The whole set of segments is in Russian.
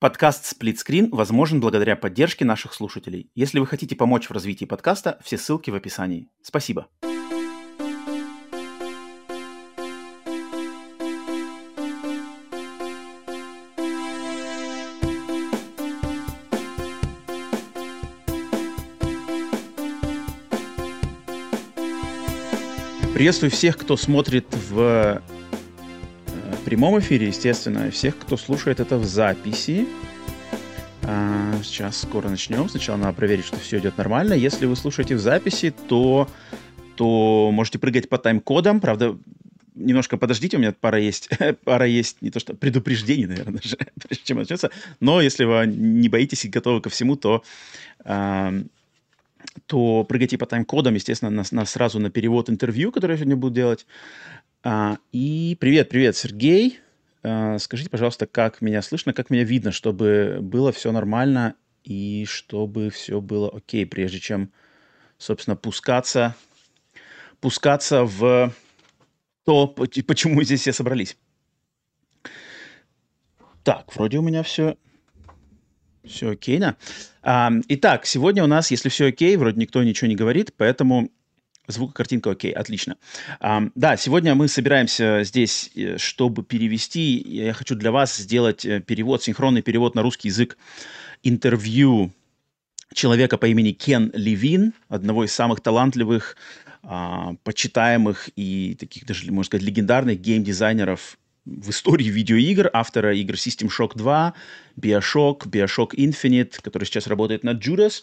Подкаст «Сплитскрин» возможен благодаря поддержке наших слушателей. Если вы хотите помочь в развитии подкаста, все ссылки в описании. Спасибо. Приветствую всех, кто смотрит в прямом эфире, естественно, всех, кто слушает это в записи. А, сейчас скоро начнем. Сначала надо проверить, что все идет нормально. Если вы слушаете в записи, то, то можете прыгать по тайм-кодам. Правда, немножко подождите, у меня пара есть, пара есть не то что предупреждений, наверное, даже, прежде чем начнется. Но если вы не боитесь и готовы ко всему, то, э, то прыгайте по тайм-кодам, естественно, на, на, сразу на перевод интервью, которое я сегодня буду делать. А, и привет, привет, Сергей. А, скажите, пожалуйста, как меня слышно, как меня видно, чтобы было все нормально и чтобы все было окей, прежде чем, собственно, пускаться, пускаться в то, почему здесь все собрались. Так, вроде у меня все, все окей, да? Итак, сегодня у нас, если все окей, вроде никто ничего не говорит, поэтому Звук, картинка, окей, отлично. Um, да, сегодня мы собираемся здесь, э, чтобы перевести. Я хочу для вас сделать э, перевод, синхронный перевод на русский язык интервью человека по имени Кен Левин, одного из самых талантливых, а, почитаемых и таких даже, можно сказать, легендарных гейм-дизайнеров в истории видеоигр, автора игр System Shock 2, Bioshock, Bioshock Infinite, который сейчас работает над Judas.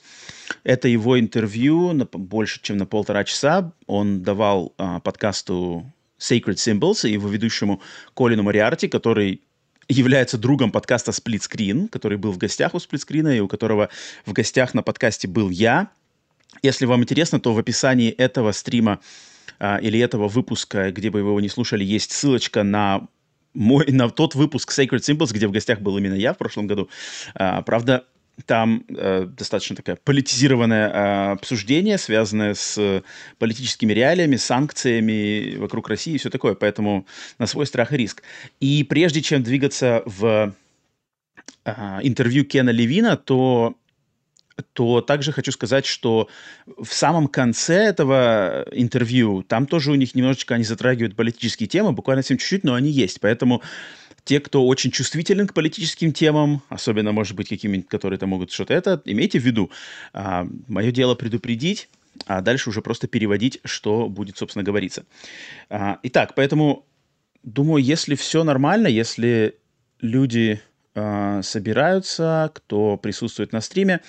Это его интервью на больше, чем на полтора часа. Он давал а, подкасту Sacred Symbols и его ведущему Колину Мариарти, который является другом подкаста Split Screen, который был в гостях у Split Screen и у которого в гостях на подкасте был я. Если вам интересно, то в описании этого стрима а, или этого выпуска, где бы вы его не слушали, есть ссылочка на мой, на тот выпуск Sacred Symbols, где в гостях был именно я в прошлом году. А, правда, там э, достаточно такое политизированное э, обсуждение, связанное с политическими реалиями, санкциями вокруг России и все такое. Поэтому на свой страх и риск. И прежде чем двигаться в э, интервью Кена Левина, то то также хочу сказать, что в самом конце этого интервью, там тоже у них немножечко они затрагивают политические темы, буквально совсем чуть-чуть, но они есть. Поэтому те, кто очень чувствителен к политическим темам, особенно, может быть, какими-нибудь, которые там могут что-то это, имейте в виду. А, мое дело предупредить, а дальше уже просто переводить, что будет, собственно, говориться. А, итак, поэтому думаю, если все нормально, если люди э, собираются, кто присутствует на стриме.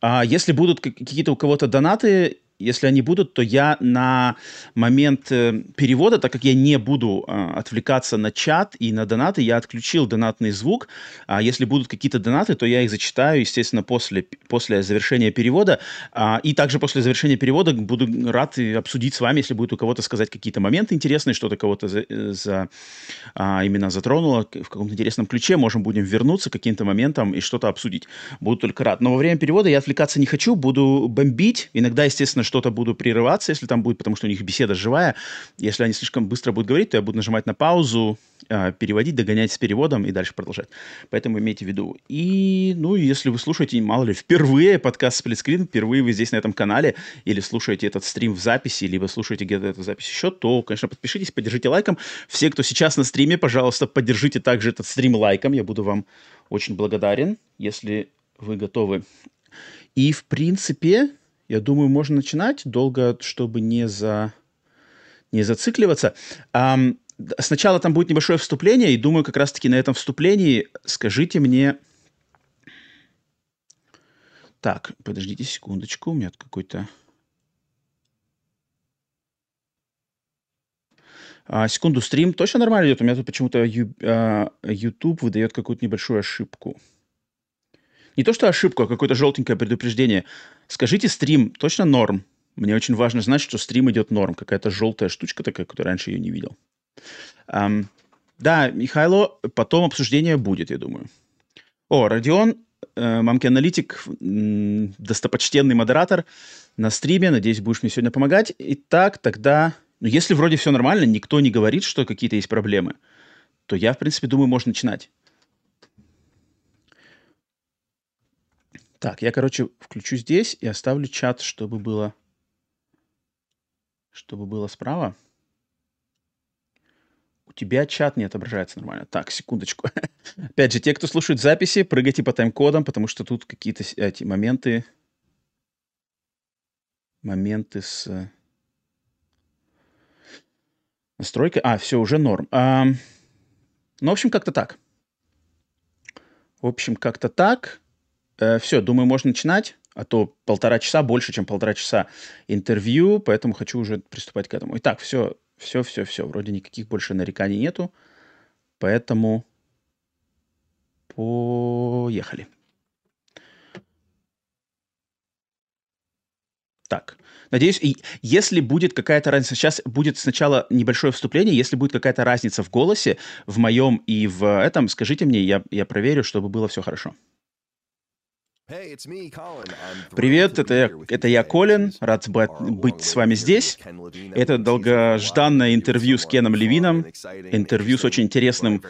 А если будут какие-то у кого-то донаты, если они будут, то я на момент э, перевода, так как я не буду э, отвлекаться на чат и на донаты, я отключил донатный звук. А если будут какие-то донаты, то я их зачитаю, естественно, после, после завершения перевода. А, и также после завершения перевода буду рад обсудить с вами, если будет у кого-то сказать какие-то моменты интересные, что-то кого-то за, за, а, именно затронуло в каком-то интересном ключе. Можем будем вернуться к каким-то моментам и что-то обсудить. Буду только рад. Но во время перевода я отвлекаться не хочу, буду бомбить. Иногда, естественно, что-то буду прерываться, если там будет, потому что у них беседа живая. Если они слишком быстро будут говорить, то я буду нажимать на паузу, а, переводить, догонять с переводом и дальше продолжать. Поэтому имейте в виду. И, ну, если вы слушаете, мало ли, впервые подкаст Сплитскрин, впервые вы здесь на этом канале, или слушаете этот стрим в записи, либо слушаете где-то эту запись еще, то, конечно, подпишитесь, поддержите лайком. Все, кто сейчас на стриме, пожалуйста, поддержите также этот стрим лайком. Я буду вам очень благодарен, если вы готовы. И, в принципе, я думаю, можно начинать долго, чтобы не, за... не зацикливаться. А, сначала там будет небольшое вступление, и думаю, как раз-таки на этом вступлении скажите мне... Так, подождите секундочку, у меня какой-то... А, секунду, стрим точно нормально идет? У меня тут почему-то а, YouTube выдает какую-то небольшую ошибку. Не то, что ошибку, а какое-то желтенькое предупреждение. Скажите, стрим точно норм? Мне очень важно знать, что стрим идет норм. Какая-то желтая штучка такая, которую раньше ее не видел. Um, да, Михайло, потом обсуждение будет, я думаю. О, Родион, э, мамки-аналитик, э, достопочтенный модератор на стриме. Надеюсь, будешь мне сегодня помогать. Итак, тогда... Ну, если вроде все нормально, никто не говорит, что какие-то есть проблемы, то я, в принципе, думаю, можно начинать. Так, я, короче, включу здесь и оставлю чат, чтобы было, чтобы было справа. У тебя чат не отображается нормально. Так, секундочку. Опять же, те, кто слушает записи, прыгайте по тайм-кодам, потому что тут какие-то эти моменты, моменты с настройкой. А, все, уже норм. А, ну, в общем, как-то так. В общем, как-то так. Э, все, думаю, можно начинать, а то полтора часа, больше, чем полтора часа интервью, поэтому хочу уже приступать к этому. Итак, все, все, все, все, вроде никаких больше нареканий нету, поэтому поехали. Так, надеюсь, если будет какая-то разница, сейчас будет сначала небольшое вступление, если будет какая-то разница в голосе, в моем и в этом, скажите мне, я, я проверю, чтобы было все хорошо. Привет, это я, это я, Колин. Рад быть с вами здесь. Это долгожданное интервью с Кеном Левином. Интервью с очень интересным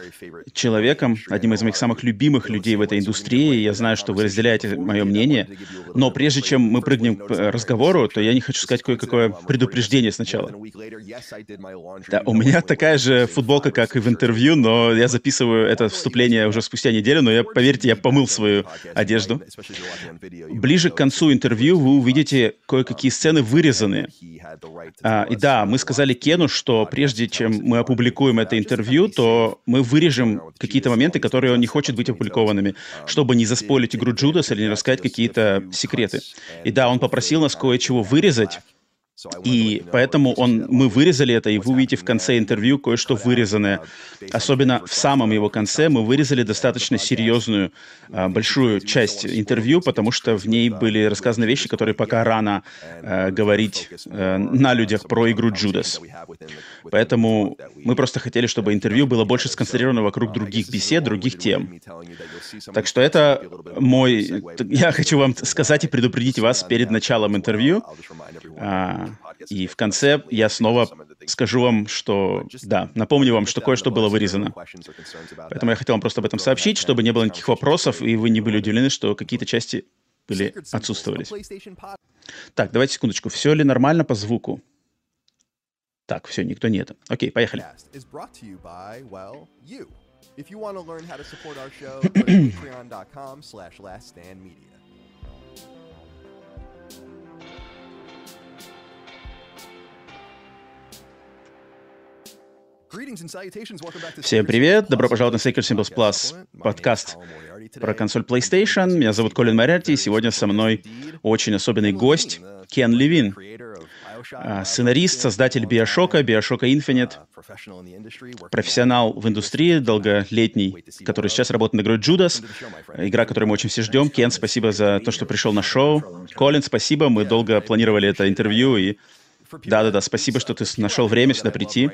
человеком, одним из моих самых любимых людей в этой индустрии. Я знаю, что вы разделяете мое мнение. Но прежде чем мы прыгнем к разговору, то я не хочу сказать кое-какое предупреждение сначала. Да, у меня такая же футболка, как и в интервью, но я записываю это вступление уже спустя неделю, но я, поверьте, я помыл свою одежду. Ближе к концу интервью вы увидите кое-какие сцены вырезанные. А, и да, мы сказали Кену, что прежде чем мы опубликуем это интервью, то мы вырежем какие-то моменты, которые он не хочет быть опубликованными, чтобы не заспойлить игру Джудас или не рассказать какие-то секреты. И да, он попросил нас кое-чего вырезать, и поэтому он, мы вырезали это, и вы увидите в конце интервью кое-что вырезанное. Особенно в самом его конце мы вырезали достаточно серьезную, а, большую часть интервью, потому что в ней были рассказаны вещи, которые пока рано э, говорить э, на людях про игру Джудас. Поэтому мы просто хотели, чтобы интервью было больше сконцентрировано вокруг других бесед, других тем. Так что это мой... Я хочу вам сказать и предупредить вас перед началом интервью. И в конце я снова скажу вам, что... Да, напомню вам, что кое-что было вырезано. Поэтому я хотел вам просто об этом сообщить, чтобы не было никаких вопросов, и вы не были удивлены, что какие-то части были отсутствовались. Так, давайте секундочку. Все ли нормально по звуку? Так, все, никто нет. Окей, поехали. If you want to. Всем привет, добро пожаловать на Sacred Symbols Plus подкаст про консоль PlayStation. Меня зовут Колин Морерти, и сегодня со мной очень особенный гость Кен Левин, а, сценарист, создатель Биошока, Биошока Infinite, профессионал в индустрии, долголетний, который сейчас работает над игрой Judas, игра, которую мы очень все ждем. Кен, спасибо за то, что пришел на шоу. Колин, спасибо, мы долго планировали это интервью, и да-да-да, спасибо, что ты нашел время сюда прийти.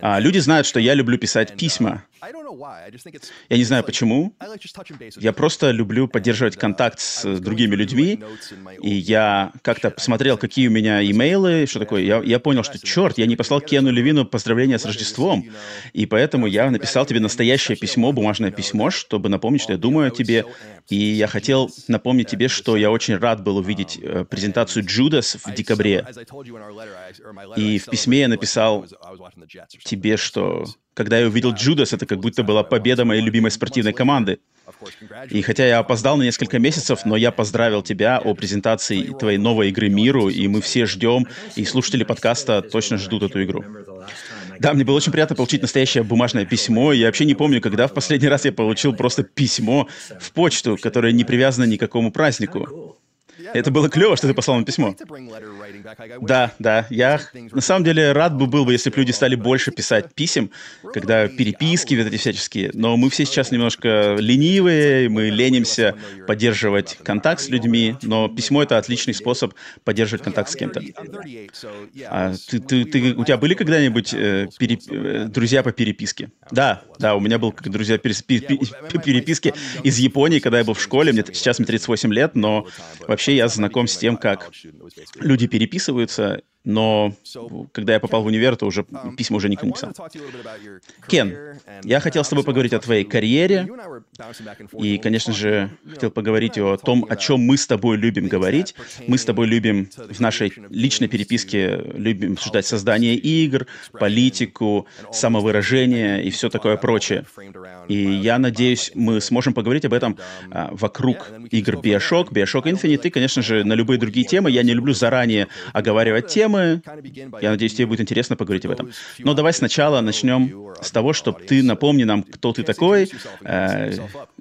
А, люди знают, что я люблю писать письма. Я не знаю почему. Я просто люблю поддерживать контакт с другими людьми. И я как-то посмотрел, какие у меня имейлы, что такое. Я, я понял, что, черт, я не послал Кену Левину поздравления с Рождеством. И поэтому я написал тебе настоящее письмо, бумажное письмо, чтобы напомнить, что я думаю о тебе. И я хотел напомнить тебе, что я очень рад был увидеть э, презентацию Джудас в декабре. И в письме я написал тебе, что когда я увидел Джудас, это как будто была победа моей любимой спортивной команды. И хотя я опоздал на несколько месяцев, но я поздравил тебя о презентации твоей новой игры миру, и мы все ждем, и слушатели подкаста точно ждут эту игру. Да, мне было очень приятно получить настоящее бумажное письмо. Я вообще не помню, когда в последний раз я получил просто письмо в почту, которое не привязано ни к какому празднику. Это было клево, что ты послал нам письмо. Да, да. Я на самом деле рад бы был бы, если бы люди стали больше писать писем, когда переписки вот эти всяческие. Но мы все сейчас немножко ленивые, мы ленимся поддерживать контакт с людьми, но письмо — это отличный способ поддерживать контакт с кем-то. А ты, ты, ты, у тебя были когда-нибудь э, переп... Э, друзья по переписке? Да, да, у меня был друзья по переписке из Японии, когда я был в школе. Мне, сейчас мне 38 лет, но вообще я знаком с тем, как люди переписываются, но когда я попал в универ, то уже письма уже никто не писал. Кен, я хотел с тобой поговорить о твоей карьере, и, конечно же, хотел поговорить о том, о чем мы с тобой любим говорить. Мы с тобой любим в нашей личной переписке любим обсуждать создание игр, политику, самовыражение и все такое прочее. И я надеюсь, мы сможем поговорить об этом а, вокруг игр Bioshock, Bioshock Infinite и, конечно же, на любые другие темы. Я не люблю заранее оговаривать темы, темы. Я надеюсь, тебе будет интересно поговорить об этом. Но давай сначала начнем с того, чтобы ты напомни нам, кто ты такой, э,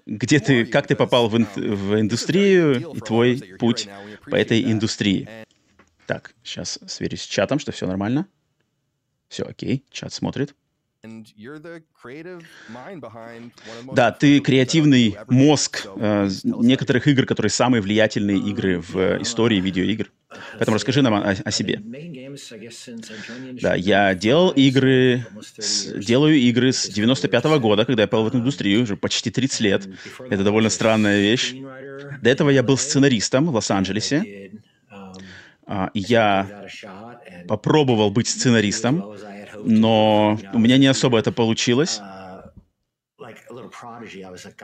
где ты, как ты попал в, ин- в индустрию и твой путь по этой индустрии. Так, сейчас сверюсь с чатом, что все нормально. Все окей, чат смотрит. Да, ты креативный мозг э, некоторых игр, которые самые влиятельные игры в истории видеоигр. Поэтому расскажи нам о, о себе. Да, я делал игры, с, делаю игры с 95 -го года, когда я попал в эту индустрию, уже почти 30 лет. Это довольно странная вещь. До этого я был сценаристом в Лос-Анджелесе. А, я попробовал быть сценаристом, но у меня не особо это получилось.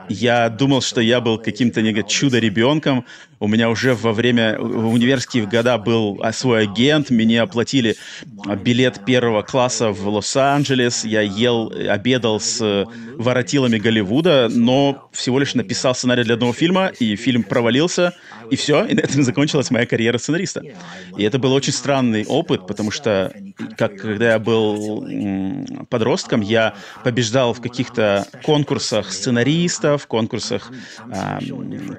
Я думал, что я был каким-то чудо-ребенком. У меня уже во время в университетских года был свой агент, мне оплатили билет первого класса в Лос-Анджелес. Я ел, обедал с воротилами Голливуда, но всего лишь написал сценарий для одного фильма, и фильм провалился, и все, и на этом закончилась моя карьера сценариста. И это был очень странный опыт, потому что, как когда я был подростком, я побеждал в каких-то конкурсах сценаристов, конкурсах э,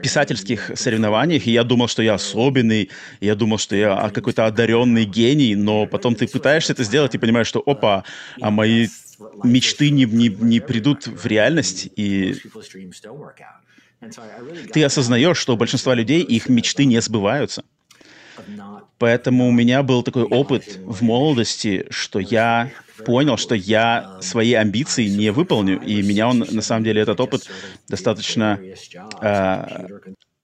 писательских соревнованиях, и я думал, что я особенный, я думал, что я какой-то одаренный гений, но потом ты пытаешься это сделать и понимаешь, что опа, а мои мечты не, не, не придут в реальность, и ты осознаешь, что у большинства людей их мечты не сбываются. Поэтому у меня был такой опыт в молодости, что я понял, что я свои амбиции не выполню, и меня он, на самом деле, этот опыт достаточно... Э,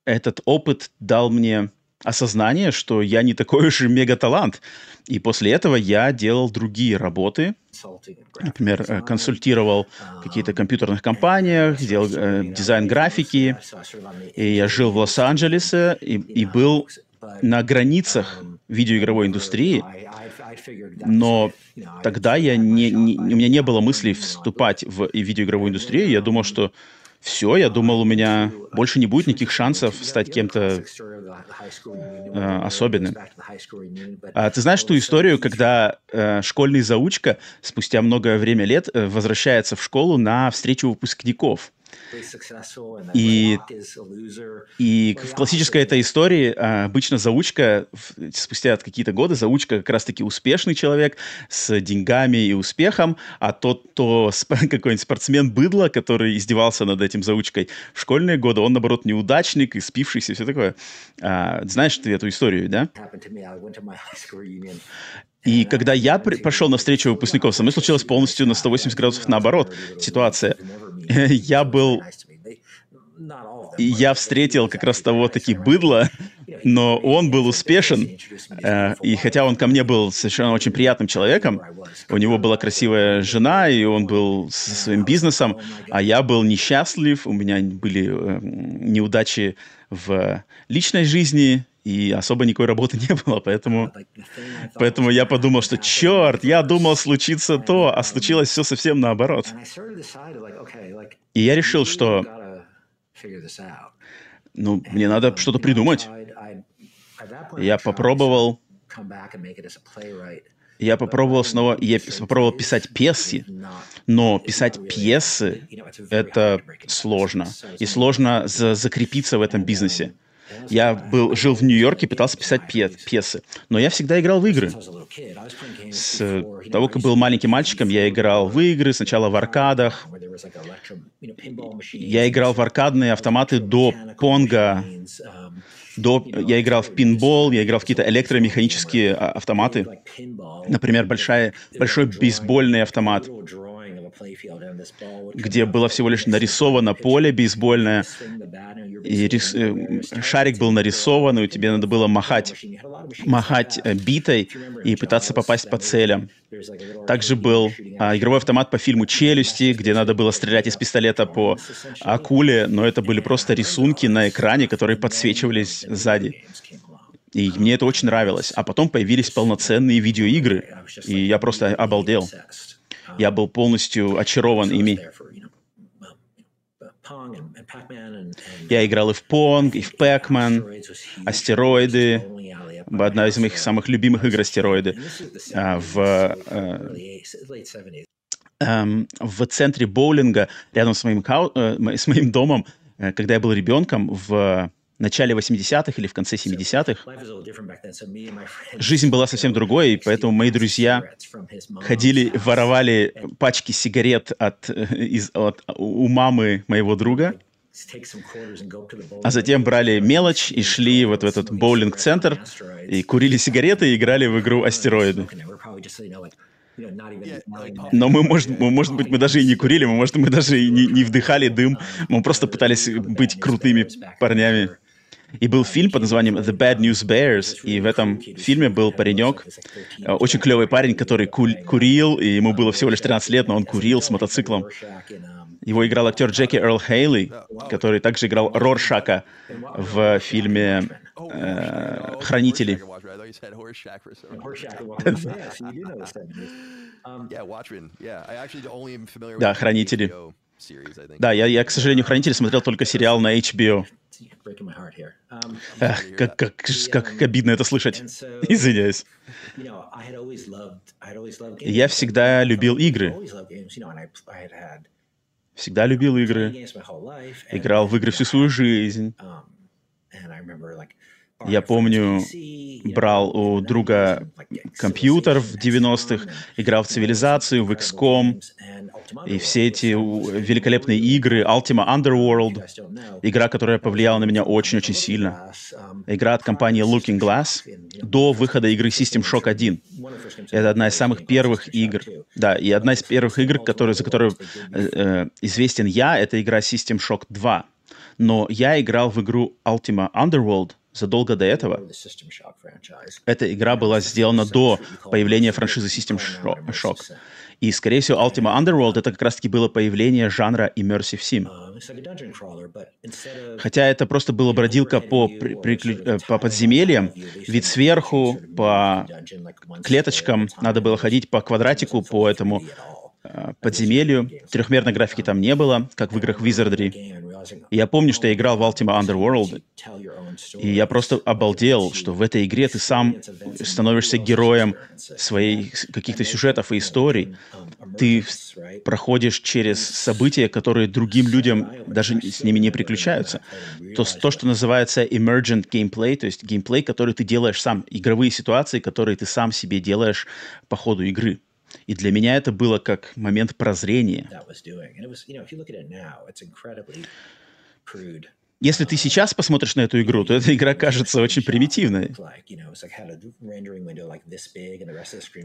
этот опыт дал мне осознание, что я не такой уж и мегаталант. И после этого я делал другие работы. Например, э, консультировал в каких-то компьютерных компаниях, делал э, дизайн графики. И я жил в Лос-Анджелесе и, и был на границах видеоигровой индустрии, но тогда я не, не, у меня не было мыслей вступать в видеоигровую индустрию. Я думал, что все, я думал, у меня больше не будет никаких шансов стать кем-то э, особенным. А ты знаешь ту историю, когда э, школьный заучка спустя многое время лет э, возвращается в школу на встречу выпускников? И, и в классической этой истории а, обычно заучка, спустя какие-то годы, заучка как раз-таки успешный человек с деньгами и успехом, а тот, кто какой-нибудь спортсмен быдло, который издевался над этим заучкой в школьные годы, он, наоборот, неудачник, и спившийся, и все такое. А, знаешь ты эту историю, да? И когда я при- пошел на встречу выпускников, со мной случилось полностью на 180 градусов наоборот ситуация. Я был... Я встретил как раз того таки быдло, но он был успешен, э, и хотя он ко мне был совершенно очень приятным человеком, у него была красивая жена, и он был со своим бизнесом, а я был несчастлив, у меня были э, неудачи в личной жизни, и особо никакой работы не было, поэтому, поэтому я подумал, что черт, я думал случится то, а случилось все совсем наоборот. И я решил, что ну, мне надо что-то придумать. Я попробовал я попробовал снова, я попробовал писать пьесы, но писать пьесы — это сложно. И сложно за закрепиться в этом бизнесе. Я был, жил в Нью-Йорке, пытался писать пьесы, но я всегда играл в игры. С того, как был маленьким мальчиком, я играл в игры, сначала в аркадах. Я играл в аркадные автоматы до Понга, до, я играл в пинбол, я играл в какие-то электромеханические а, автоматы. Например, большая, большой бейсбольный автомат где было всего лишь нарисовано поле бейсбольное, и рис... Э, шарик был нарисован, и тебе надо было махать махать э, битой и пытаться попасть по целям. Также был а, игровой автомат по фильму «Челюсти», где надо было стрелять из пистолета по акуле, но это были просто рисунки на экране, которые подсвечивались сзади. И мне это очень нравилось. А потом появились полноценные видеоигры, и я просто обалдел. Я был полностью очарован ими. Я играл и в Pong, и в Pac-Man, астероиды, одна из моих самых любимых игр астероиды. А, в, э, эм, в центре боулинга, рядом с моим, э, с моим домом, э, когда я был ребенком, в начале 80-х или в конце 70-х. Жизнь была совсем другой, и поэтому мои друзья ходили, воровали пачки сигарет от, из, от, у мамы моего друга, а затем брали мелочь и шли вот в этот боулинг-центр и курили сигареты и играли в игру «Астероиды». Но мы, может, мы, может быть, мы даже и не курили, мы, может, мы даже и не, не вдыхали дым, мы просто пытались быть крутыми парнями. И был фильм под названием The Bad News Bears, и в этом фильме был паренек, э, очень клевый парень, который курил, и ему было всего лишь 13 лет, но он курил с мотоциклом. Его играл актер Джеки Эрл Хейли, который также играл Роршака в фильме э, «Хранители». Да, «Хранители». Да, я, я, к сожалению, «Хранители» смотрел только сериал на HBO. Um, Эх, как, как, как обидно это слышать. Извиняюсь. Я всегда любил игры. Всегда любил игры. Играл в игры всю свою жизнь. Я помню, брал у друга компьютер в 90-х, играл в цивилизацию, в XCOM, и все эти великолепные игры, Ultima Underworld, игра, которая повлияла на меня очень-очень сильно. Игра от компании Looking Glass до выхода игры System Shock 1. Это одна из самых первых игр. Да, и одна из первых игр, которые, за которую э, э известен я, это игра System Shock 2. Но я играл в игру Ultima Underworld задолго до этого. Эта игра была сделана до появления франшизы System Shock. И, скорее всего, Ultima Underworld — это как раз-таки было появление жанра Immersive Sim. Хотя это просто была бродилка по, при, при, по подземельям, ведь сверху по клеточкам надо было ходить по квадратику, по этому э, подземелью. Трехмерной графики там не было, как в играх Wizardry. Я помню, что я играл в Ultima Underworld, и я просто обалдел, что в этой игре ты сам становишься героем своих каких-то сюжетов и историй. Ты проходишь через события, которые другим людям даже с ними не приключаются. То, то, что называется emergent gameplay, то есть геймплей, который ты делаешь сам, игровые ситуации, которые ты сам себе делаешь по ходу игры. И для меня это было как момент прозрения. Если ты сейчас посмотришь на эту игру, то эта игра кажется очень примитивной.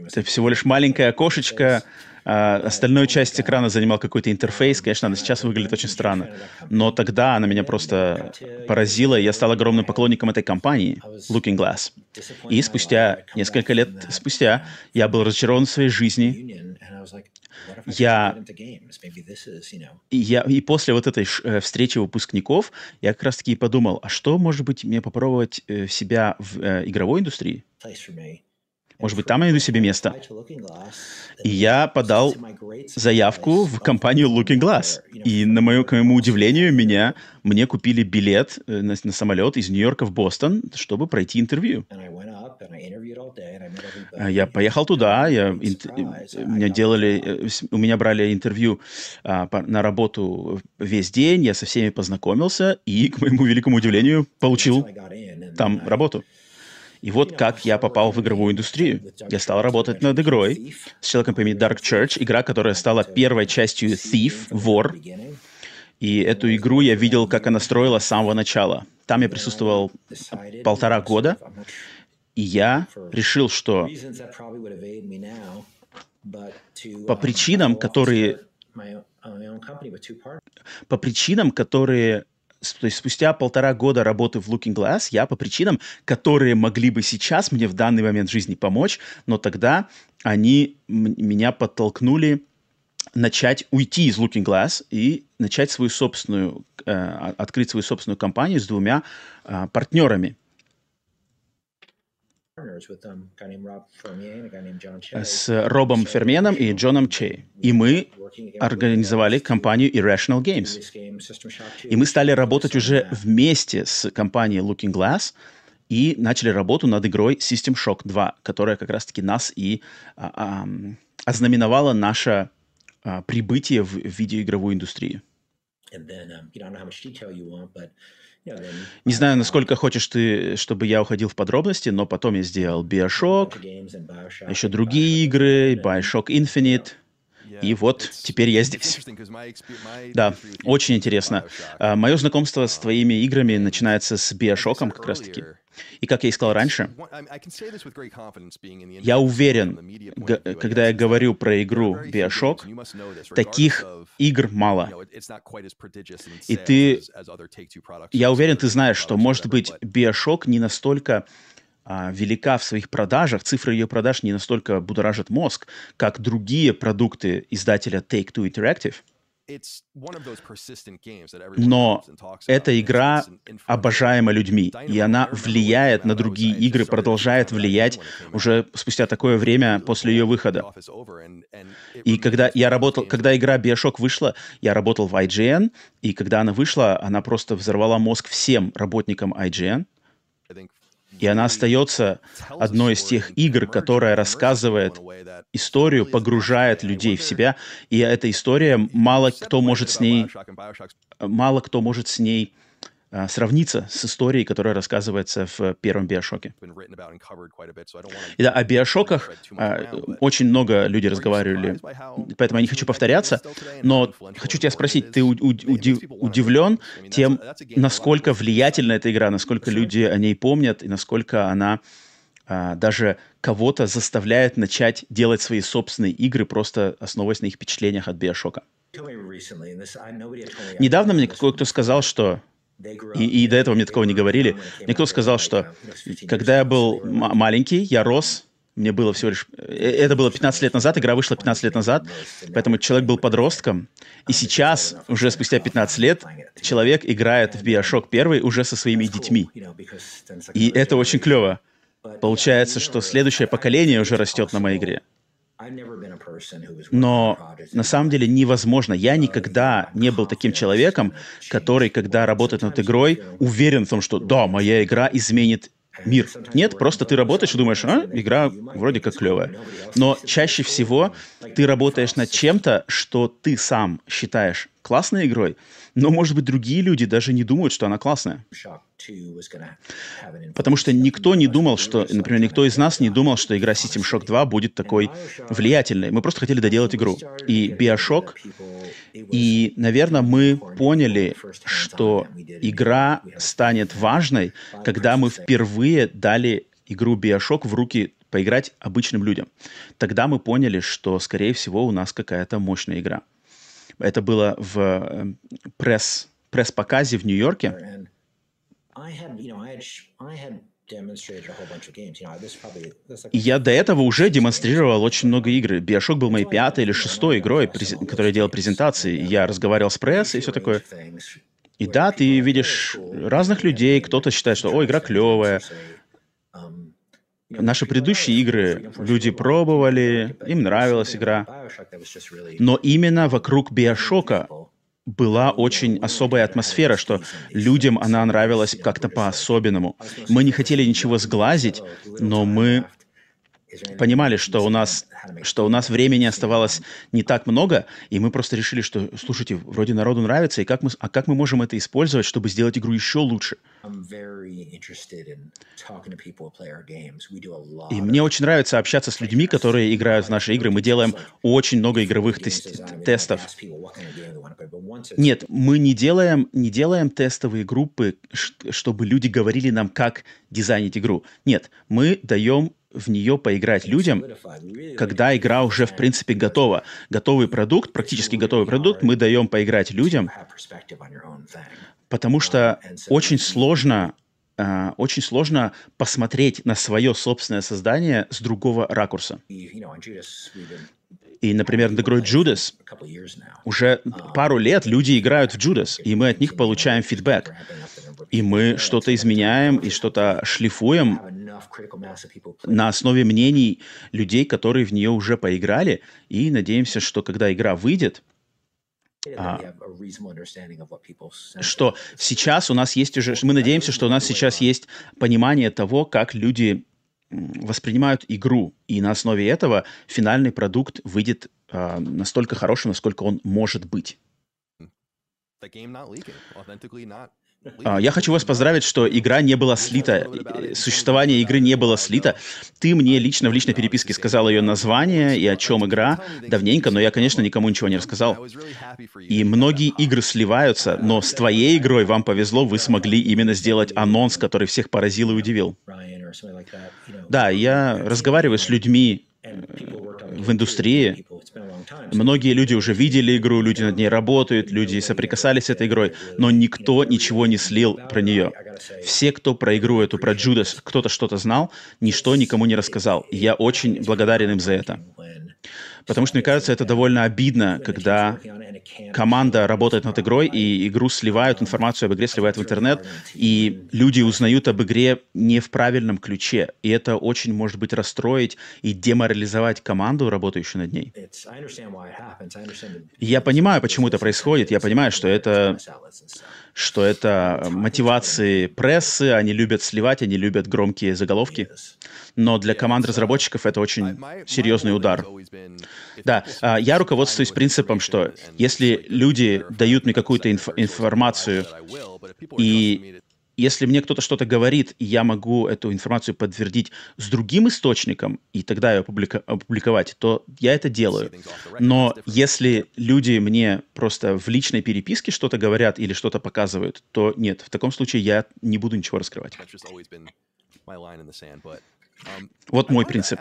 Это всего лишь маленькое окошечко, а остальную часть экрана занимал какой-то интерфейс. Конечно, она сейчас выглядит очень странно. Но тогда она меня просто поразила, и я стал огромным поклонником этой компании, Looking Glass. И спустя, несколько лет спустя, я был разочарован в своей жизни, я, я и после вот этой э, встречи выпускников я как раз-таки подумал, а что, может быть, мне попробовать э, себя в э, игровой индустрии? Может быть, там я найду себе место. И я подал заявку в компанию Looking Glass. И на мое, к моему удивлению, меня, мне купили билет на, на самолет из Нью-Йорка в Бостон, чтобы пройти интервью. А, я поехал туда, я, меня делали, э, у меня брали интервью а, на работу весь день, я со всеми познакомился и, к моему великому удивлению, получил там работу. И вот как я попал в игровую индустрию. Я стал работать над игрой с человеком по имени Dark Church, игра, которая стала первой частью Thief, вор. И эту игру я видел, как она строила с самого начала. Там я присутствовал полтора года. И я решил, что по причинам, которые по причинам, которые то есть спустя полтора года работы в Looking Glass я по причинам, которые могли бы сейчас мне в данный момент жизни помочь, но тогда они меня подтолкнули начать уйти из Looking Glass и начать свою собственную, э, открыть свою собственную компанию с двумя э, партнерами. С Робом Ферменом и Джоном Чей. И мы организовали компанию Irrational Games. И мы стали работать уже вместе с компанией Looking Glass и начали работу над игрой System Shock 2, которая как раз-таки нас и а, а, ознаменовала наше а, прибытие в видеоигровую индустрию. Не знаю, насколько хочешь ты, чтобы я уходил в подробности, но потом я сделал Bioshock, еще другие игры, Bioshock Infinite, и вот теперь я здесь. Да, очень интересно. А, Мое знакомство с твоими играми начинается с Биошоком как раз-таки. И как я и сказал раньше, я уверен, когда я говорю про игру Bioshock, таких игр мало. И ты, я уверен, ты знаешь, что, может быть, Bioshock не настолько а, велика в своих продажах, цифры ее продаж не настолько будоражат мозг, как другие продукты издателя Take-Two Interactive — но эта игра обожаема людьми, и она влияет на другие игры, продолжает влиять уже спустя такое время после ее выхода. И когда я работал, когда игра Bioshock вышла, я работал в IGN, и когда она вышла, она просто взорвала мозг всем работникам IGN. И она остается одной из тех игр, которая рассказывает историю, погружает людей в себя. И эта история, мало кто может с ней, мало кто может с ней а, сравниться с историей, которая рассказывается в первом Биошоке. И да, о Биошоках а, очень много людей разговаривали, поэтому я не хочу повторяться, но хочу тебя спросить, ты удивлен тем, насколько влиятельна эта игра, насколько люди о ней помнят и насколько она а, даже кого-то заставляет начать делать свои собственные игры, просто основываясь на их впечатлениях от Биошока. Недавно мне кое-кто сказал, что и, и до этого мне такого не говорили. Мне кто сказал, что когда я был маленький, я рос, мне было всего лишь... Э, это было 15 лет назад, игра вышла 15 лет назад, поэтому человек был подростком. И сейчас, уже спустя 15 лет, человек играет в Bioshock 1 уже со своими детьми. И это очень клево. Получается, что следующее поколение уже растет на моей игре. Но на самом деле невозможно. Я никогда не был таким человеком, который, когда работает над игрой, уверен в том, что да, моя игра изменит мир. Нет, просто ты работаешь и думаешь, а, игра вроде как клевая. Но чаще всего ты работаешь над чем-то, что ты сам считаешь классной игрой, но, может быть, другие люди даже не думают, что она классная. Потому что никто не думал, что, например, никто из нас не думал, что игра System Shock 2 будет такой влиятельной. Мы просто хотели доделать игру. И Bioshock, и, наверное, мы поняли, что игра станет важной, когда мы впервые дали игру Bioshock в руки поиграть обычным людям. Тогда мы поняли, что, скорее всего, у нас какая-то мощная игра. Это было в э, пресс, пресс-показе в Нью-Йорке. Я до этого уже демонстрировал очень много игр. Bioshock был моей пятой или шестой игрой, которой я делал презентации. Я разговаривал с прессой и все такое. И да, ты видишь разных людей. Кто-то считает, что, о, игра клевая. Наши предыдущие игры люди пробовали, им нравилась игра. Но именно вокруг Биошока была очень особая атмосфера, что людям она нравилась как-то по-особенному. Мы не хотели ничего сглазить, но мы понимали, что у нас, что у нас времени оставалось не так много, и мы просто решили, что, слушайте, вроде народу нравится, и как мы, а как мы можем это использовать, чтобы сделать игру еще лучше? И мне очень нравится общаться с людьми, которые играют в наши игры. Мы делаем очень много игровых тест тестов. Нет, мы не делаем, не делаем тестовые группы, чтобы люди говорили нам, как дизайнить игру. Нет, мы даем в нее поиграть людям, когда игра уже, в принципе, готова. Готовый продукт, практически готовый продукт, мы даем поиграть людям, потому что очень сложно э, очень сложно посмотреть на свое собственное создание с другого ракурса. И, например, над игрой Judas уже пару лет люди играют в Judas, и мы от них получаем фидбэк. И мы что-то изменяем и что-то шлифуем на основе мнений людей, которые в нее уже поиграли, и надеемся, что когда игра выйдет, а, что сейчас у нас есть уже, мы надеемся, что у нас сейчас есть понимание того, как люди воспринимают игру, и на основе этого финальный продукт выйдет э, настолько хорошим, насколько он может быть. А, я хочу вас поздравить, что игра не была слита, существование игры не было слито. Ты мне лично в личной переписке сказал ее название и о чем игра давненько, но я, конечно, никому ничего не рассказал. И многие игры сливаются, но с твоей игрой вам повезло, вы смогли именно сделать анонс, который всех поразил и удивил. Да, я разговариваю с людьми, в индустрии. Многие люди уже видели игру, люди над ней работают, люди соприкасались с этой игрой, но никто ничего не слил про нее. Все, кто про игру эту, про Джудас, кто-то что-то знал, ничто никому не рассказал. Я очень благодарен им за это. Потому что, мне кажется, это довольно обидно, когда команда работает над игрой, и игру сливают, информацию об игре сливают в интернет, и люди узнают об игре не в правильном ключе. И это очень может быть расстроить и деморализовать команду, работающую над ней. Я понимаю, почему это происходит. Я понимаю, что это что это мотивации прессы, они любят сливать, они любят громкие заголовки. Но для команд разработчиков это очень серьезный удар. Да, а, я руководствуюсь принципом, что если люди дают мне какую-то инф- информацию, и если мне кто-то что-то говорит, и я могу эту информацию подтвердить с другим источником, и тогда ее опублика- опубликовать, то я это делаю. Но если люди мне просто в личной переписке что-то говорят или что-то показывают, то нет, в таком случае я не буду ничего раскрывать. Um, вот мой принцип.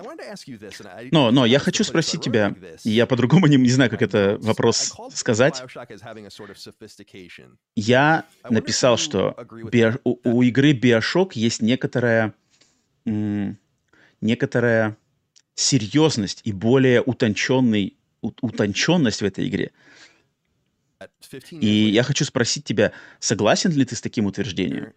Но, но я хочу спросить тебя, я по-другому не, не знаю, как это вопрос сказать. Я написал, что био, у, у игры Bioshock есть некоторая, некоторая серьезность и более утонченный, утонченность в этой игре. И я хочу спросить тебя, согласен ли ты с таким утверждением,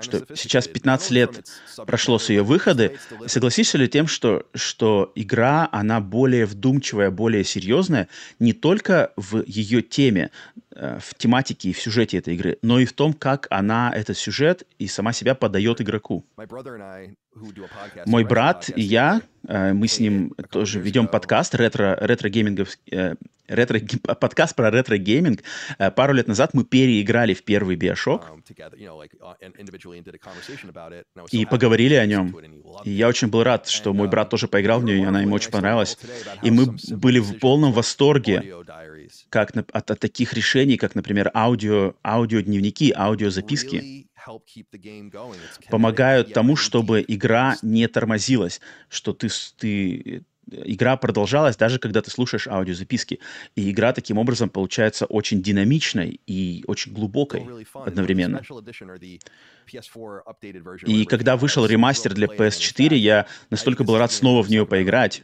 что сейчас 15 лет прошло с ее выхода, согласишься ли тем, что, что игра, она более вдумчивая, более серьезная, не только в ее теме, в тематике и в сюжете этой игры, но и в том, как она этот сюжет и сама себя подает игроку. Мой брат и я, э, мы с ним тоже ведем подкаст ретро, ретро-геймингов, э, ретро, подкаст про ретро-гейминг. Э, пару лет назад мы переиграли в первый Bioshock um, uh, и поговорили о нем. И я очень был рад, что мой брат uh, тоже поиграл в нее, и она ему очень понравилась. И мы были в полном восторге как, от, от таких решений, как, например, аудио, аудиодневники, аудиозаписки помогают тому, чтобы игра не тормозилась, что ты, ты игра продолжалась даже когда ты слушаешь аудиозаписки. И игра таким образом получается очень динамичной и очень глубокой одновременно. И когда вышел ремастер для PS4, я настолько был рад снова в нее поиграть.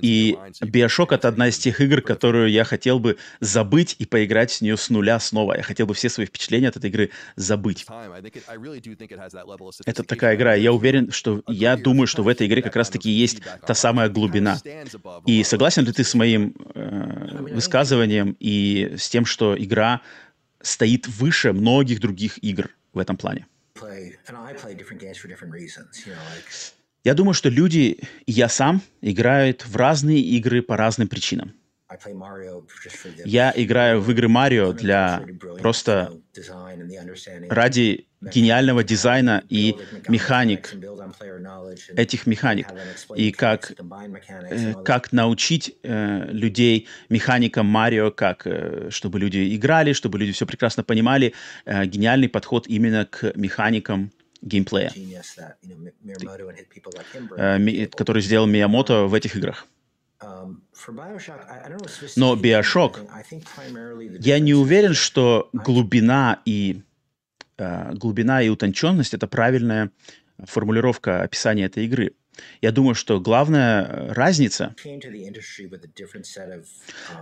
И Bioshock — это одна из тех игр, которую я хотел бы забыть и поиграть с нее с нуля снова. Я хотел бы все свои впечатления от этой игры забыть. Это такая игра. Я уверен, что я думаю, что в этой игре как раз-таки есть та самая глубина. И согласен ли ты с моим э, высказыванием и с тем, что игра стоит выше многих других игр в этом плане? Я думаю, что люди, и я сам, играют в разные игры по разным причинам. Я играю в игры Марио для просто ради гениального дизайна и механик, этих механик, и как, э, как научить э, людей механикам Марио, как, э, чтобы люди играли, чтобы люди все прекрасно понимали. Э, гениальный подход именно к механикам геймплея, э, который сделал Миямото в этих играх. Но Bioshock, я не уверен, что глубина и э, глубина и утонченность это правильная формулировка описания этой игры. Я думаю, что главная разница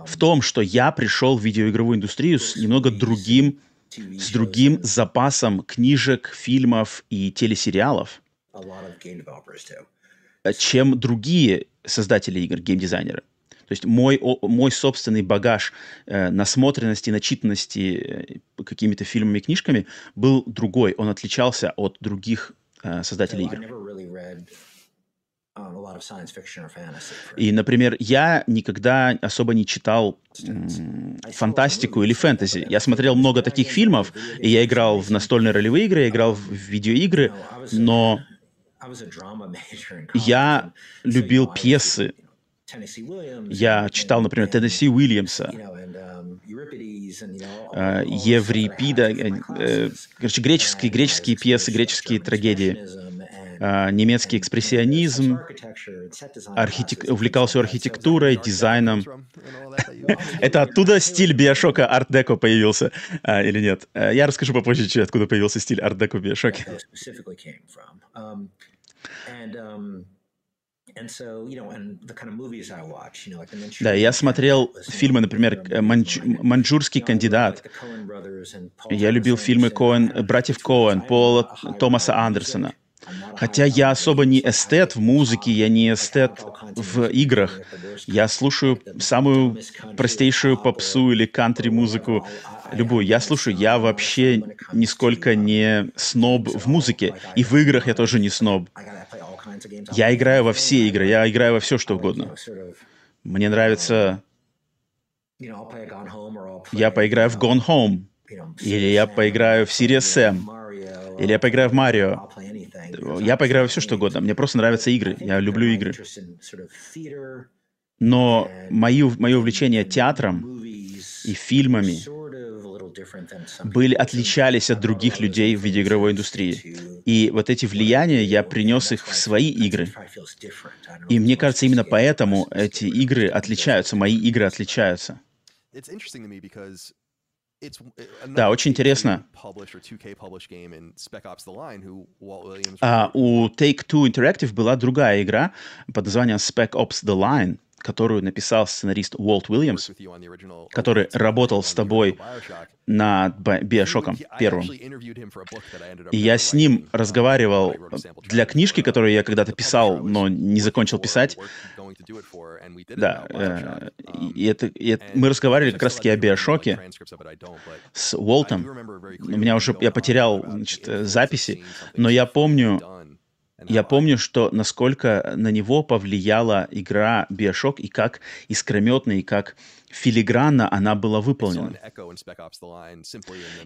в том, что я пришел в видеоигровую индустрию с немного другим, с другим запасом книжек, фильмов и телесериалов, чем другие создатели игр, геймдизайнеры. То есть мой, о, мой собственный багаж э, насмотренности, начитанности э, какими-то фильмами и книжками был другой. Он отличался от других э, создателей игр. Um, и, например, я никогда особо не читал м, фантастику или фэнтези. Я смотрел много таких фильмов, и я играл в настольные ролевые игры, я играл в видеоигры, но я любил пьесы. Я читал, например, Теннесси Уильямса, Еврипида, э, э, короче, греческие, греческие пьесы, греческие трагедии, немецкий экспрессионизм, архитек... увлекался архитектурой, дизайном. Это оттуда стиль биошока арт-деко появился, или нет? Я расскажу попозже, откуда появился стиль арт-деко в биошоке. Да, я смотрел фильмы, например, Манч... «Маньчжурский кандидат». Я любил фильмы Коэн, братьев Коэн, Пола Томаса Андерсона. Хотя я особо не эстет в музыке, я не эстет в играх. Я слушаю самую простейшую попсу или кантри-музыку, любую. Я слушаю, я вообще нисколько не сноб в музыке. И в играх я тоже не сноб. Я играю во все игры, я играю во все, что угодно. Мне нравится... Я поиграю в Gone Home, или я поиграю в Serious Sam, или я поиграю в Марио. Я поиграю во все, что угодно. Мне просто нравятся игры. Я люблю игры. Но мое, мое увлечение театром и фильмами были, отличались от других людей в видеоигровой индустрии. И вот эти влияния, я принес их в свои игры. И мне кажется, именно поэтому эти игры отличаются, мои игры отличаются. Да, очень интересно. А, у Take-Two Interactive была другая игра под названием Spec Ops The Line, которую написал сценарист Уолт Уильямс, который работал с тобой над Биошоком первым. И я с ним разговаривал для книжки, которую я когда-то писал, но не закончил писать. Да, э, и это, и это, мы разговаривали как раз-таки о Биошоке с Уолтом. У меня уже, я потерял значит, записи, но я помню, я помню, что насколько на него повлияла игра Bioshock и как искрометно и как филигранно она была выполнена.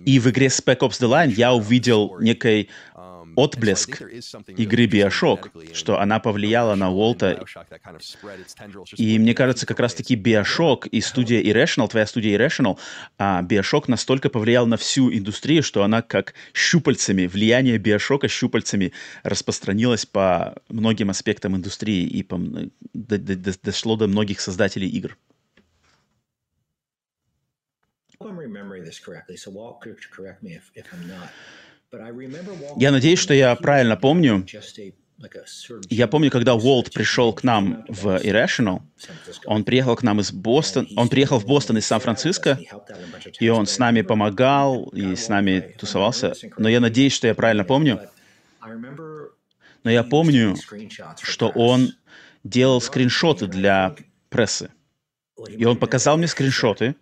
И в игре Spec Ops The Line я увидел некий отблеск игры Bioshock, что она повлияла на Уолта. И мне кажется, как раз-таки Bioshock и студия Irrational, твоя студия Irrational, а Bioshock настолько повлиял на всю индустрию, что она как щупальцами, влияние Bioshock щупальцами распространилось по многим аспектам индустрии и по, до, до, дошло до многих создателей игр. Я надеюсь, что я правильно помню. Я помню, когда Уолт пришел к нам в Irrational, он приехал к нам из Бостона, он приехал в Бостон из Сан-Франциско, и он с нами помогал, и с нами тусовался. Но я надеюсь, что я правильно помню. Но я помню, что он делал скриншоты для прессы. И он показал мне скриншоты,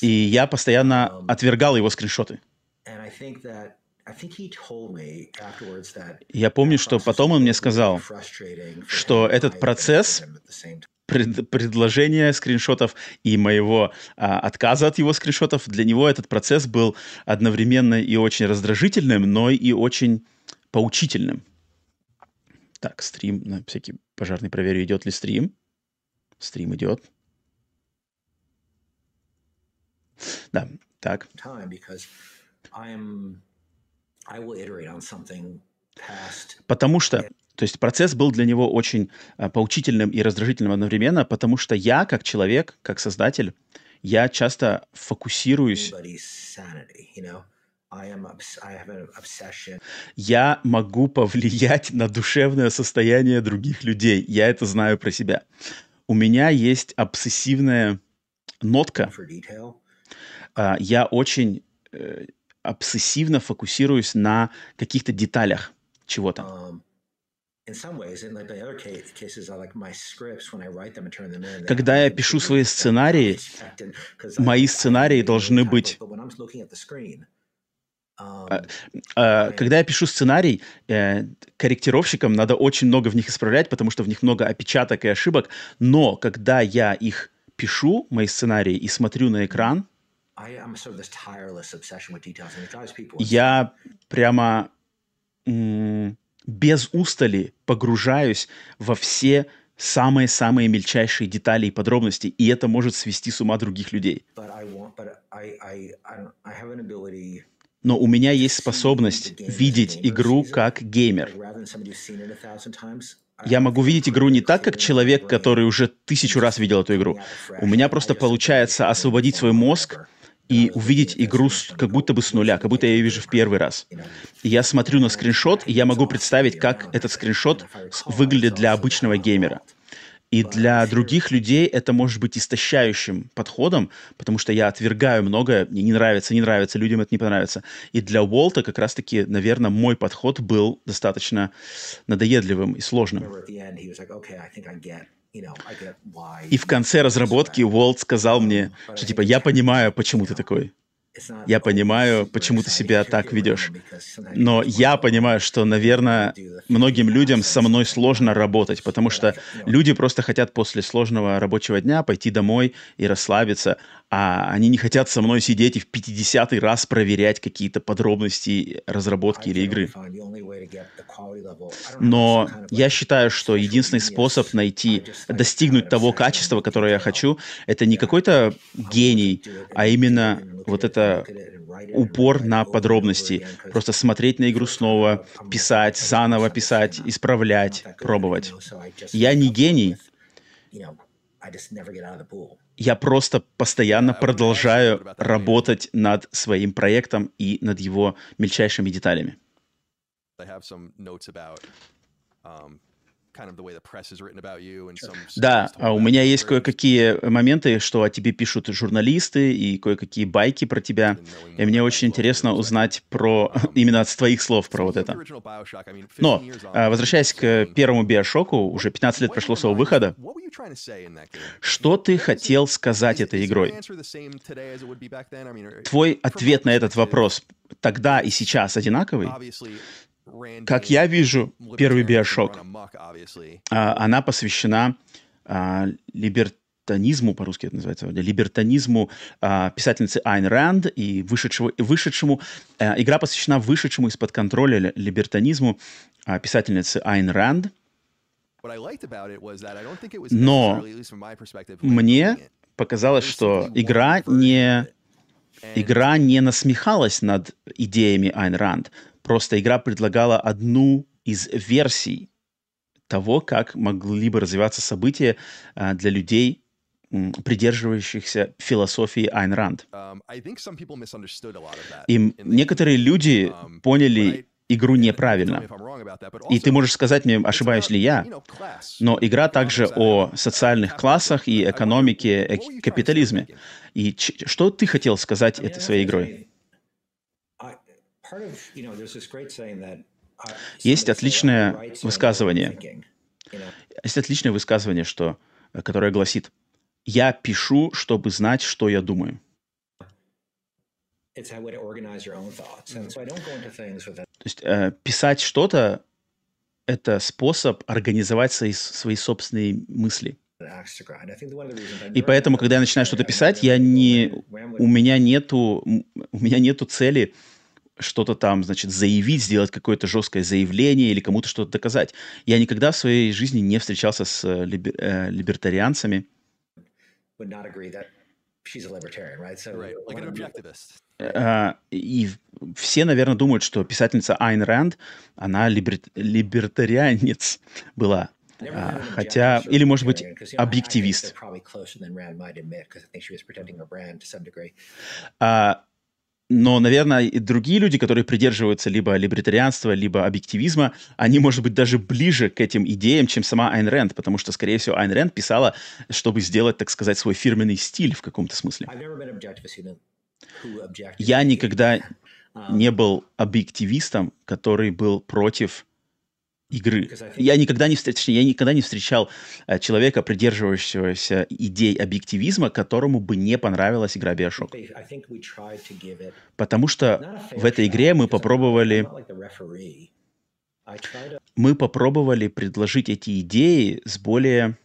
и я постоянно отвергал его скриншоты. Я помню, что потом он мне сказал, что этот процесс пред, предложения скриншотов и моего а, отказа от его скриншотов, для него этот процесс был одновременно и очень раздражительным, но и очень поучительным. Так, стрим, на всякий пожарный проверю, идет ли стрим. Стрим идет. Да, так. Потому что, то есть процесс был для него очень а, поучительным и раздражительным одновременно, потому что я, как человек, как создатель, я часто фокусируюсь я могу повлиять на душевное состояние других людей. Я это знаю про себя. У меня есть обсессивная нотка. А, я очень э, обсессивно фокусируюсь на каких-то деталях чего-то. Um, Когда я пишу свои сценарии, мои сценарии должны быть когда я пишу сценарий, э, корректировщикам надо очень много в них исправлять, потому что в них много опечаток и ошибок. Но когда я их пишу, мои сценарии, и смотрю на экран, я прямо без устали погружаюсь во все самые-самые мельчайшие детали и подробности, и это может свести с ума других людей но у меня есть способность видеть игру как геймер. Я могу видеть игру не так, как человек, который уже тысячу раз видел эту игру. У меня просто получается освободить свой мозг и увидеть игру как будто бы с нуля, как будто я ее вижу в первый раз. И я смотрю на скриншот, и я могу представить, как этот скриншот выглядит для обычного геймера. И для других людей это может быть истощающим подходом, потому что я отвергаю многое, мне не нравится, не нравится, людям это не понравится. И для Уолта как раз-таки, наверное, мой подход был достаточно надоедливым и сложным. И в конце разработки Уолт сказал мне, что типа я понимаю, почему ты такой. Я понимаю, почему ты себя так ведешь. Но я понимаю, что, наверное, многим людям со мной сложно работать, потому что люди просто хотят после сложного рабочего дня пойти домой и расслабиться, а они не хотят со мной сидеть и в 50-й раз проверять какие-то подробности разработки или игры. Но я считаю, что единственный способ найти, достигнуть того качества, которое я хочу, это не какой-то гений, а именно вот это упор на подробности. Просто смотреть на игру снова, писать, заново писать, исправлять, пробовать. Я не гений. Я просто постоянно продолжаю работать над своим проектом и над его мельчайшими деталями. Да, а у меня есть кое-какие моменты, что о тебе пишут журналисты и кое-какие байки про тебя. И мне очень интересно узнать про um, именно с твоих слов про вот это. Но, а, возвращаясь к первому Биошоку, уже 15 лет прошло с его выхода, что ты хотел сказать этой игрой? Твой ответ на этот вопрос тогда и сейчас одинаковый? Как я вижу, первый биошок, а, она посвящена а, либертанизму, по-русски это называется, либертанизму а, писательницы Айн Рэнд и вышедшему, вышедшему игра посвящена вышедшему из-под контроля либертанизму писательницы Айн Рэнд. Но мне показалось, что игра не, игра не насмехалась над идеями Айн Рэнд, Просто игра предлагала одну из версий того, как могли бы развиваться события а, для людей, придерживающихся философии Айн Ранд. Um, И некоторые люди um, поняли игру неправильно. И ты можешь сказать мне, ошибаюсь ли я, но игра также о социальных классах и экономике, э, капитализме. И что ты хотел сказать этой своей игрой? Есть отличное высказывание. Есть отличное высказывание, что, э, которое гласит, я пишу, чтобы знать, что я думаю. То есть э, писать что-то — это способ организовать свои, свои собственные мысли. И поэтому, когда я начинаю что-то писать, я не, у меня нету, у меня нету цели что-то там, значит, заявить, сделать какое-то жесткое заявление или кому-то что-то доказать. Я никогда в своей жизни не встречался с э, либер, э, либертарианцами. Uh, и все, наверное, думают, что писательница Айн Рэнд, она либер- либертарианец была. А, хотя, или, может быть, объективист. А, но, наверное, и другие люди, которые придерживаются либо либертарианства, либо объективизма, они, может быть, даже ближе к этим идеям, чем сама Айн Рэнд, потому что, скорее всего, Айн Рэнд писала, чтобы сделать, так сказать, свой фирменный стиль в каком-то смысле. Я никогда не был объективистом, который был против игры. Я никогда не, встреч, я никогда не встречал э, человека, придерживающегося идей объективизма, которому бы не понравилась игра Bioshock. Потому что в этой игре мы попробовали... Мы попробовали предложить эти идеи с более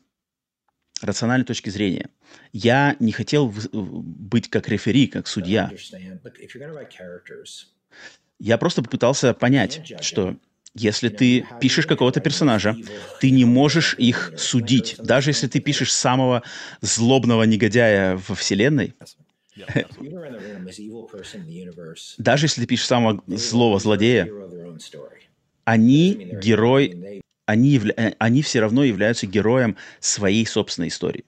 рациональной точки зрения. Я не хотел быть как рефери, как судья. Я просто попытался понять, что если ты пишешь какого-то персонажа, ты не можешь их судить. Даже если ты пишешь самого злобного негодяя во вселенной, даже если ты пишешь самого злого злодея, они герой, они, явля... Э, они все равно являются героем своей собственной истории.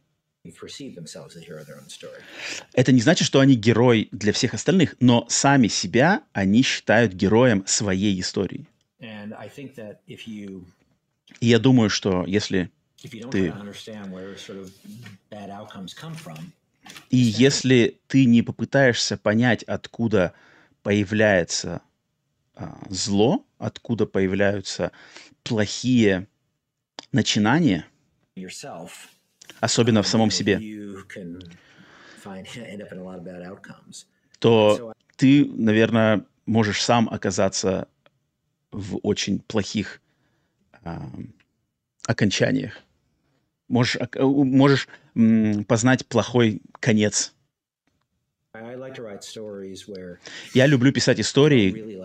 Это не значит, что они герой для всех остальных, но сами себя они считают героем своей истории. И я думаю, что если ты... И если ты не попытаешься понять, откуда появляется а, зло, откуда появляются плохие начинания, особенно в самом себе, то ты, наверное, можешь сам оказаться в очень плохих э, окончаниях. Можешь, можешь м, познать плохой конец. Я люблю писать истории.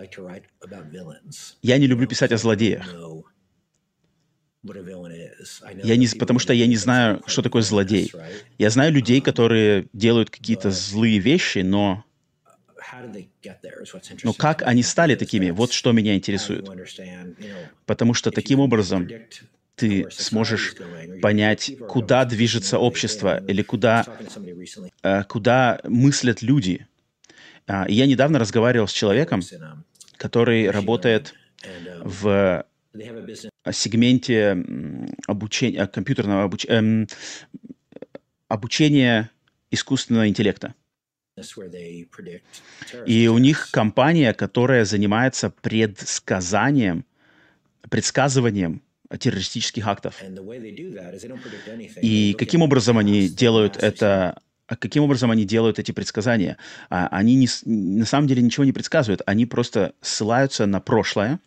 Я не люблю писать о злодеях. Я не, потому что я не знаю, что такое злодей. Я знаю людей, которые делают какие-то злые вещи, но но как они стали такими? Вот что меня интересует. Потому что таким образом ты сможешь понять, куда движется общество или куда, э, куда мыслят люди. А, я недавно разговаривал с человеком, который работает в сегменте обучения, компьютерного обуч... эм, обучения искусственного интеллекта. И у них компания, которая занимается предсказанием, предсказыванием террористических актов. И каким образом они делают это? Каким образом они делают эти предсказания? А, они не, на самом деле ничего не предсказывают, они просто ссылаются на прошлое.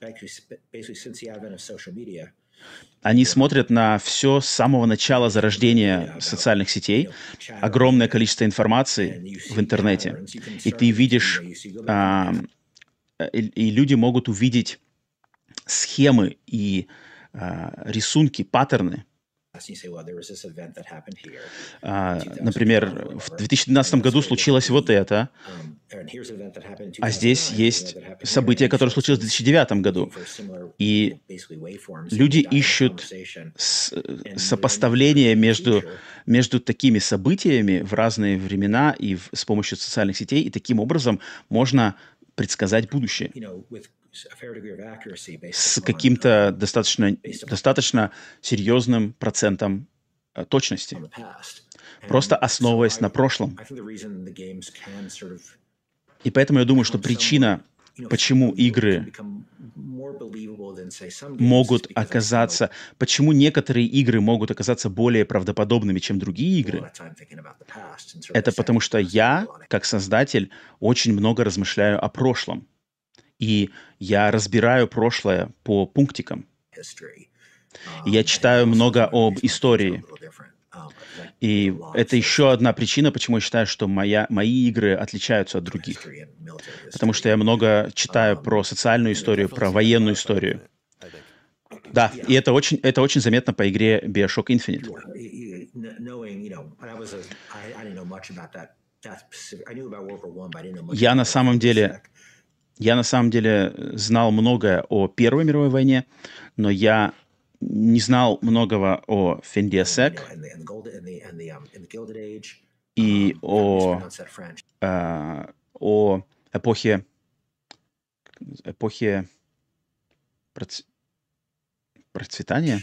Они смотрят на все с самого начала зарождения социальных сетей, огромное количество информации в интернете, и ты видишь, а, и, и люди могут увидеть схемы и а, рисунки, паттерны, а, например, в 2012 году случилось вот это, а здесь есть событие, которое случилось в 2009 году. И люди ищут сопоставление между, между такими событиями в разные времена и в, с помощью социальных сетей, и таким образом можно предсказать будущее с каким-то достаточно, достаточно серьезным процентом э, точности, просто основываясь на прошлом. И поэтому я думаю, что причина, почему игры могут оказаться, почему некоторые игры могут оказаться более правдоподобными, чем другие игры, это потому что я, как создатель, очень много размышляю о прошлом и я разбираю прошлое по пунктикам. Я читаю много об истории. И это еще одна причина, почему я считаю, что моя, мои игры отличаются от других. Потому что я много читаю про социальную историю, про военную историю. Да, и это очень, это очень заметно по игре Bioshock Infinite. Я на самом деле я на самом деле знал многое о Первой мировой войне, но я не знал многого о Фендиасек и о, э, о эпохе, эпохе проц... процветания.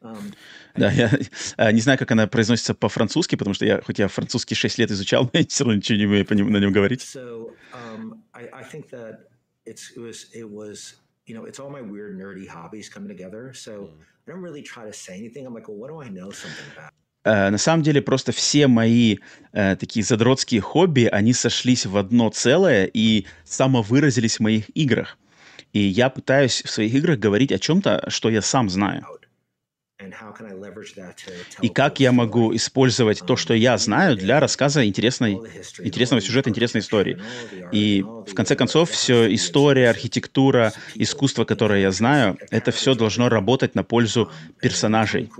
Um, да, я э, не знаю, как она произносится по-французски, потому что я, хоть я французский 6 лет изучал, но я все равно ничего не умею по нем, на нем говорить. So, um, I, I think that it's, it was, it was, you know, it's all my weird nerdy hobbies coming together. So. I don't really try to say anything. I'm like, well, what do I know something about? Uh, на самом деле просто все мои uh, такие задротские хобби, они сошлись в одно целое и самовыразились в моих играх. И я пытаюсь в своих играх говорить о чем-то, что я сам знаю. И как я могу использовать то, что я знаю, для рассказа интересной, интересного сюжета, интересной истории. И в конце концов, все история, архитектура, искусство, которое я знаю, это все должно работать на пользу персонажей.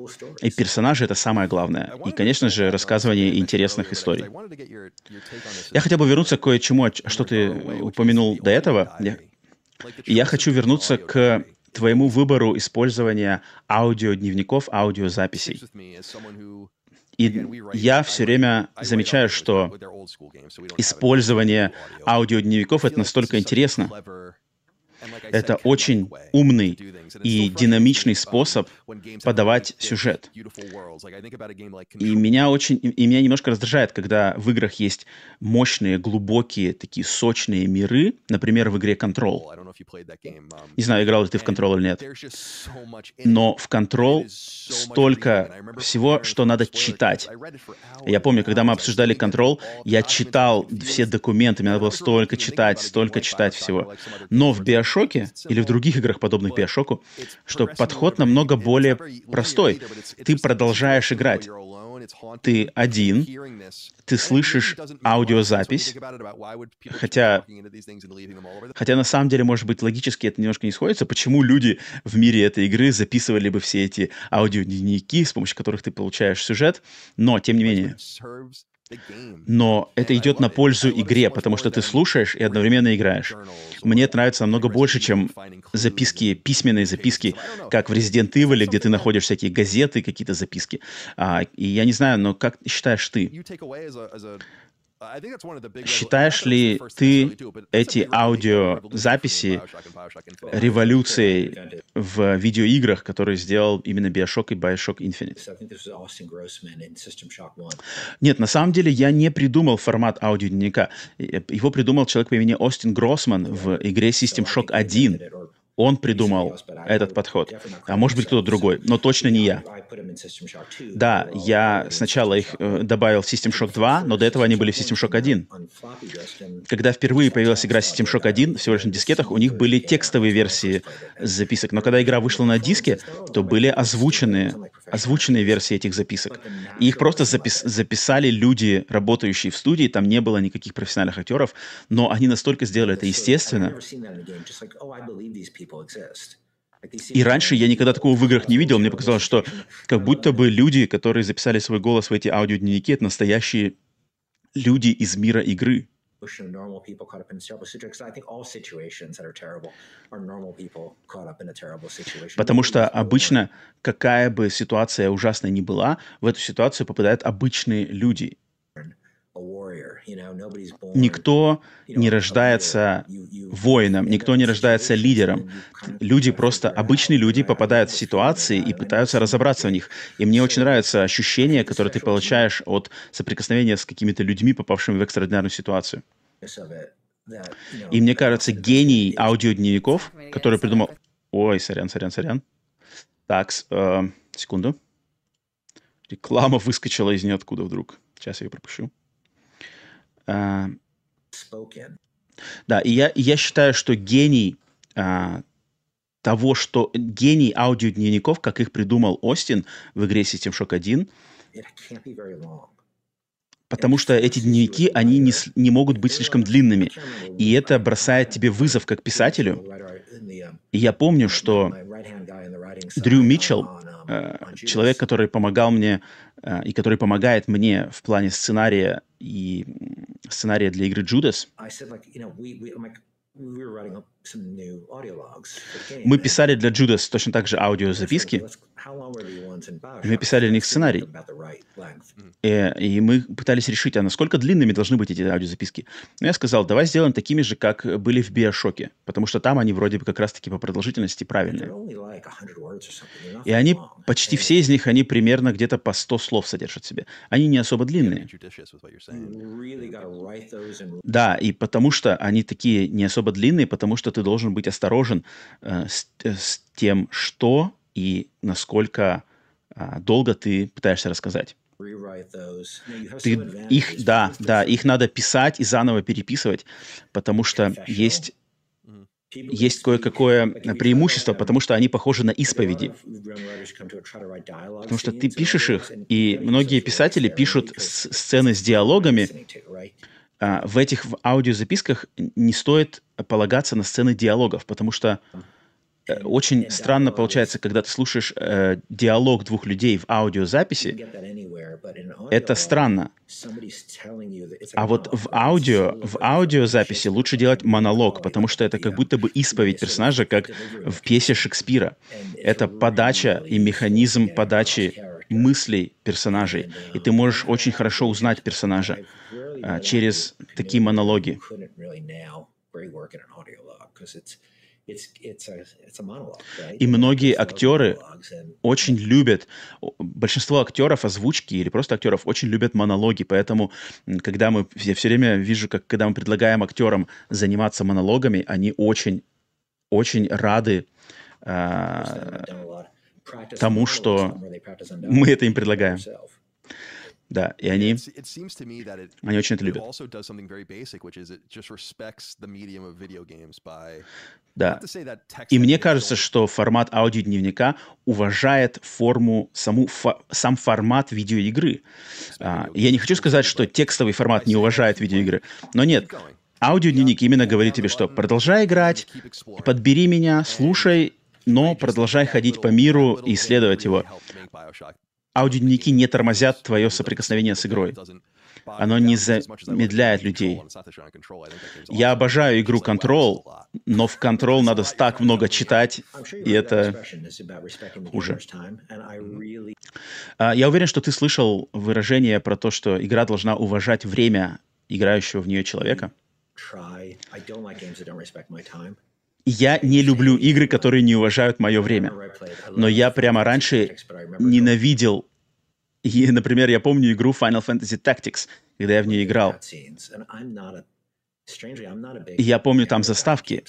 И персонажи — это самое главное. И, конечно же, рассказывание интересных историй. Я хотел бы вернуться к кое-чему, что ты упомянул до этого. Я хочу вернуться к твоему выбору использования аудиодневников, аудиозаписей. И я все время замечаю, что использование аудиодневников — это настолько интересно, это очень умный и динамичный способ подавать сюжет. И меня очень, и меня немножко раздражает, когда в играх есть мощные, глубокие, такие сочные миры, например, в игре Control. Не знаю, играл ли ты в Control или нет. Но в Control столько всего, что надо читать. Я помню, когда мы обсуждали Control, я читал все документы, мне надо было столько читать, столько читать всего. Но в Bioshock Биошоке или в других играх, подобных Биошоку, что подход намного более простой. Ты продолжаешь играть. Ты один, ты слышишь аудиозапись, хотя, хотя на самом деле, может быть, логически это немножко не сходится, почему люди в мире этой игры записывали бы все эти аудиодневники, с помощью которых ты получаешь сюжет, но, тем не менее, но это идет на пользу игре, потому что ты слушаешь и одновременно играешь. Мне это нравится намного больше, чем записки, письменные записки, как в Resident Evil, где ты находишь всякие газеты, какие-то записки. А, и я не знаю, но как считаешь ты? Считаешь ли ты эти аудиозаписи революцией в видеоиграх, которые сделал именно Bioshock и Bioshock Infinite? Нет, на самом деле я не придумал формат аудиодневника. Его придумал человек по имени Остин Гроссман в игре System Shock 1 он придумал этот подход. А может быть, кто-то другой, но точно не я. Да, я сначала их э, добавил в System Shock 2, но до этого они были в System Shock 1. Когда впервые появилась игра System Shock 1, всего лишь на дискетах, у них были текстовые версии записок. Но когда игра вышла на диске, то были озвученные, озвученные версии этих записок. И их просто запис записали люди, работающие в студии, там не было никаких профессиональных актеров, но они настолько сделали это естественно, и раньше я никогда такого в играх не видел. Мне показалось, что как будто бы люди, которые записали свой голос в эти аудиодневники, это настоящие люди из мира игры. Потому что обычно, какая бы ситуация ужасная ни была, в эту ситуацию попадают обычные люди. Никто не рождается воином, никто не рождается лидером. Люди просто, обычные люди попадают в ситуации и пытаются разобраться в них. И мне очень нравится ощущение, которое ты получаешь от соприкосновения с какими-то людьми, попавшими в экстраординарную ситуацию. И мне кажется, гений аудиодневников, который придумал... Ой, сорян, сорян, сорян. Так, э, секунду. Реклама выскочила из ниоткуда вдруг. Сейчас я ее пропущу. А, да, и я, я считаю, что гений а, того, что гений аудиодневников, как их придумал Остин в игре System Shock 1, потому что эти дневники, они не, не могут быть слишком длинными. И это бросает тебе вызов как писателю. И я помню, что Дрю Митчелл, э, человек, который помогал мне э, и который помогает мне в плане сценария и сценария для игры Judas, Мы писали для Judas точно так же I said, okay, аудиозаписки, и мы Bioshock? писали для них сценарий. about the right length. Э, И мы пытались решить, а насколько длинными должны быть эти аудиозаписки. Но я сказал, давай сделаем такими же, как были в Биошоке, потому что там они вроде бы как раз-таки по продолжительности правильные. only like 100 words or something. They're not И они, long. почти And все из них, они примерно где-то по 100 слов содержат в себе. Они не особо длинные. Да, и потому что они такие не особо длинные, потому что ты должен быть осторожен э, с, э, с тем, что и насколько а, долго ты пытаешься рассказать. Ты их, да, да, их надо писать и заново переписывать, потому что есть, есть кое-какое to преимущество, потому что они похожи на исповеди. Потому что ты пишешь их, и многие писатели пишут сцены с диалогами. А, В этих в аудиозаписках не стоит полагаться на сцены диалогов, потому что э, очень странно получается, когда ты слушаешь э, диалог двух людей в аудиозаписи. Это странно. А вот в аудио, в аудиозаписи лучше делать монолог, потому что это как будто бы исповедь персонажа, как в пьесе Шекспира. Это подача и механизм подачи мыслей персонажей. И ты можешь that очень хорошо узнать персонажа А, через такие монологи. И многие актеры очень любят, большинство актеров озвучки или просто актеров очень любят монологи, поэтому когда мы, я все время вижу, как когда мы предлагаем актерам заниматься монологами, они очень, очень рады practice тому, что мы это им предлагаем. Да, и они, они очень это любят. Да. И мне кажется, что формат аудиодневника уважает форму, саму, фо- сам формат видеоигры. А, я не хочу сказать, что текстовый формат не уважает видеоигры, но нет. Аудиодневник именно говорит тебе, что продолжай играть, подбери меня, слушай, но продолжай ходить по миру и исследовать его. Аудиодневники не тормозят твое соприкосновение с игрой. Оно не замедляет людей. Я обожаю игру Control, но в Control надо так много читать, и это... хуже. А, Я уверен, что ты слышал выражение про то, что игра должна уважать время играющего в нее человека. Я не люблю игры, которые не уважают мое время. Но я прямо раньше ненавидел... И, например, я помню игру Final Fantasy Tactics, когда я в нее играл. я помню там заставки.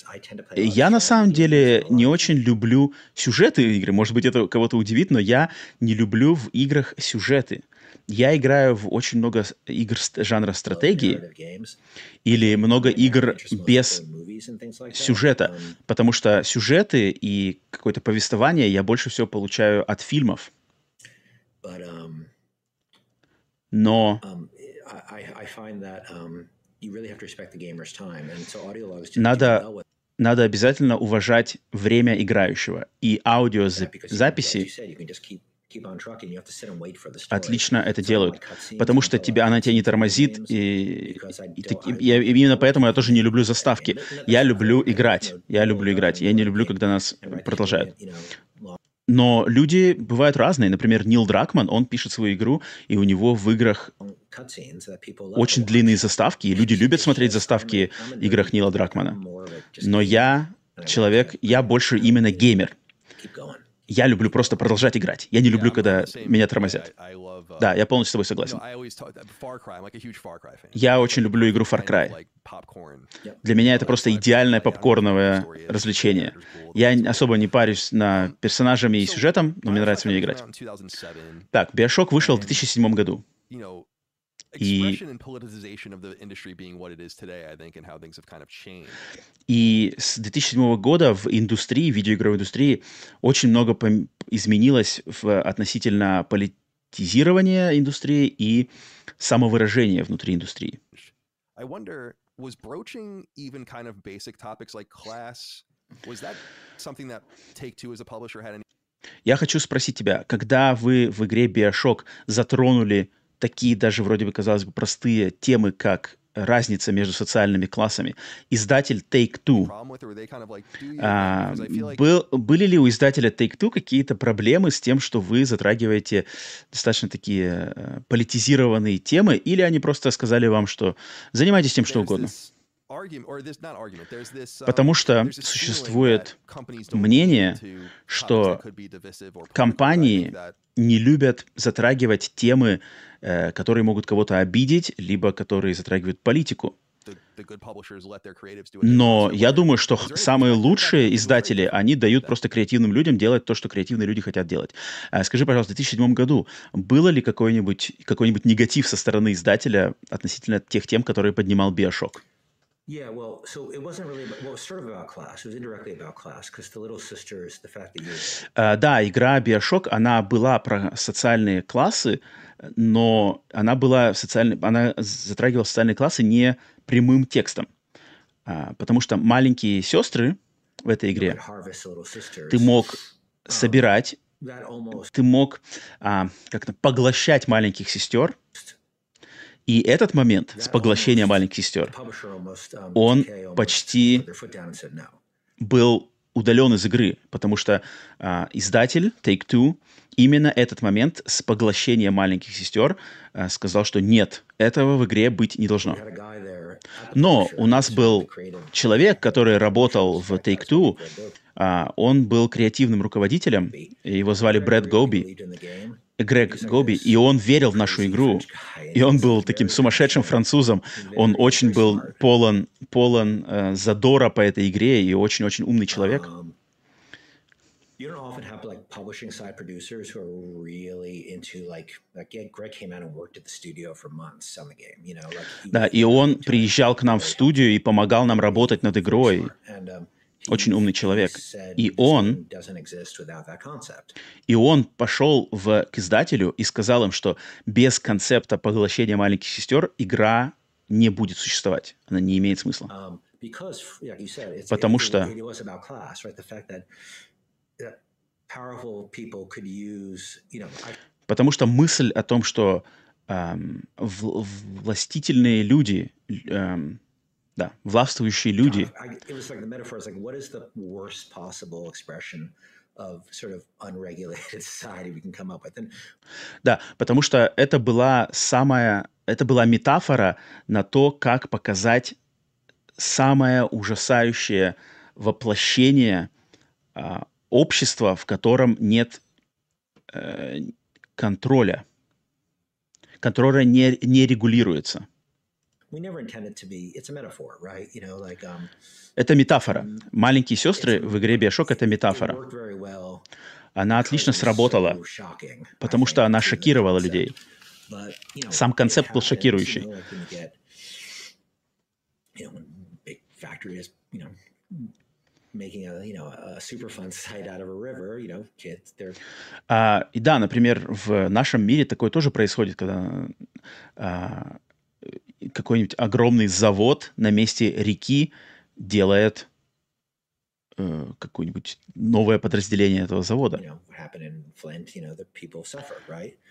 Я на самом деле не очень люблю сюжеты игры. Может быть, это кого-то удивит, но я не люблю в играх сюжеты. Я играю в очень много игр жанра стратегии или много игр без сюжета, потому что сюжеты и какое-то повествование я больше всего получаю от фильмов. but um, Но um, um, Надо надо обязательно уважать время играющего. И аудиозаписи отлично это делают, потому что тебя, она тебя не тормозит, и, и я- don't именно поэтому я тоже не люблю заставки. Я люблю играть, я люблю играть, я не люблю, когда нас продолжают. game, you know, long Но люди бывают разные. Например, Нил Дракман, он пишет свою игру, и у него в играх очень длинные заставки, и люди любят смотреть заставки в играх. Нила Дракмана. Но я человек, я больше именно геймер. Я люблю просто продолжать играть. Я не люблю, когда меня тормозят. Да, я полностью с тобой согласен. Я очень люблю игру Far Cry. Для меня это просто идеальное попкорновое развлечение. Я особо не парюсь на персонажами и сюжетом, но мне нравится в нее играть. Так, Bioshock вышел в 2007 году. И-. И с 2007 года в индустрии, видеоигровой индустрии, очень много изменилось в относительно политизирования индустрии и самовыражения внутри индустрии. I wonder, was broaching even kind of basic topics like class? Was that something that Take Two as a publisher had any? Я хочу спросить тебя, когда вы в игре Bioshock затронули такие даже вроде бы, казалось бы, простые темы, как разница между социальными классами. Издатель Take-Two. а, был- были ли у издателя Take-Two какие-то проблемы с тем, что вы затрагиваете достаточно такие э, политизированные темы, или они просто сказали вам, что занимайтесь тем, что угодно? Um, Потому что существует мнение, что компании не любят затрагивать темы, э, которые могут кого-то обидеть, либо которые затрагивают политику. Но я думаю, что самые лучшие издатели, они дают просто креативным людям делать то, что креативные люди хотят делать. А Скажи, пожалуйста, в 2007 году было ли какой-нибудь какой негатив со стороны издателя относительно тех тем, которые поднимал Биошок? Yeah, well, so it wasn't really, about, well, it was sort of about class. It was indirectly about class because the little sisters, the fact that you, А, Да, игра Биошок, она была про социальные классы, но она была социальной, она затрагивала социальные классы не прямым текстом. А, Потому что маленькие сестры в этой игре, ты мог собирать that almost ты мог а, как-то поглощать маленьких сестер, и этот момент с поглощением маленьких сестер um, Он почти был удален из игры, потому что а, издатель Take-Two именно этот момент с поглощением маленьких сестер а, сказал, что нет, этого в игре быть не должно. Но у нас был человек, который работал в Brad Gobi. а, он был креативным руководителем, его звали Брэд Гоби, Грег Гоби, и он верил в нашу игру. И он был таким сумасшедшим французом. Он очень был полон, полон э, задора по этой игре и очень-очень умный человек. You don't often have like publishing side producers who are really into like like yeah, Greg came out and worked at the studio for months on the game. You know, like he- Да, и он приезжал к нам в студию и помогал нам работать над игрой. And, um, Очень умный человек. И он-. И он пошел в, к издателю и сказал им, что без концепта поглощения маленьких сестер игра не будет существовать. Она не имеет смысла. Um, Потому что- Потому что мысль о том, что эм, властительные люди, эм, да, властвующие люди, Да, потому что это была самая, это была метафора на то, как показать самое ужасающее воплощение а, общества, в котором нет э, контроля. Контроля не, не регулируется. Это метафора. Маленькие сестры в игре Биошок — это метафора. Она отлично сработала, потому что она шокировала людей. Сам концепт был шокирующий. А, и да, например, в нашем мире такое тоже происходит, когда а, какой-нибудь огромный завод на месте реки делает э, какое-нибудь новое подразделение этого завода.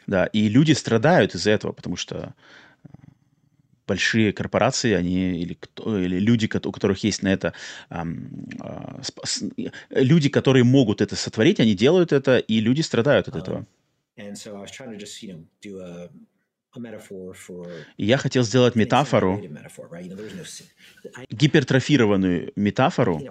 Да, и люди страдают из-за этого, потому что э, большие корпорации, они или, кто, или люди, у которых есть на это ам, а, сп- с- люди, которые могут это сотворить, они делают это, и люди страдают от этого. And so I was trying to just, you know, do a, я хотел сделать метафору, гипертрофированную метафору.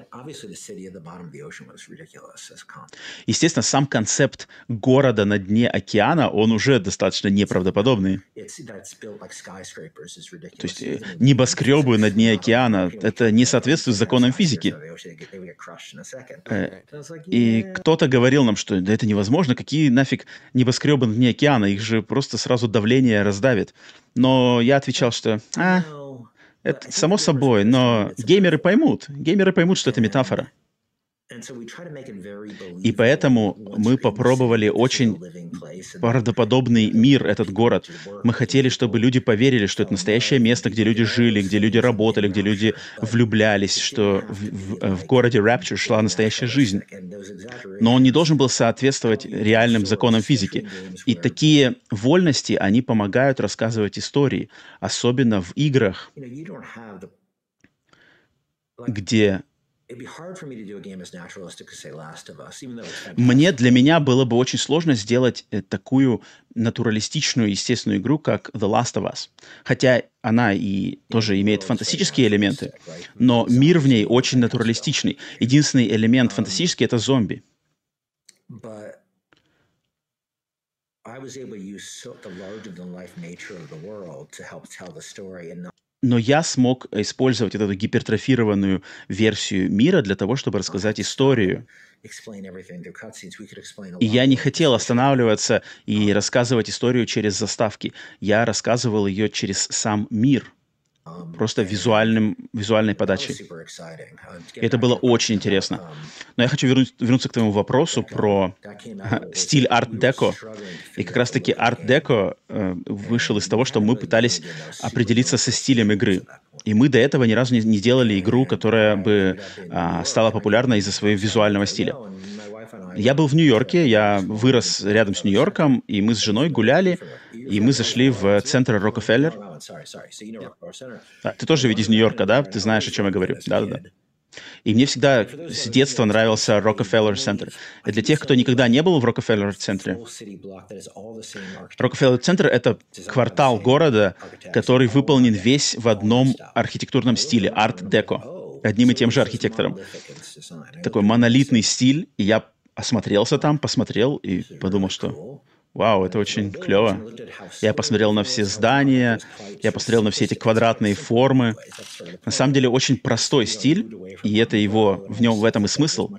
Естественно, сам концепт города на дне океана, он уже достаточно неправдоподобный. То есть э, небоскребы на дне океана, это не соответствует законам физики. Э, И кто-то говорил нам, что да это невозможно, какие нафиг небоскребы на дне океана, их же просто сразу давление раздавит. Но я отвечал, что а, I это само собой, но геймеры поймут, геймеры поймут, что это метафора. И поэтому мы попробовали очень правдоподобный мир, этот город. Мы хотели, чтобы люди поверили, что это настоящее место, где люди жили, где люди работали, где люди влюблялись, что в, в, в городе Rapture шла настоящая жизнь. Но он не должен был соответствовать реальным законам физики. И такие вольности, они помогают рассказывать истории, особенно в играх, где мне, для меня было бы очень сложно сделать э, такую натуралистичную, естественную игру, как The Last of Us. Хотя она и тоже имеет фантастические элементы, но мир в ней очень натуралистичный. Единственный элемент um, фантастический — это зомби. I was able to use the larger-than-life nature of the world to help tell the story and not но я смог использовать эту гипертрофированную версию мира для того, чтобы рассказать историю. И я не хотел останавливаться и рассказывать историю через заставки. Я рассказывал ее через сам мир просто визуальным, визуальной подачей. И это было очень интересно. Но я хочу вернуть, вернуться к твоему вопросу про стиль арт-деко. И как раз-таки арт-деко э, вышел из того, что мы пытались определиться со стилем игры. И мы до этого ни разу не, не делали игру, которая бы а, стала популярной из-за своего визуального стиля. Я был в Нью-Йорке, я вырос рядом с Нью-Йорком, и мы с женой гуляли, и мы зашли в центр Рокфеллер. А, ты тоже ведь из Нью-Йорка, да? Ты знаешь, о чем я говорю. Да-да-да. И мне всегда с детства нравился Rockefeller Center. И для тех, кто никогда не был в Rockefeller центре, Rockefeller Center — это квартал города, который выполнен весь в одном архитектурном стиле, арт-деко, одним и тем же архитектором. Такой монолитный стиль, и я осмотрелся там, посмотрел и подумал, что Вау, это очень клево. Я посмотрел на все здания, я посмотрел на все эти квадратные формы. На самом деле очень простой стиль, и это его, в нем в этом и смысл.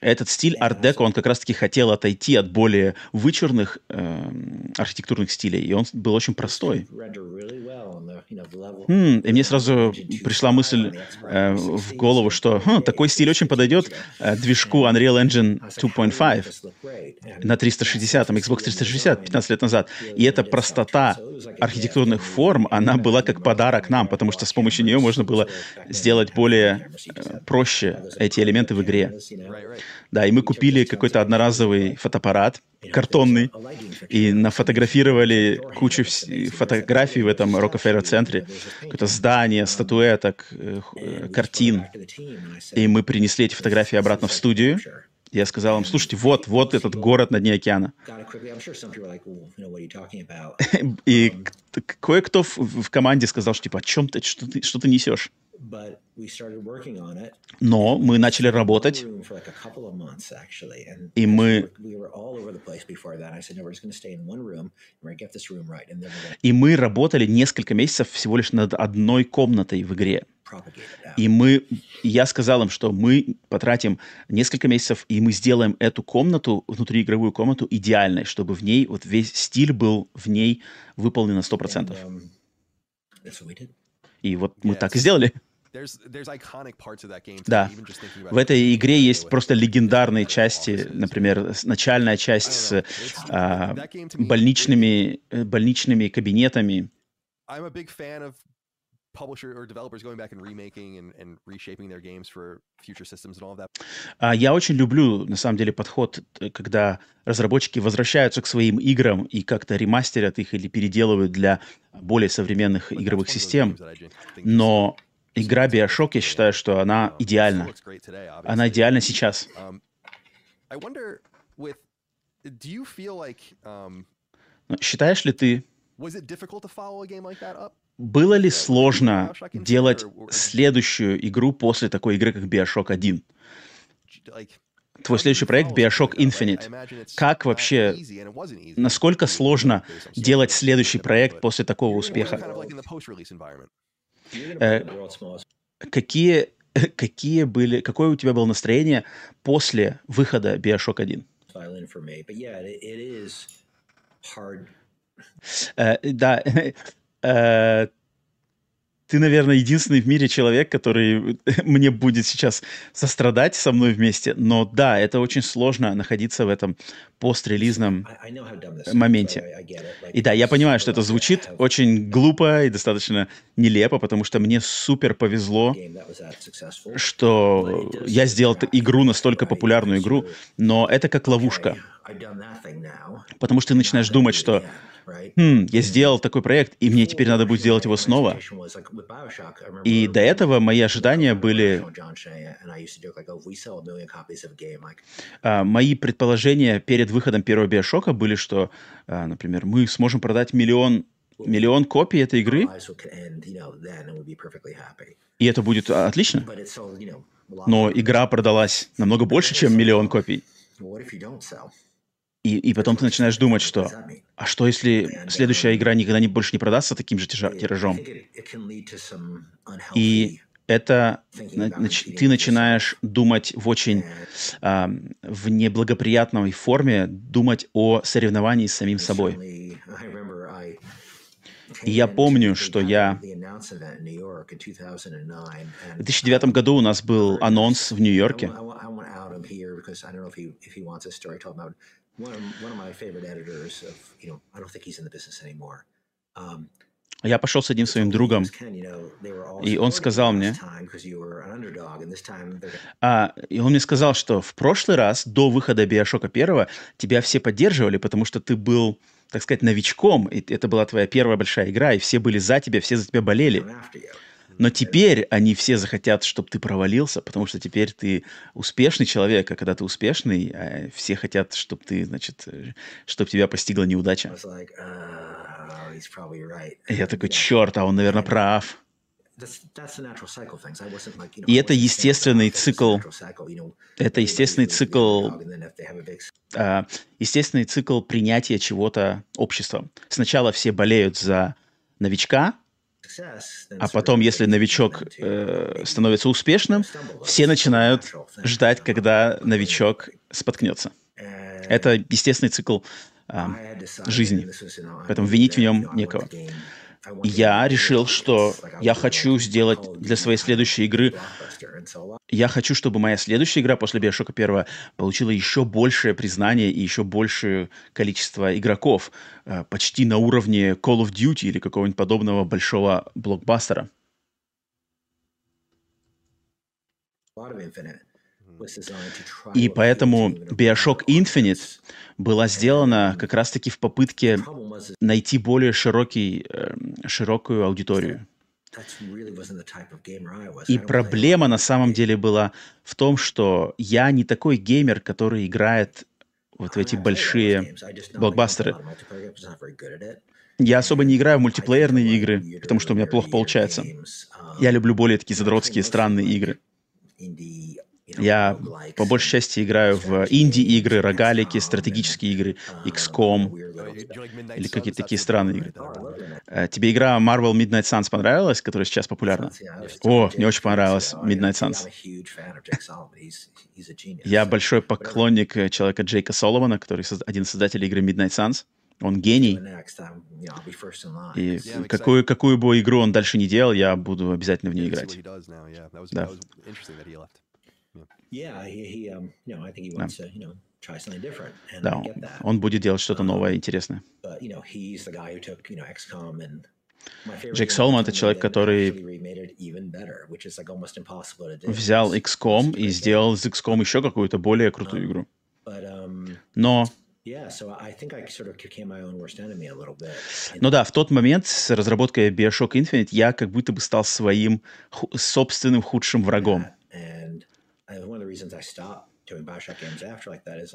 Этот стиль арт-деко, он как раз-таки хотел отойти от более вычурных э, архитектурных стилей, и он был очень простой. Хм, и мне сразу пришла мысль э, в голову, что хм, такой стиль очень подойдет э, движку Unreal Engine 2.5 на 3 360, там, Xbox 360 15 лет назад. И эта простота архитектурных форм, она была как подарок нам, потому что с помощью нее можно было сделать более э, проще эти элементы в игре. Да, и мы купили какой-то одноразовый фотоаппарат, картонный, и нафотографировали кучу фотографий в этом Рокфеллер-центре, какое-то здание, статуэток, э, э, картин. И мы принесли эти фотографии обратно в студию, я сказал им, слушайте, вот, вот этот город на дне океана. И кое-кто в, в команде сказал, что типа, о чем ты, что ты, что ты несешь? Но мы начали работать, и мы... И мы работали несколько месяцев всего лишь над одной комнатой в игре. И мы, я сказал им, что мы потратим несколько месяцев, и мы сделаем эту комнату, внутриигровую комнату, идеальной, чтобы в ней, вот весь стиль был в ней выполнен на 100%. And, um, и вот мы так и сделали. Да. В этой игре есть просто легендарные части, например, начальная часть с а, больничными, э, больничными кабинетами я очень люблю, на самом деле, подход, э, когда разработчики возвращаются к своим играм и как-то ремастерят их или переделывают для более современных игровых систем. Но игра Bioshock, я считаю, что она идеальна. Она идеальна сейчас. Считаешь ли ты, было ли сложно делать следующую игру после такой игры, как Bioshock 1? Твой следующий проект Bioshock Infinite. Как вообще, насколько сложно делать следующий проект после такого успеха? Э, какие, какие были, какое у тебя было настроение после выхода Bioshock 1? Э, да, Э, ты, наверное, единственный в мире человек, который мне будет сейчас сострадать со мной вместе. Но да, это очень сложно находиться в этом пострелизном моменте. И да, я понимаю, что это звучит очень глупо и достаточно нелепо, потому что мне супер повезло, что я сделал игру, настолько популярную игру, но это как ловушка. Потому что ты начинаешь думать, что хм, я сделал такой проект, и мне теперь надо будет сделать его снова. И до этого мои ожидания были... А, мои предположения перед выходом первого Биошока были, что, а, например, мы сможем продать миллион миллион копий этой игры, и это будет отлично. Но игра продалась намного больше, чем миллион копий. И, и потом ты начинаешь думать, что а что если следующая игра никогда не, больше не продастся таким же тиражом? И это ты начинаешь думать в очень э, в неблагоприятной форме, думать о соревновании с самим собой. И я помню, что я... В 2009 году у нас был анонс в Нью-Йорке one of, one of my favorite editors of, you know, I don't think he's in the business anymore. Я пошел с одним своим другом, и он сказал мне, а, и он мне сказал, что в прошлый раз, до выхода Биошока первого, тебя все поддерживали, потому что ты был, так сказать, новичком, и это была твоя первая большая игра, и все были за тебя, все за тебя болели. Но теперь они все захотят, чтобы ты провалился, потому что теперь ты успешный человек, а когда ты успешный, а, все хотят, чтобы ты, значит, э, чтобы тебя постигла неудача. Oh, я такой, черт, а он, наверное, прав. И это естественный цикл. Это естественный цикл. Uh, естественный цикл принятия чего-то обществом. Сначала все болеют за новичка, а потом, если новичок э, становится успешным, все начинают ждать, когда новичок споткнется. Это естественный цикл э, жизни. Поэтому винить в нем некого я решил, что я хочу сделать для своей следующей игры... Я хочу, чтобы моя следующая игра после Биошока 1 получила еще большее признание и еще большее количество игроков, э, почти на уровне Call of Duty или какого-нибудь подобного большого блокбастера. И поэтому Bioshock Infinite была сделана как раз-таки в попытке найти более широкий, э, широкую аудиторию. И проблема на самом деле была в том, что я не такой геймер, который играет вот в эти большие блокбастеры. Я особо не играю в мультиплеерные игры, потому что у меня плохо получается. Я люблю более такие задротские, странные игры. Я по большей части играю в инди-игры, рогалики, стратегические игры, XCOM или какие-то такие странные игры. Э, тебе игра Marvel Midnight Suns понравилась, которая сейчас популярна? О, мне очень понравилась Midnight Suns. Я большой поклонник э, человека Джейка Соломона, который один из создателей игры Midnight Suns. Он гений. И какую, какую бы игру он дальше не делал, я буду обязательно в ней играть. Да. Да, он будет делать что-то новое, интересное. But, you know, he's the guy who took, you know, XCOM and Джек Соломон — это человек, который взял XCOM и сделал из XCOM еще какую-то более крутую игру. Но ну да, в тот момент с разработкой Bioshock Infinite я как будто бы стал своим собственным худшим врагом.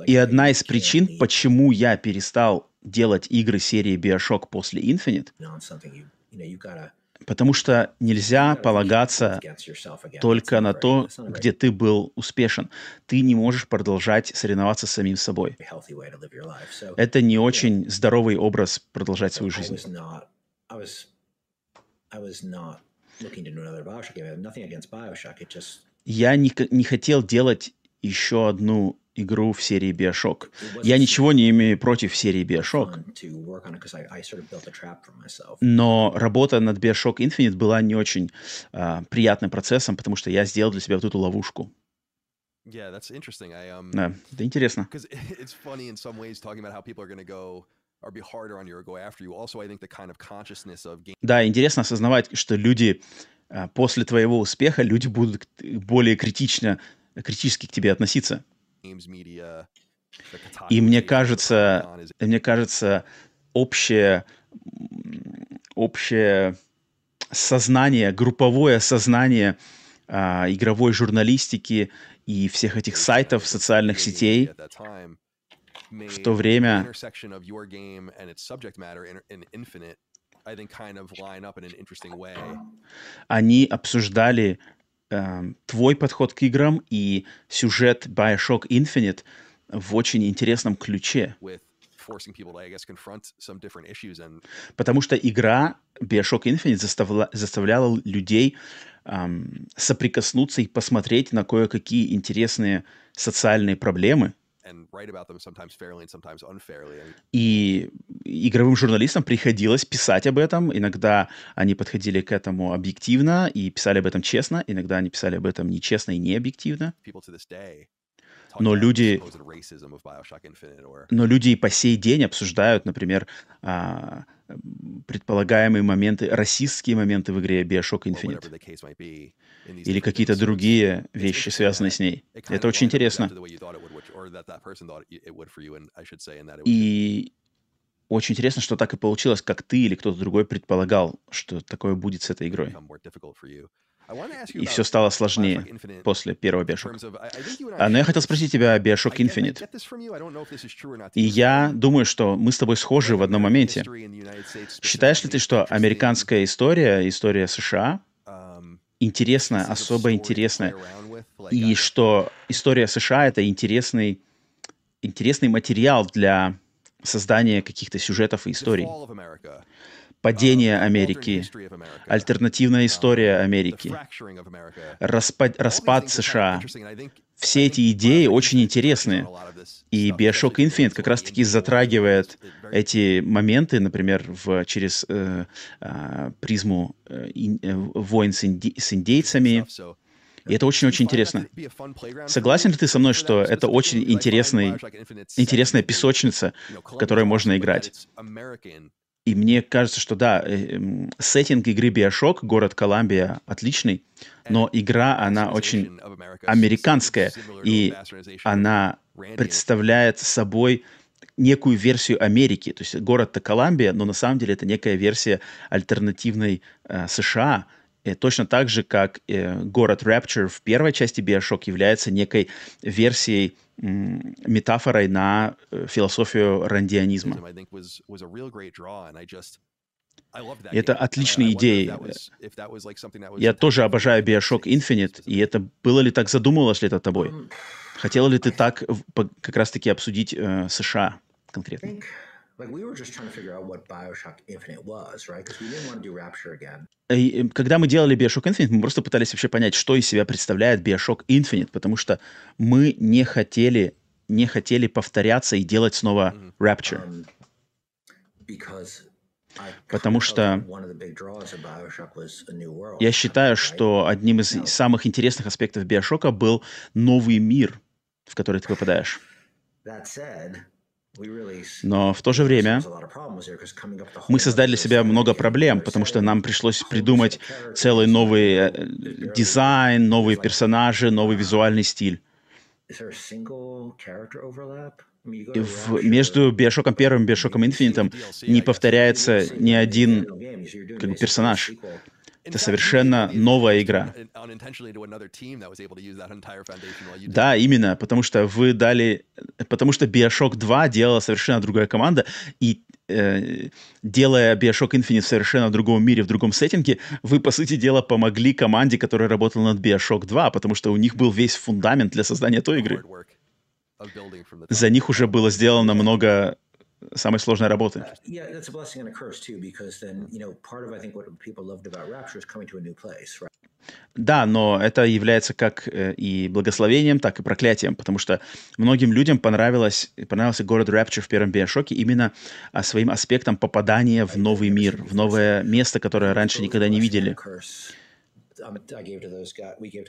И одна из причин, почему я перестал делать игры серии Bioshock после Infinite, потому что нельзя полагаться только на то, где ты был успешен. Ты не можешь продолжать соревноваться с самим собой. Это не очень здоровый образ продолжать свою жизнь я не, не хотел делать еще одну игру в серии Bioshock. Я ничего не имею против серии Bioshock, но работа над Bioshock Infinite была не очень а, приятным процессом, потому что я сделал для себя вот эту ловушку. Yeah, that's interesting. I um Да, это интересно. it's funny in some ways talking about how people are going to go or be harder on you or go after you. Also, I think the kind of consciousness of game Да, интересно осознавать, что люди а, после твоего успеха, люди будут более критично, критически к тебе относиться. И мне кажется, мне кажется, общее, общее сознание, групповое сознание а, игровой журналистики и всех этих сайтов, социальных сетей в то время они обсуждали эм, твой подход к играм и сюжет Bioshock Infinite в очень интересном ключе. Потому что игра Bioshock Infinite заставла- заставляла людей ам, соприкоснуться и посмотреть на кое-какие интересные социальные проблемы. И игровым журналистам приходилось писать об этом. Иногда они подходили к этому объективно и писали об этом честно. Иногда они писали об этом нечестно и необъективно. Но люди- Но люди и по сей день обсуждают, например, а, предполагаемые моменты, расистские моменты в игре Bioshock Infinite. Или какие-то другие вещи, связанные с ней. Это очень интересно. И очень интересно, что так и получилось, как ты или кто-то другой предполагал, что такое будет с этой игрой. И все стало сложнее после первого Bioshock. А, но я хотел спросить тебя о Bioshock Infinite. not. И я думаю, что мы с тобой схожи в одном моменте. Считаешь ли ты, что американская история, история США, um, интересная, особо интересная, и что история США — это интересный, интересный материал для создания каких-то сюжетов и историй. Падение um, Америки, альтернативная история Америки, распад, распад США. Все эти идеи очень this И Bioshock Infinite как раз-таки затрагивает эти моменты, например, в, через э, а, призму э, э, войн с, инди- с индейцами. И это очень-очень интересно. Согласен ли ты со мной, что это очень интересный, интересная песочница, в которой можно играть? И мне кажется, что да, э, м, сеттинг игры Bioshock, город Колумбия, отличный, но игра, она очень американская, и она представляет собой некую версию Америки. То есть город-то Колумбия, но на самом деле это некая версия альтернативной э, США. Э, точно так же, как э, город Rapture в первой части Bioshock является некой версией, м, метафорой на э, философию рандианизма. Это that was Я тоже обожаю Bioshock States Infinite, и это было ли так, задумывалось ли это тобой? Хотела ли ты так как раз-таки обсудить э, США конкретно? Think like we were just trying to figure out what Bioshock Infinite was, right? Because we didn't want to do Rapture again. И, э, когда мы делали Bioshock Infinite, мы просто пытались вообще понять, что из себя представляет Bioshock Infinite, потому что мы не хотели, не хотели повторяться и делать снова Rapture. Um, because I Потому что felt that one of the big draws of Bioshock was a new world. Я считаю, что одним из самых интересных аспектов Биошока был новый мир, в который ты попадаешь. Но в то же время мы создали для себя много проблем, потому что нам пришлось придумать целый новый э, дизайн, новые персонажи, новый визуальный стиль. В- между Биошоком первым и Биошоком Инфинитом не повторяется ни один как бы, персонаж. Это совершенно новая игра. Да, именно, потому что вы дали... Потому что Bioshock 2 делала совершенно другая команда, и э, делая Bioshock Infinite в совершенно другом мире, в другом сеттинге, вы, по сути дела, помогли команде, которая работала над Bioshock 2, потому что у них был весь фундамент для создания той игры. За них уже было сделано много самой сложной работы. Да, но это является как э, и благословением, так и проклятием, потому что многим людям понравилось, понравился город Rapture в первом Биошоке именно а, своим аспектом попадания в новый мир, в новое место, которое раньше никогда не видели.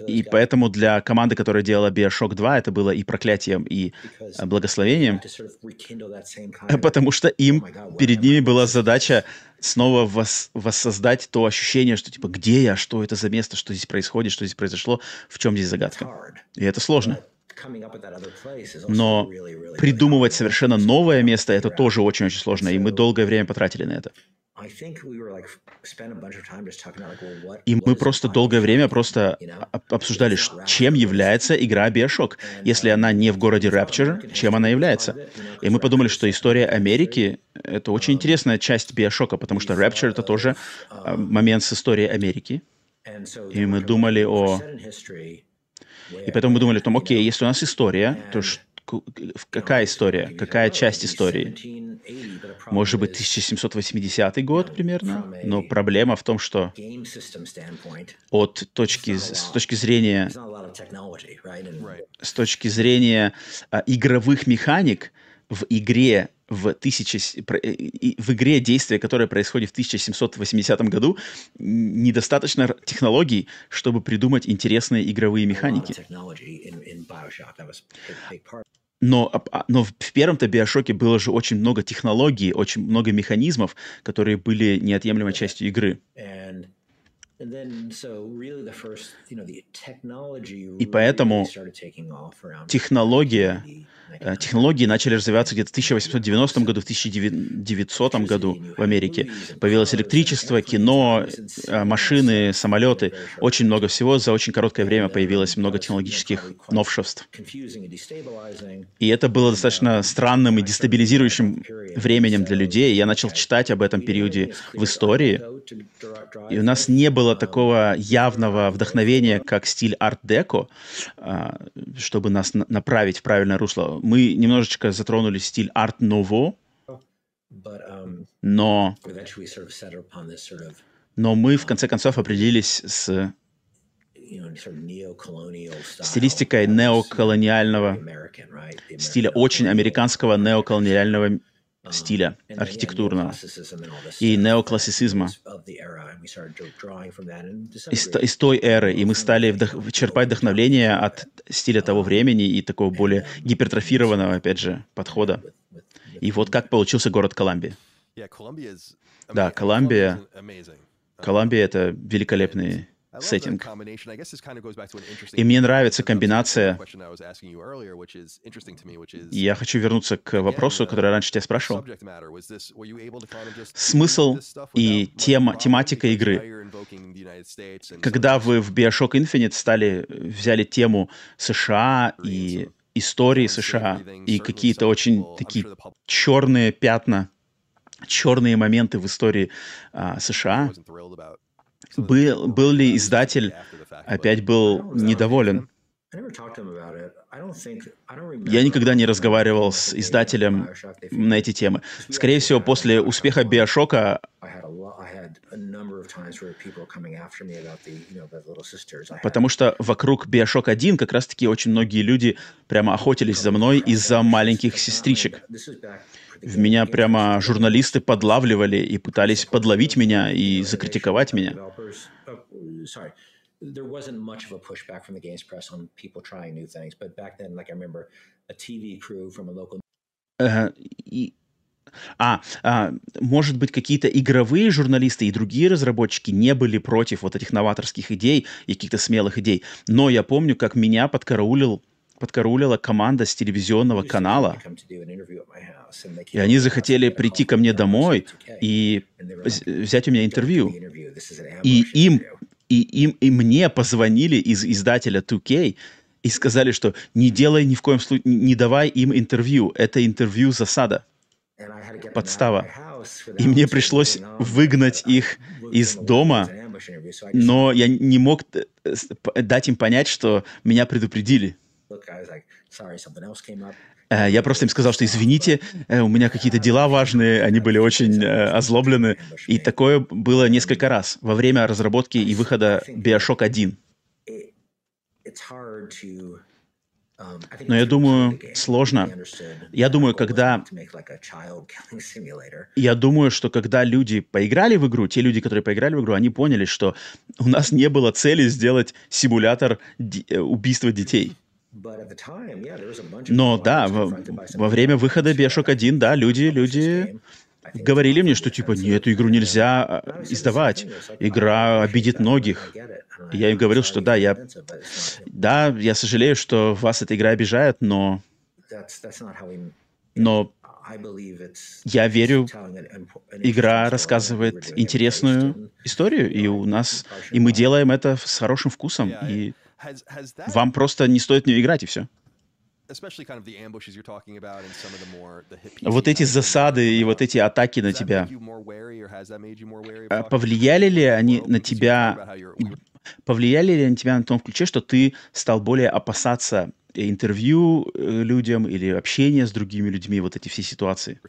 И поэтому для команды, которая делала Bioshock 2, это было и проклятием, и а, благословением, потому что им перед ними была задача снова вос- воссоздать то ощущение, что типа где я, что это за место, что здесь происходит, что здесь произошло, в чем здесь загадка. И это сложно. Но придумывать совершенно новое место, это тоже очень-очень сложно, и мы долгое время потратили на это. И мы просто долгое время просто обсуждали, чем является игра Bioshock. Если она не в городе Rapture, чем она является? И мы подумали, что история Америки — это очень интересная часть Биошока, потому что Rapture — это тоже а, момент с историей Америки. И мы думали о... И поэтому мы думали о том, окей, если у нас история, то в- какая история, какая часть истории? Может быть, 1780 год примерно? Но проблема в том, что от точки, с точки зрения с точки зрения игровых механик в игре в, про- э, в игре действия, которое происходит в 1780 году, недостаточно технологий, чтобы придумать интересные игровые механики. Но, а- а- но в в первом-то Биошоке было же очень много технологий, очень много механизмов, которые были неотъемлемой частью игры. And И поэтому Технология, 1990. э, технологии начали развиваться где-то в 1890 году, в 1900 году в Америке. Появилось электричество, кино, э, машины, самолеты. Очень много всего. За очень короткое время появилось много технологических новшеств. И это было достаточно странным и дестабилизирующим временем для людей. Я начал читать об этом периоде в истории. И у нас не было такого явного вдохновения, как стиль арт-деко, чтобы нас на- направить в правильное русло. Мы немножечко затронули стиль арт-ново, um, но, но мы в конце концов определились с стилистикой неоколониального стиля, очень американского неоколониального стиля, yeah, архитектурного. и неоклассицизма. из, из той эры, и мы стали вдох- черпать вдохновение от стиля того времени и такого более гипертрофированного, опять же, подхода. И вот как получился город Колумбия. Да, Колумбия- amazing. Колумбия — это великолепный сеттинг. И мне нравится комбинация. я хочу вернуться к вопросу, который я раньше тебя спрашивал. Смысл и тема- тематика игры. Когда вы в Bioshock Infinite стали, взяли тему США и истории США, и какие-то очень такие черные пятна, черные моменты в истории а, США, был, был ли издатель опять был недоволен? Я никогда не разговаривал с издателем на эти темы. Скорее всего, после успеха Биошока Потому что вокруг Bioshock 1 как раз-таки очень многие люди прямо охотились за мной из-за маленьких сестричек. В меня прямо журналисты подлавливали и пытались подловить меня и закритиковать меня. Uh, there wasn't much of a pushback from the games press on people trying new things. But back then, like I remember a TV crew from a local Э, и- А, а, может быть, какие-то игровые журналисты и другие разработчики не были против вот этих новаторских идей и каких-то смелых идей. Но я помню, как меня подкараулил, подкараулила команда с телевизионного канала, и они захотели прийти ко мне домой Ambush 2K, и взять у меня "Don't do интервью. И им, interview." и им, и мне позвонили из издателя 2K и сказали, что не делай ни в коем случае, не давай им интервью. Это интервью засада. Подстава. И мне пришлось выгнать их из дома, но я не мог э, дать им понять, что меня предупредили. Э, Я просто им сказал, что извините, э, у меня какие-то дела важные, они были очень э, озлоблены. И такое было несколько раз во время разработки и выхода Bioshock 1. It, it's hard to. Um, Но я думаю, сложно. Я думаю, когда. Я думаю, что когда люди поиграли в игру, те люди, которые поиграли в игру, они поняли, что у нас не было цели сделать симулятор убийства детей. Но да, во, во время выхода Bioshock 1, да, люди, "Publish this люди говорили мне, что типа, нет, эту игру uh, нельзя а, издавать. Игра обидит многих. И Я им говорил, что да, я, да, я сожалею, что вас эта игра обижает, но, но я верю, игра рассказывает интересную историю, и у нас, и мы делаем это с хорошим вкусом, и вам просто не стоит в нее играть, и все. Вот эти засады и вот эти атаки на тебя, talking повлияли ли они на тебя, повлияли ли они на тебя на том ключе, что ты стал более опасаться интервью э, людям или общения с другими людьми, вот эти все ситуации?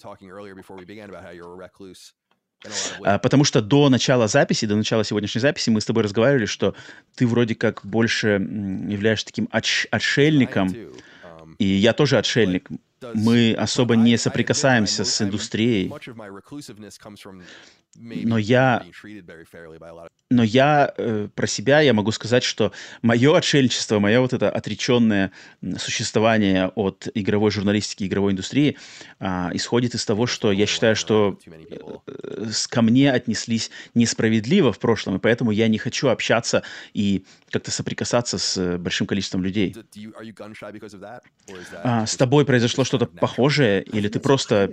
А. Потому что до начала записи, до начала сегодняшней записи мы с тобой разговаривали, что ты вроде как больше являешься таким отш- отшельником. Um, и я тоже отшельник. Мы особо не соприкасаемся с индустрией. Но я Но я э, про себя я могу сказать, что мое отшельничество, мое вот это отреченное существование от игровой журналистики, игровой индустрии а, исходит из того, что я считаю, что э, с- ко мне отнеслись несправедливо в прошлом, и поэтому я не хочу общаться и как-то соприкасаться с э, большим количеством людей. А, с тобой произошло что-то похожее, или ты просто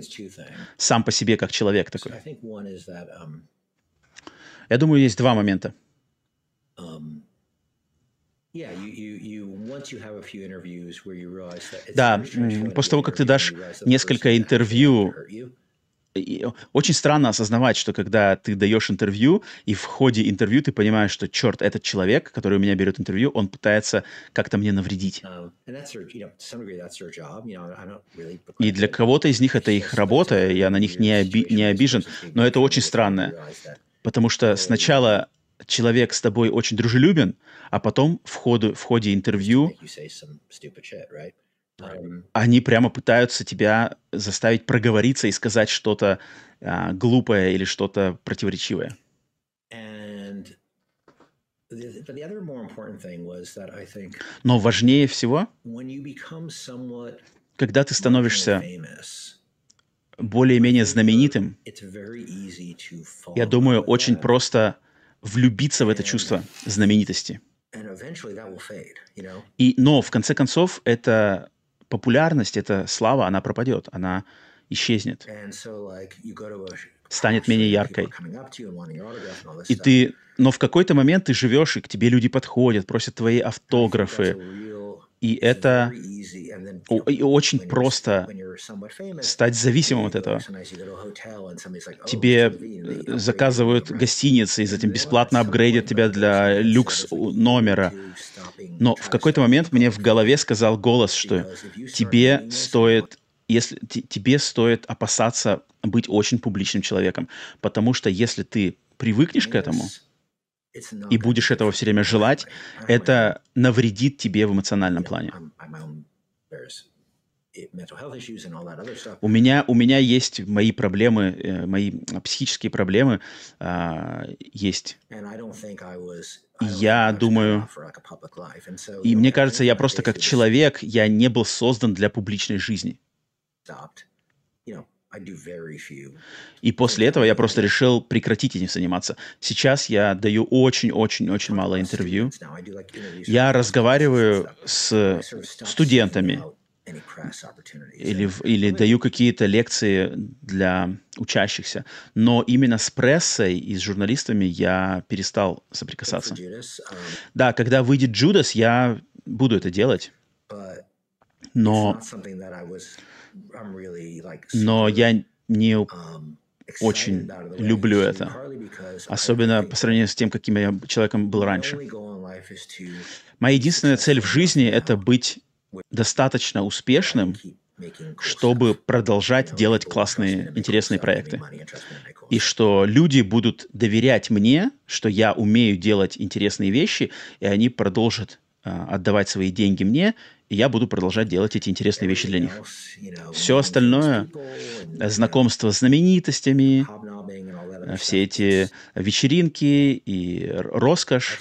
сам по себе как человек такой? Um, Я думаю, есть два момента. um, Да, после того, как ты дашь несколько интервью. И очень странно осознавать, что когда ты даешь интервью, и в ходе интервью ты понимаешь, что, черт, этот человек, который у меня берет интервью, он пытается как-то мне навредить. Really. И для кого-то из них это их работа, я на них не, оби- не обижен, но это очень странно, потому что сначала человек с тобой очень дружелюбен, а потом в ходе, в ходе интервью они прямо пытаются тебя заставить проговориться и сказать что-то а, глупое или что-то противоречивое. Но важнее всего, когда ты становишься более-менее знаменитым, я думаю, очень просто влюбиться в это чувство знаменитости. И, но, в конце концов, эта популярность, эта слава, она пропадет, она исчезнет. Станет менее яркой. И ты, но в какой-то момент ты живешь, и к тебе люди подходят, просят твои автографы. И это очень просто стать зависимым от этого. "Oh, Тебе э, заказывают you, right?" гостиницы, и затем бесплатно апгрейдят тебя для люкс номера. Но в какой-то момент мне в голове сказал голос, что тебе стоит, если те- тебе стоит опасаться быть очень публичным человеком, потому что если ты привыкнешь к этому и будешь этого все время желать, это навредит тебе в эмоциональном плане. У меня, у меня есть мои проблемы, э, мои психические проблемы а, есть. И я думаю- И мне кажется, я просто как человек, я не был создан для публичной жизни. И после этого я просто решил прекратить этим заниматься. Сейчас я даю очень-очень-очень мало интервью. Я разговариваю с студентами или, или даю какие-то лекции для учащихся. Но именно с прессой и с журналистами я перестал соприкасаться. Да, когда выйдет Джудас, я буду это делать. Но, но я не очень люблю это. Особенно по сравнению с тем, каким я человеком был раньше. Моя единственная цель в жизни — это быть достаточно успешным, чтобы продолжать делать классные, интересные проекты. И что люди будут доверять мне, что я умею делать интересные вещи, и они продолжат а, отдавать свои деньги мне, и я буду продолжать делать эти интересные вещи для них. Все остальное, знакомство с знаменитостями, все эти вечеринки и роскошь,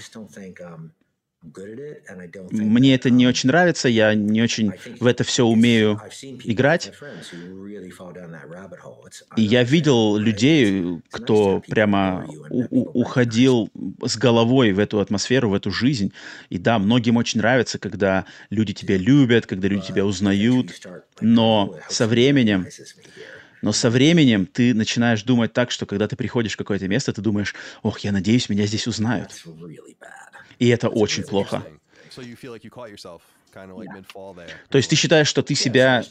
мне это не очень нравится, я не очень в это все умею играть. И я видел людей, кто прямо уходил с головой в эту атмосферу, в эту жизнь. И да, многим очень нравится, когда люди тебя любят, когда люди тебя узнают. Но со временем но со временем ты начинаешь думать так, что когда ты приходишь в какое-то место, ты думаешь, ох, я надеюсь, меня здесь узнают. И это очень плохо. То есть ты считаешь, что ты себя,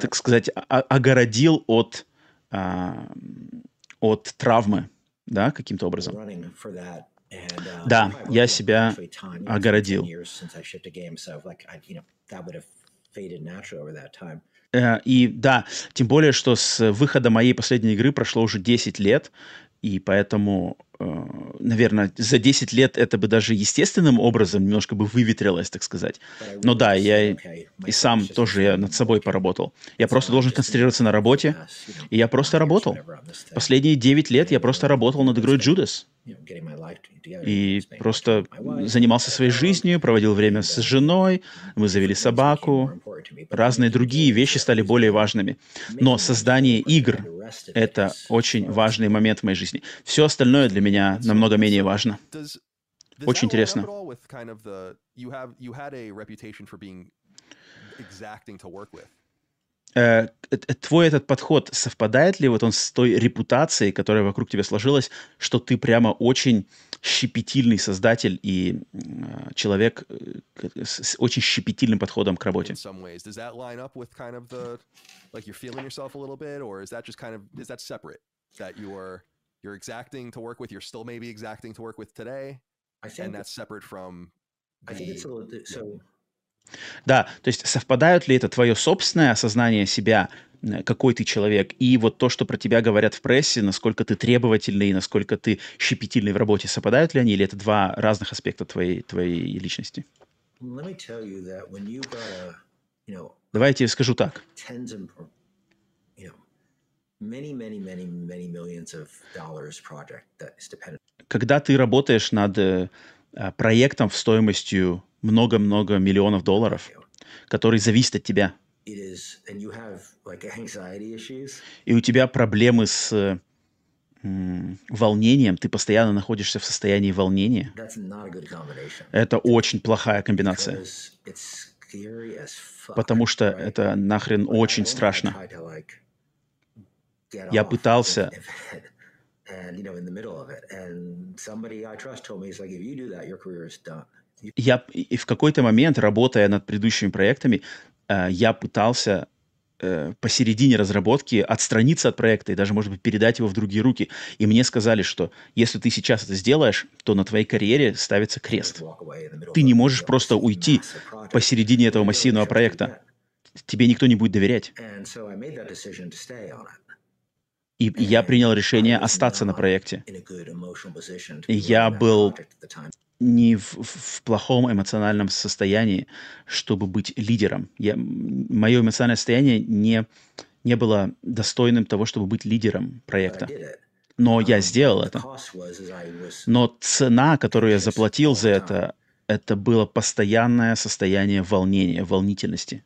так сказать, огородил от, а, от травмы, да, каким-то образом? Да, я себя огородил. Э, и да, тем более, что с выхода моей последней игры прошло уже 10 лет, и поэтому, э, наверное, за 10 лет это бы даже естественным образом немножко бы выветрилось, так сказать. Но да, я и сам тоже я над собой поработал. Я просто должен концентрироваться на работе, и я просто работал. Последние 9 лет я просто работал над игрой Judas. И просто занимался своей жизнью, проводил время с женой, мы завели собаку, разные другие вещи стали более важными. Но создание игр — это очень важный момент в моей жизни. Все остальное для меня намного менее важно. Очень интересно. Э, твой этот подход совпадает ли вот он с той репутацией, которая вокруг тебя сложилась, что ты прямо очень щепетильный создатель и э, человек э, с очень щепетильным подходом к работе? you're exacting to work with, you're still maybe exacting to work with today, and that's separate from. I think it's a little so. Да, то есть совпадают ли это твое собственное осознание себя, э, какой ты человек, и вот то, что про тебя говорят в прессе, насколько ты требовательный, насколько ты щепетильный в работе, совпадают ли они, или это два разных аспекта твоей, твоей личности? Давайте скажу так. Когда ты работаешь над э, проектом в стоимостью много-много миллионов долларов, который зависит от тебя. И у тебя проблемы с волнением, ты постоянно находишься в состоянии волнения. Это очень плохая комбинация. Потому что это нахрен очень страшно. Я пытался я и в какой-то момент, работая над предыдущими проектами, э, я пытался э, посередине разработки отстраниться от проекта и даже, может быть, передать его в другие руки. И мне сказали, что если ты сейчас это сделаешь, то на твоей карьере ставится крест. Ты не можешь просто уйти посередине этого массивного проекта. Тебе никто не будет доверять. И я принял решение остаться на проекте. И я был не в, в плохом эмоциональном состоянии, чтобы быть лидером. Я, мое эмоциональное состояние не, не было достойным того, чтобы быть лидером проекта. Но я сделал это. Но цена, которую я заплатил за это, это было постоянное состояние волнения, волнительности.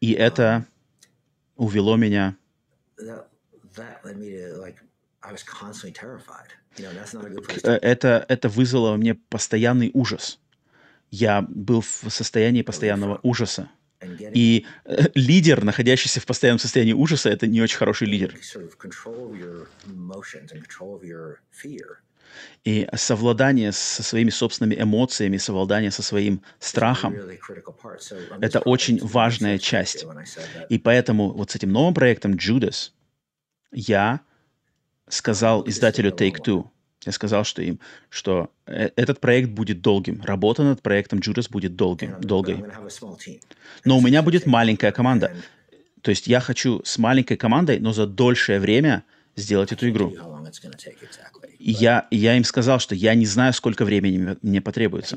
И это увело меня это, это вызвало во мне постоянный ужас. Я был в состоянии постоянного ужаса. И э, лидер, находящийся в постоянном состоянии ужаса, это не очень хороший лидер. И совладание со своими собственными эмоциями, совладание со своим страхом — это очень важная часть. И поэтому вот с этим новым проектом Judas я сказал издателю Take-Two, Я сказал, что им, что э, этот проект будет долгим. Работа над проектом Judas будет долгим, долгой. Но у меня будет маленькая команда. То есть я хочу с маленькой командой, но за дольшее время сделать эту игру. И я, я им сказал, что я не знаю, сколько времени мне- потребуется.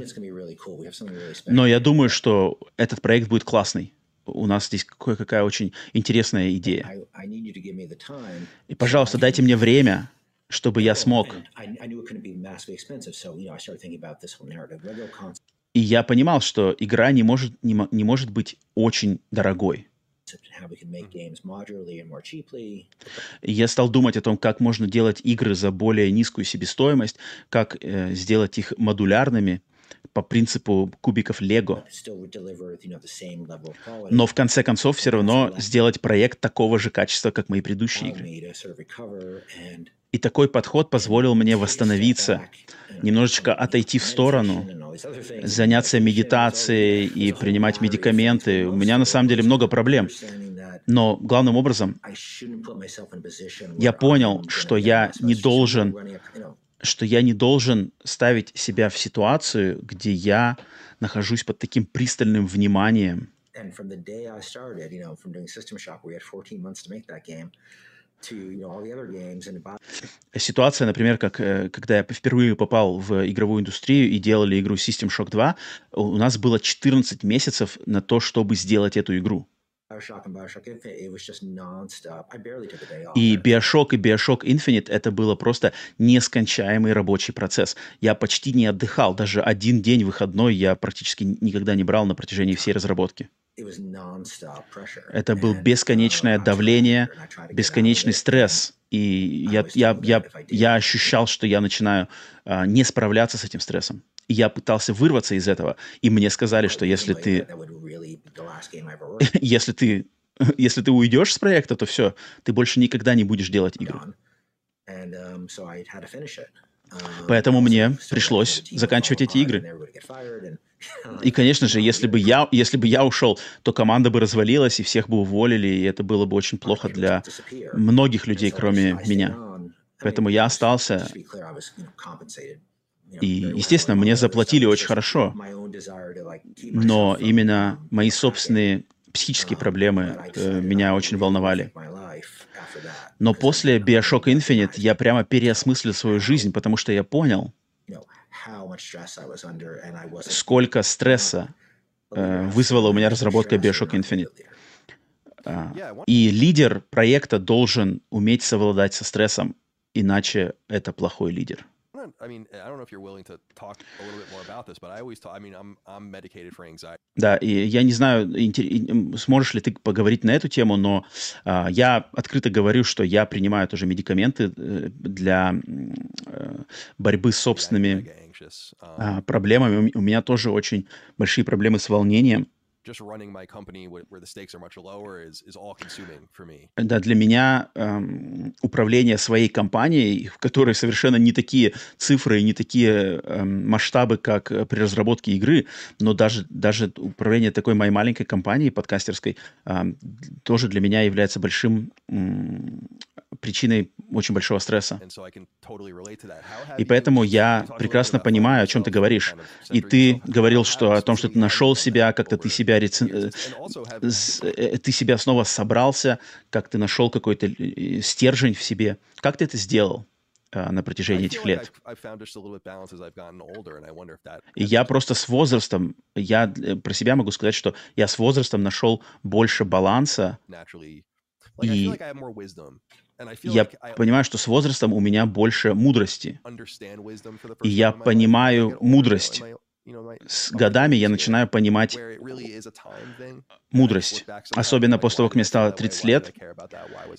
Но я думаю, что этот проект будет классный. У нас здесь кое-какая очень интересная идея. И, пожалуйста, дайте мне время, чтобы я Oh, смог. И я понимал, что игра не может, не, не может быть очень дорогой. я стал думать о том, как можно делать игры за более низкую себестоимость, как э, сделать их модулярными по принципу кубиков Лего. Но в конце концов все равно сделать проект такого же качества, как мои предыдущие игры. И такой подход позволил мне восстановиться, немножечко отойти в сторону, заняться медитацией и принимать медикаменты. У меня на самом деле много проблем. Но главным образом, Я понял, что я не должен что я не должен ставить себя в ситуацию, где я нахожусь под таким пристальным вниманием. and from the day I started, you know, from doing System Shock, we had 14 months to make that game, to you know all the other games, and about Ситуация, например, как э, когда я впервые попал в игровую индустрию и делали игру System Shock 2, у нас было 14 месяцев на то, чтобы сделать эту игру. И Bioshock и Bioshock Infinite это было просто нескончаемый рабочий процесс. Я почти не отдыхал, даже один день выходной я практически никогда не брал на протяжении всей разработки. Это был бесконечное uh, давление, бесконечный стресс. И я, я, я, я ощущал, что я начинаю а, не справляться с этим стрессом. И я пытался вырваться из этого. И мне сказали, что если ты, если ты, если ты уйдешь с проекта, то все, ты больше никогда не будешь делать and um. Um, Поэтому мне пришлось заканчивать эти игры. И, конечно же, если бы я, если бы я ушел, то команда бы развалилась, и всех бы уволили, и это было бы очень плохо для многих людей, кроме меня. Поэтому я остался, и, естественно, мне заплатили очень хорошо, но именно мои собственные психические проблемы э, меня очень волновали. Но после Bioshock Infinite я прямо переосмыслил свою жизнь, потому что я понял, сколько стресса э, вызвала у меня разработка Bioshock Infinite. А, И лидер проекта должен уметь совладать со стрессом, иначе это плохой лидер. Not- I mean, I don't know if you're willing to talk a little bit more about this, but I always talk. I mean, I'm I'm medicated for anxiety. Да, и я не знаю, сможешь ли ты поговорить на эту тему, но а, я открыто говорю, что я принимаю тоже медикаменты э, для э, борьбы с собственными а, проблемами. У меня тоже очень большие проблемы с волнением. Just running my company where, the stakes are much lower is is all consuming for me. Да, для меня эм, управление своей компанией, в которой совершенно не такие цифры и не такие эм, масштабы, как э, при разработке игры, но даже, даже управление такой моей маленькой компанией подкастерской эм, тоже для меня является большим м, причиной очень большого стресса. И поэтому я прекрасно понимаю, о чем ты говоришь. И ты говорил, что о том, что ты нашел себя, как-то ты себя рецен- э, с- э, ты себя снова собрался, как ты нашел какой-то э, стержень в себе. Как ты это сделал э, на протяжении этих лет? И я просто с возрастом, я э, про себя могу сказать, что я с возрастом нашел больше баланса. И Я понимаю, что с возрастом у меня больше мудрости. И я понимаю мудрость. С годами я начинаю понимать мудрость. Особенно после того, как мне стало that way? 30 Why did лет.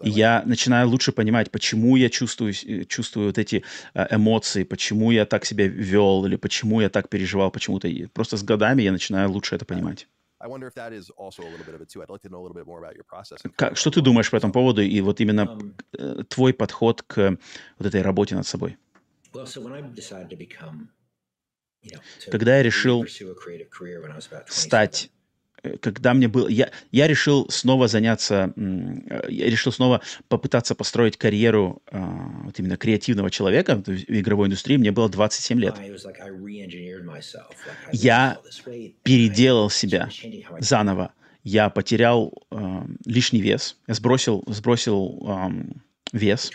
Я начинаю лучше понимать, почему я чувствую, э, чувствую вот эти э, эмоции, почему я так себя вел, или почему я так переживал почему-то. Просто с годами я начинаю лучше это понимать. I wonder if that is also a little bit of it too. I'd like to know a little bit more about your process. and kind Как, что ты думаешь по этому поводу и вот именно Um, э, твой подход к вот этой работе над собой? well, so when I decided to become, you know, to Когда я решил pursue a creative career when I was about 27, стать э, когда мне было... Я, я решил снова заняться... Э, я решил снова попытаться построить карьеру э, вот именно креативного человека в игровой индустрии. Мне было 27 лет. Я переделал себя заново. Я потерял э, лишний вес. Я сбросил, сбросил э, вес.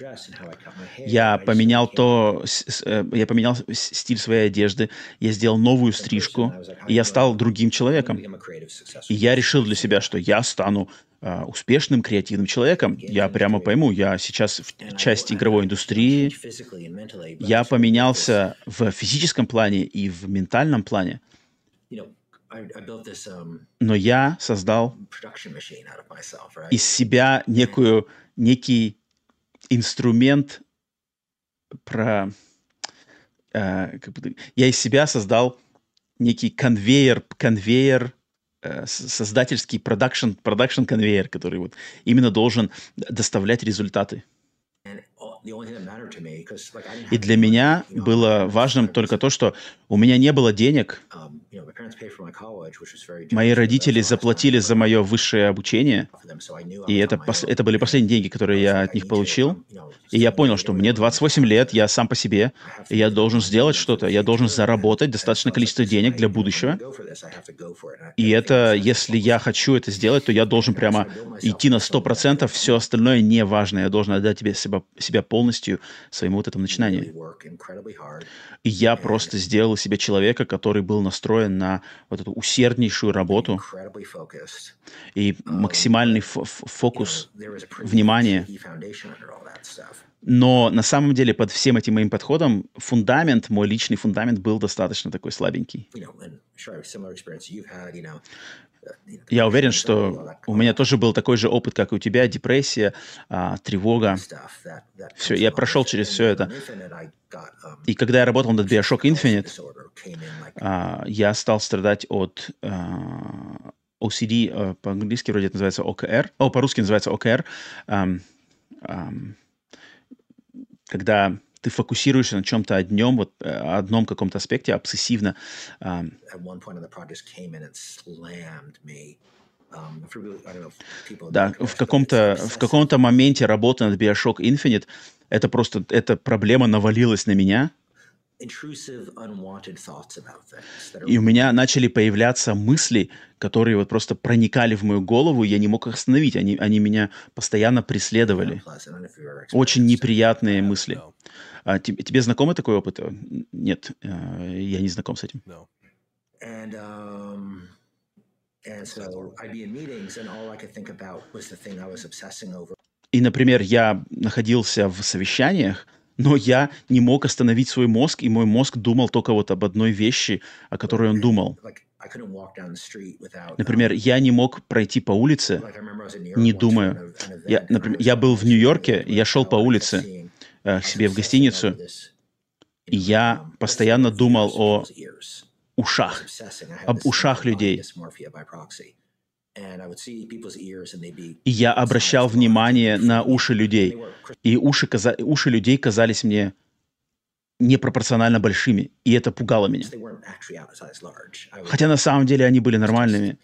Я поменял то, э, я поменял стиль своей одежды, я сделал новую стрижку, и я стал другим человеком. И я решил для себя, что я стану uh, успешным креативным человеком. Я прямо пойму, я сейчас в части игровой индустрии, я поменялся в физическом плане и в ментальном плане. Um, Но я создал из себя некую, некий инструмент про... Э, как бы, я из себя создал некий конвейер, конвейер э, создательский продакшн, продакшн конвейер, который вот именно должен доставлять результаты. И для меня было важным только то, что у меня не было денег. Мои родители заплатили за мое высшее обучение, и это, это были последние деньги, которые я от них получил. И я понял, что мне 28 лет, я сам по себе, и я должен сделать что-то, я должен заработать достаточное количество денег для будущего. И это, если я хочу это сделать, то я должен прямо идти на 100%, все остальное не важно, я должен отдать тебе себя, себя полностью своему вот этому начинанию. И я просто сделал себе человека, который был настроен на вот эту усерднейшую работу и максимальный фокус внимания. но на самом деле под всем этим моим подходом фундамент, мой личный фундамент был достаточно такой слабенький. Я уверен, что у меня тоже был такой же опыт, как и у тебя, депрессия, а, тревога. Все, я прошел через все это. И когда я работал над Bioshock Infinite, а, я стал страдать от а, OCD, по-английски вроде это называется OKR, о, по-русски называется OKR, когда ты фокусируешься на чем-то одном, вот э, одном каком-то аспекте обсессивно. Um, да, в каком-то в каком-то моменте работы над Bioshock Infinite это просто эта проблема навалилась на меня, и у меня начали появляться мысли, которые вот просто проникали в мою голову, и я не мог их остановить. Они, они меня постоянно преследовали. Очень неприятные мысли. А, тебе, тебе знакомый такой опыт? Нет, э, я не знаком с этим. Um, и, например, я находился в совещаниях, но я не мог остановить свой мозг, и мой мозг думал только вот об одной вещи, о которой он думал. Например, um, я не мог пройти по улице, не думая. Я, например, я был в Нью-Йорке, я шел по улице э, к себе в гостиницу, и я постоянно думал о ушах, об ушах людей. И я обращал внимание на уши людей. И уши, каза... уши людей казались мне непропорционально большими, и это пугало меня. Хотя на самом деле они были нормальными.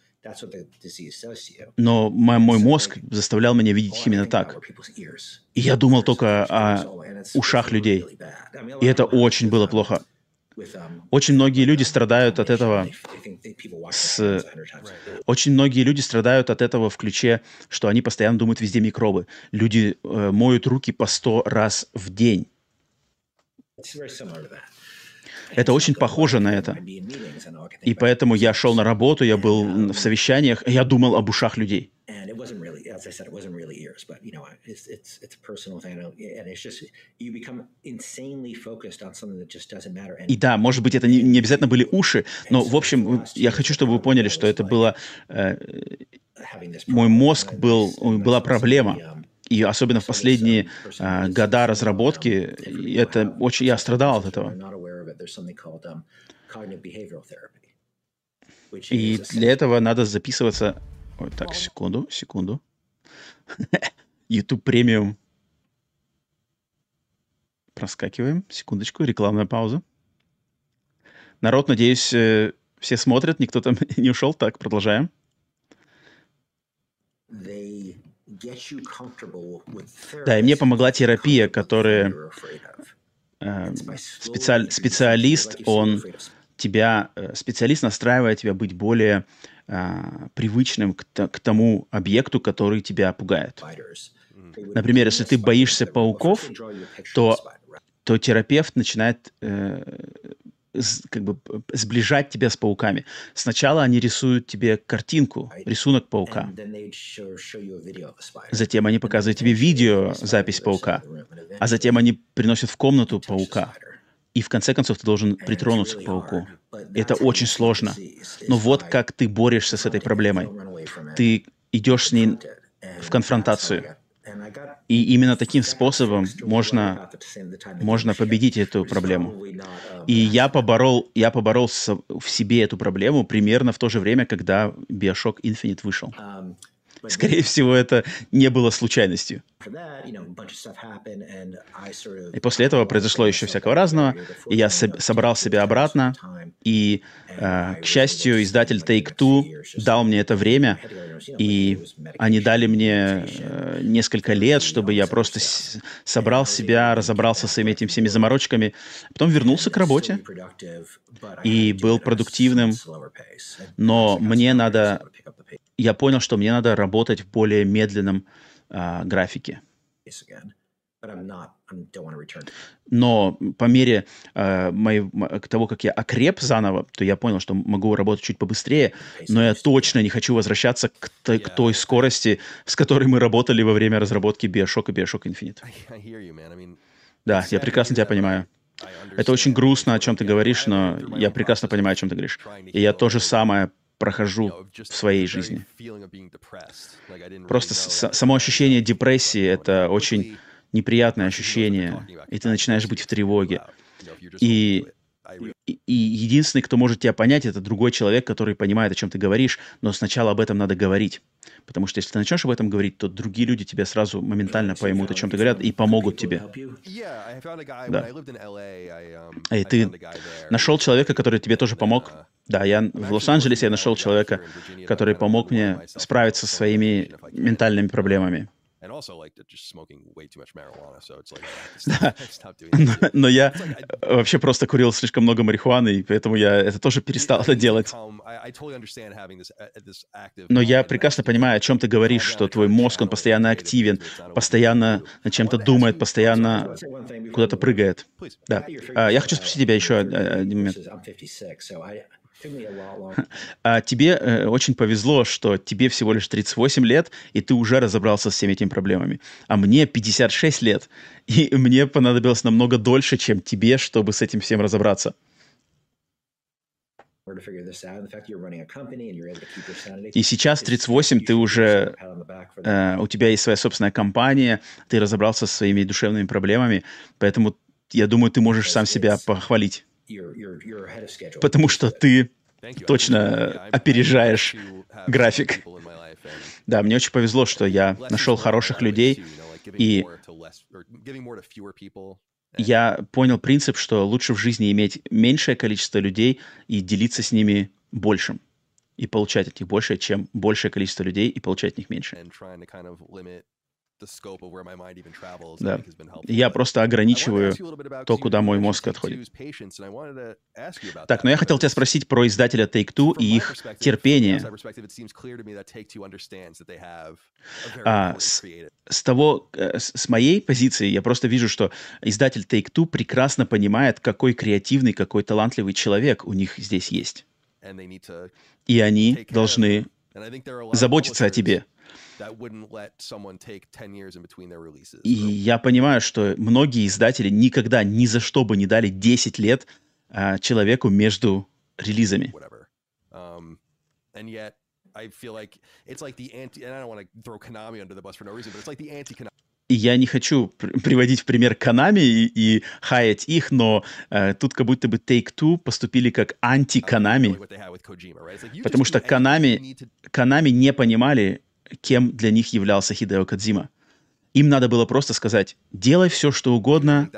Но мой, мой мозг заставлял меня видеть их именно так. И я думал только о ушах людей. И это очень было плохо. Um, очень многие люди страдают от этого с... Очень многие люди страдают от этого в ключе, что они постоянно думают везде микробы. Люди э, моют руки по сто раз в день. Это очень похоже на это. И поэтому я шел на работу, я был в совещаниях, я думал об ушах людей. as I said, it wasn't really ears, but you know, it's it's it's a personal thing, and it's just you become insanely focused on something that just doesn't matter. И да, может быть, это не, не обязательно были уши, но в общем, я хочу, чтобы вы поняли, что это было э, мой мозг был была проблема. И особенно в последние э, года разработки, это очень я страдал от этого. И для этого надо записываться. Ой, так, секунду, секунду. YouTube премиум. Проскакиваем. Секундочку, рекламная пауза. Народ, надеюсь, э, все смотрят, никто там не ушел. Так, продолжаем. they get you comfortable with Да, и мне помогла терапия, которая. Э, by slowly специаль- специалист, он тебя, э, специалист настраивает тебя быть более а, привычным к, к тому объекту, который тебя пугает. Например, если ты боишься пауков, то то терапевт начинает э, как бы сближать тебя с пауками. Сначала они рисуют тебе картинку, рисунок паука. Затем они показывают тебе видео, запись паука. А затем они приносят в комнату паука. И в конце концов ты должен притронуться к пауку. Это очень сложно. Но вот как ты борешься с этой проблемой. Ты идешь с ней в конфронтацию. И именно таким способом можно, можно победить эту проблему. И я поборол, я поборол в себе эту проблему примерно в то же время, когда Bioshock Infinite вышел. Скорее всего, это не было случайностью. И после этого произошло еще всякого разного, и я собрал себя обратно, и, э, к счастью, издатель Take-Two дал мне это время, и они дали мне э, несколько лет, чтобы я просто с- собрал себя, разобрался с всеми этими всеми заморочками, потом вернулся к работе, и был продуктивным, но мне надо- я понял, что мне надо работать в более медленном а, графике. Но по мере э, моей- того, как я окреп заново, то я понял, что могу работать чуть побыстрее, но я точно не хочу возвращаться к, той- к той скорости, с которой мы работали во время разработки Bioshock и Bioshock Infinite. Да, я прекрасно тебя понимаю. Это очень грустно, о чем ты говоришь, но я прекрасно понимаю, о чем ты говоришь. И я то же самое прохожу в своей жизни. Просто само ощущение депрессии — это очень неприятное ощущение, и ты начинаешь быть в тревоге. И- И, и единственный, кто может тебя понять, это другой человек, который понимает, о чем ты говоришь, но сначала об этом надо говорить. Потому что если ты начнешь об этом говорить, то другие люди тебя сразу моментально поймут, о чем ты говорят, и помогут тебе. Да. um, И I ты. Нашел человека, который тебе тоже помог. Да, я в Лос-Анджелесе я нашел человека, который помог мне справиться со своими ментальными проблемами. And also, like, just smoking way too much marijuana, so it's like, stop, stop doing Но, that. но я It's like, I- вообще просто курил слишком много марихуаны, и поэтому я это тоже перестал это делать. calm- I- I totally understand having this, uh, this active Но я прекрасно понимаю, о чем ты говоришь, что твой мозг, он постоянно активен, постоянно чем-то думает, постоянно куда-то прыгает. Да. А, Я хочу спросить тебя еще од- один момент. А тебе э, очень повезло, что тебе всего лишь 38 лет, и ты уже разобрался с всеми этими проблемами. А мне 56 лет, и мне понадобилось намного дольше, чем тебе, чтобы с этим всем разобраться. И сейчас 38 ты уже, э, у тебя есть своя собственная компания, ты разобрался со своими душевными проблемами, поэтому я думаю, ты можешь сам себя похвалить, потому что ты точно опережаешь have график. Да, мне очень повезло, что я нашел хороших людей, и я понял принцип, что лучше в жизни иметь меньшее количество людей и делиться с ними большим, и получать от них больше, чем большее количество людей и получать от них меньше. Да. Я просто ограничиваю то, куда мой мозг отходит. Так, но я хотел тебя спросить про издателя Take-Two и их терпение. А, с-. С того, э, с моей позиции, я просто вижу, что издатель Take-Two прекрасно понимает, какой креативный, какой талантливый человек у них здесь есть. И они должны Заботиться о тебе. that wouldn't let someone take 10 years in between their releases. И я понимаю, что многие издатели никогда ни за что бы не дали 10 лет а, человеку между релизами. Um, я не хочу пр- приводить в пример Konami и, и хаять их, но э, тут как будто бы Take-Two поступили как you Потому что to- Konami не понимали, кем для них являлся Хидео Кодзима. Им надо было просто сказать, делай все, что угодно,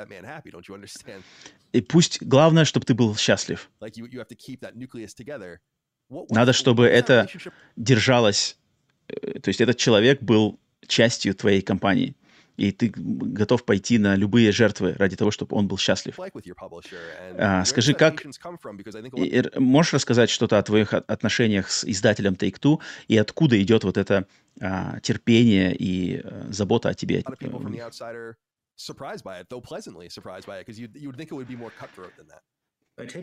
и пусть главное, чтобы ты был счастлив. Надо, чтобы это держалось э, то есть этот человек был частью твоей компании, и ты готов пойти на любые жертвы ради того, чтобы он был счастлив. А, скажи, как... Можешь рассказать что-то о твоих отношениях с издателем Take-Two и откуда идет вот это а, терпение и а, забота о тебе?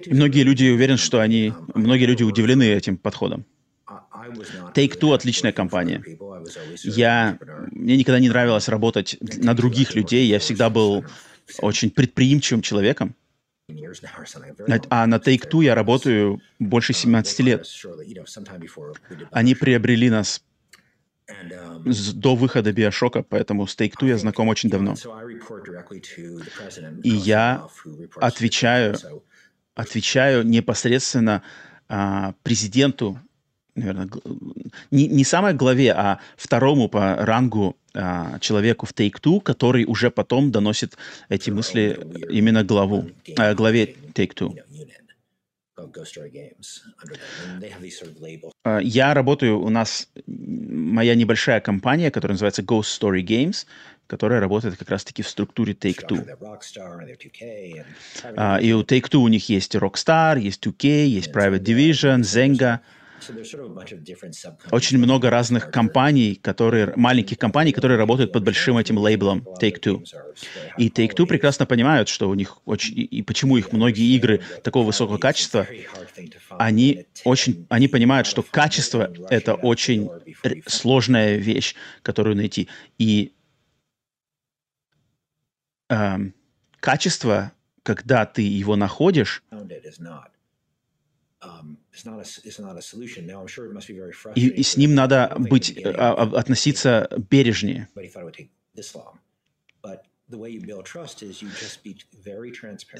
Многие люди уверены, что они... Многие люди удивлены этим подходом. Take-Two — отличная компания. Я... Мне никогда не нравилось работать на других людей. Я всегда был очень предприимчивым человеком. А на Take-Two я работаю больше 17 лет. Они приобрели нас до выхода Биошока, поэтому с Take-Two я знаком очень давно. И я отвечаю, отвечаю непосредственно а, президенту наверное, не, не самой главе, а второму по рангу а, человеку в Take-Two, который уже потом доносит эти мысли именно главу, а, главе Take-Two. А, я работаю, у нас моя небольшая компания, которая называется Ghost Story Games, которая работает как раз-таки в структуре Take-Two. Uh, и у Take-Two у них есть Rockstar, есть 2K, есть Private Division, Zynga — очень много разных компаний, которые, маленьких компаний, которые работают под большим этим лейблом Take-Two. И Take-Two прекрасно понимают, что у них очень... И почему их многие игры такого высокого качества, они очень... Они понимают, что качество — это очень сложная вещь, которую найти. И эм, качество, когда ты его находишь, и, и с ним надо быть, а, а, относиться бережнее.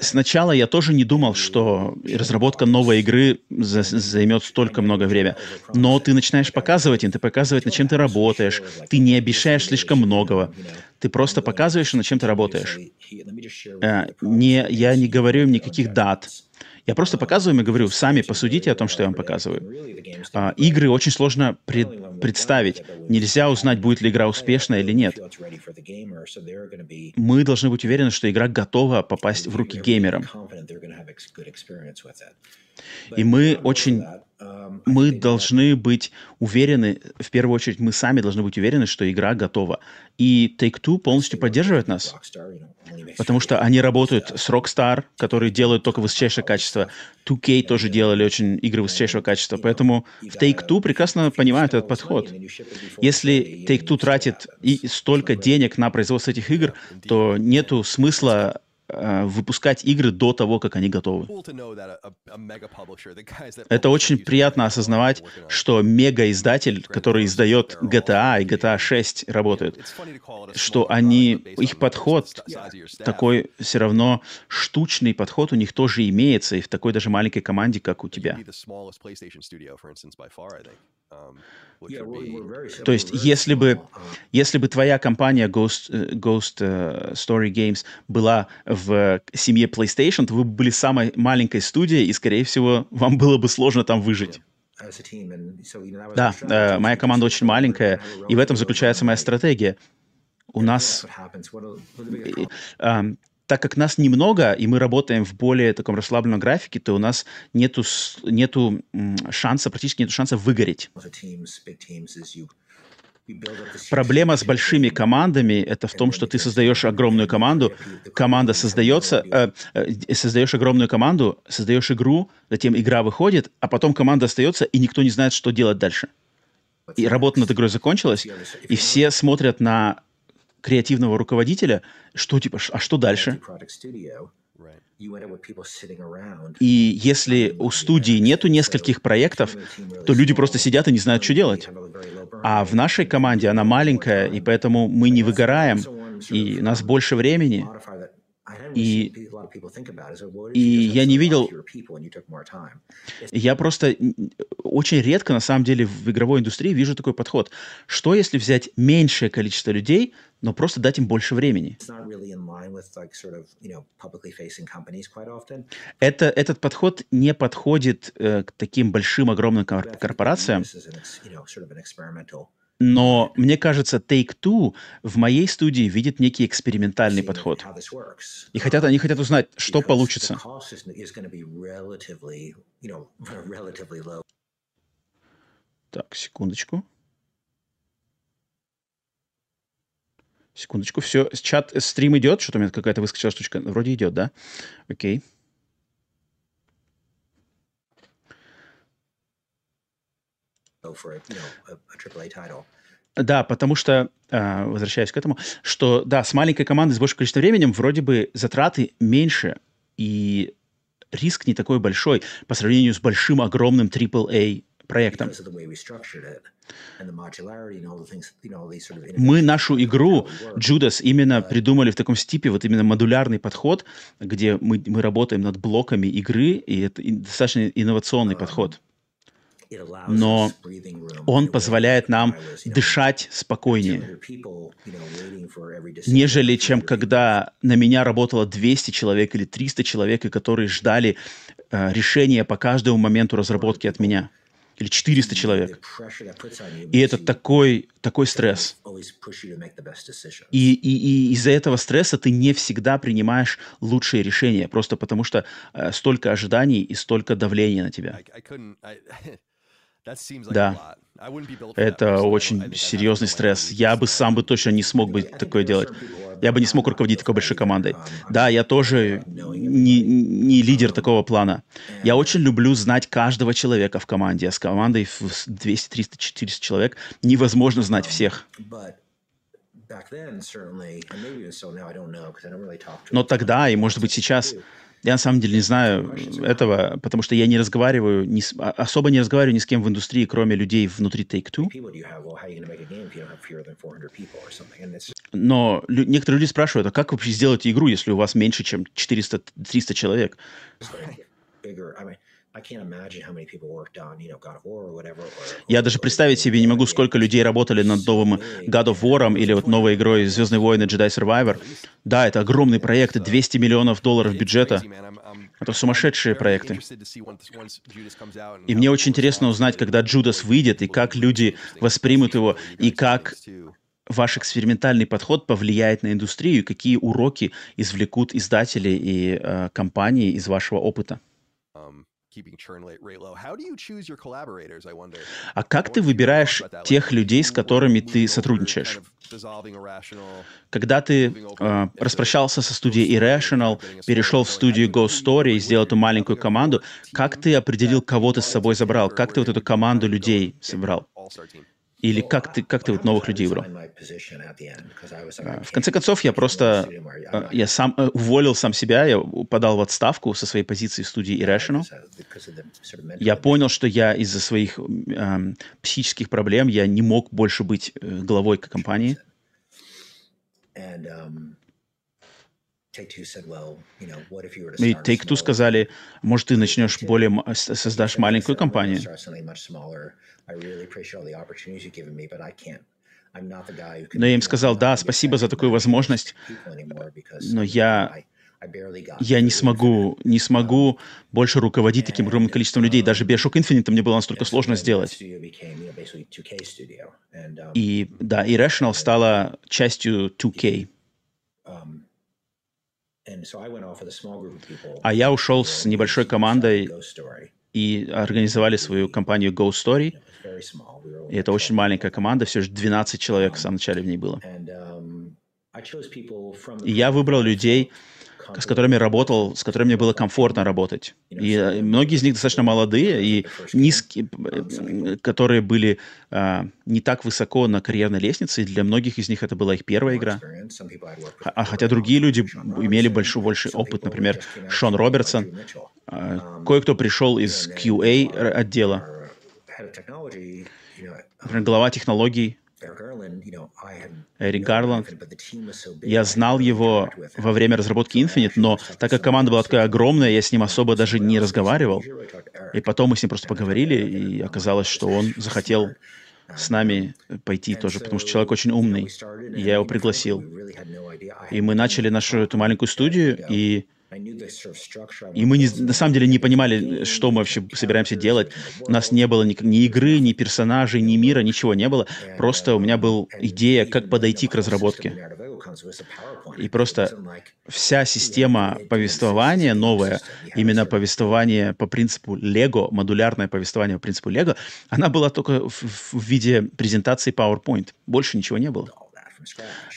Сначала я тоже не думал, что разработка новой игры за займет столько много времени. Но ты начинаешь показывать им, ты показываешь, над чем ты работаешь, ты не обещаешь слишком многого. Ты просто показываешь, над чем ты работаешь. Э, не, я не говорю им никаких дат. Я просто показываю и говорю, сами посудите о том, что я вам показываю. А, игры очень сложно пред, представить. Нельзя узнать, будет ли игра успешная или нет. Мы должны быть уверены, что игра готова попасть в руки геймерам. И мы очень мы должны быть уверены, в первую очередь мы сами должны быть уверены, что игра готова. И Take-Two полностью поддерживает нас, потому что они работают с Rockstar, которые делают только высочайшее качество. 2K тоже делали очень игры высочайшего качества, поэтому в Take-Two прекрасно понимают этот подход. Если Take-Two тратит и столько денег на производство этих игр, то нету смысла выпускать игры до того, как они готовы. Это очень приятно осознавать, что мега-издатель, который издает GTA и GTA 6 работают, что они, их подход такой все равно штучный подход у них тоже имеется и в такой даже маленькой команде, как у тебя. То есть, если бы, uh, если бы твоя компания Ghost, э, Ghost uh, Story Games была в семье PlayStation, то вы бы были самой маленькой студией, и, скорее всего, вам было бы сложно там выжить. Да, э, моя команда очень маленькая, и в этом заключается моя стратегия. У нас так как нас немного, и мы работаем в более таком расслабленном графике, то у нас нету, нету шанса, практически нету шанса выгореть. Проблема с большими командами это в том, что ты создаешь огромную команду, команда создается, э, э, создаешь огромную команду, создаешь игру, затем игра выходит, а потом команда остается, и никто не знает, что делать дальше. И работа над игрой закончилась, и все смотрят на креативного руководителя, что типа, а что дальше? И если у студии нету нескольких проектов, то люди просто сидят и не знают, что делать. А в нашей команде она маленькая, и поэтому мы не выгораем, и у нас больше времени. И, и я не видел... Я просто очень редко, на самом деле, в игровой индустрии вижу такой подход. Что если взять меньшее количество людей, но просто дать им больше времени? Это, этот подход не подходит э, к таким большим, огромным корпорациям. Но мне кажется, Take-Two в моей студии видит некий экспериментальный подход. И хотят, они хотят узнать, что получится. cost is, is going to be relatively, you know, relatively low. Так, секундочку. Секундочку, все. Чат, э, стрим идет? Что-то у меня какая-то выскочила штучка. Вроде идет, да? Окей. Да, потому что, а, возвращаясь к этому, что, да, с маленькой командой с большим количеством времени вроде бы затраты меньше, и риск не такой большой по сравнению с большим, огромным AAA проектом. Мы нашу игру. Judas именно придумали в таком стипе, вот именно модулярный подход, где мы, мы работаем над блоками игры, и это достаточно инновационный подход. It allows Но Он позволяет нам дышать спокойнее, 200 people, you know, waiting for every decision, нежели чем 200 когда на меня работало 200 человек или 300 человек, и которые ждали э, решения по каждому моменту разработки от меня. Или 400 the человек. И это такой, такой стресс. И, и- и из-за этого стресса ты не всегда принимаешь лучшие решения, просто потому что э, столько ожиданий и столько давления на тебя. Да. Это очень серьезный стресс. Я бы сам бы точно не смог бы такое делать. Я бы не смог руководить такой большой командой. Да, я тоже не, не лидер такого плана. Я очень люблю знать каждого человека в команде. А с командой в 200, 300, 400 человек невозможно знать всех. Но тогда, и может быть сейчас, я на самом деле не знаю этого, потому что я не разговариваю, с- а- особо не разговариваю ни с кем в индустрии, кроме людей внутри Take-Two. People do you have? Well, how are you going to make a game if you don't have fewer than 400 people or something? And it's Но лю- некоторые люди спрашивают, а как вообще сделаете игру, если у вас меньше, чем 400-300 человек? Just like bigger. I mean, I can't imagine how many people worked on, you know, God of War or whatever. Or, Я даже представить себе не могу, сколько людей работали над новым God of War или вот новой игрой «Звездные войны. Jedi Survivor». Да, это огромные проекты, 200 миллионов долларов бюджета. Это сумасшедшие проекты. И мне очень интересно узнать, когда Джудас выйдет, и как люди воспримут его, и как ваш экспериментальный подход повлияет на индустрию, и какие уроки извлекут издатели и э, компании из вашего опыта. Um, keeping churn rate rate low. How do you choose your collaborators, I wonder? А как ты выбираешь тех людей, с которыми ты сотрудничаешь? Когда ты э, распрощался со студией Irrational, перешел в студию Ghost Story и сделал эту маленькую команду, как ты определил, кого ты с собой забрал? Как ты вот эту команду людей собрал? Или как ты, как ты вот новых людей выбрал? А, В конце концов, я просто, э, я сам э, уволил сам себя, я подал в отставку со своей позиции в студии Irrational. Я понял, что я из-за своих эм, психических проблем я не мог больше быть э, главой компании. И Take-Two сказали, может, ты начнешь более, создашь маленькую компанию. Но я им сказал, да, спасибо за такую возможность, но я, я не смогу, не смогу больше руководить таким огромным количеством людей. Даже Bioshock Infinite мне было настолько сложно сделать. И да, Irrational стала частью 2K. А я ушел с небольшой командой и организовали свою компанию Ghost Story. И это очень маленькая команда, всего лишь 12 человек в самом начале в ней было. И я выбрал людей, с которыми работал, с которыми мне было комфортно работать. И э, многие из них достаточно молодые и низкие, которые были а, не так высоко на карьерной лестнице, и для многих из них это была их первая игра. А хотя другие люди имели большой, больший опыт, например, Шон Робертсон, кое-кто пришел из QA отдела, например, глава технологий Эрик Гарланд. Я знал его во время разработки Infinite, но так как команда была такая огромная, я с ним особо даже не разговаривал. И потом мы с ним просто поговорили, и оказалось, что он захотел с нами пойти тоже, потому что человек очень умный. И я его пригласил. И мы начали нашу эту маленькую студию, и И мы не, на самом деле не понимали, что мы вообще собираемся делать. У нас не было ни, ни игры, ни персонажей, ни мира, ничего не было. Просто у меня была идея, как подойти к разработке. И просто вся система повествования новая, именно повествование по принципу Lego, модулярное повествование по принципу Lego, она была только в, в виде презентации PowerPoint. Больше ничего не было.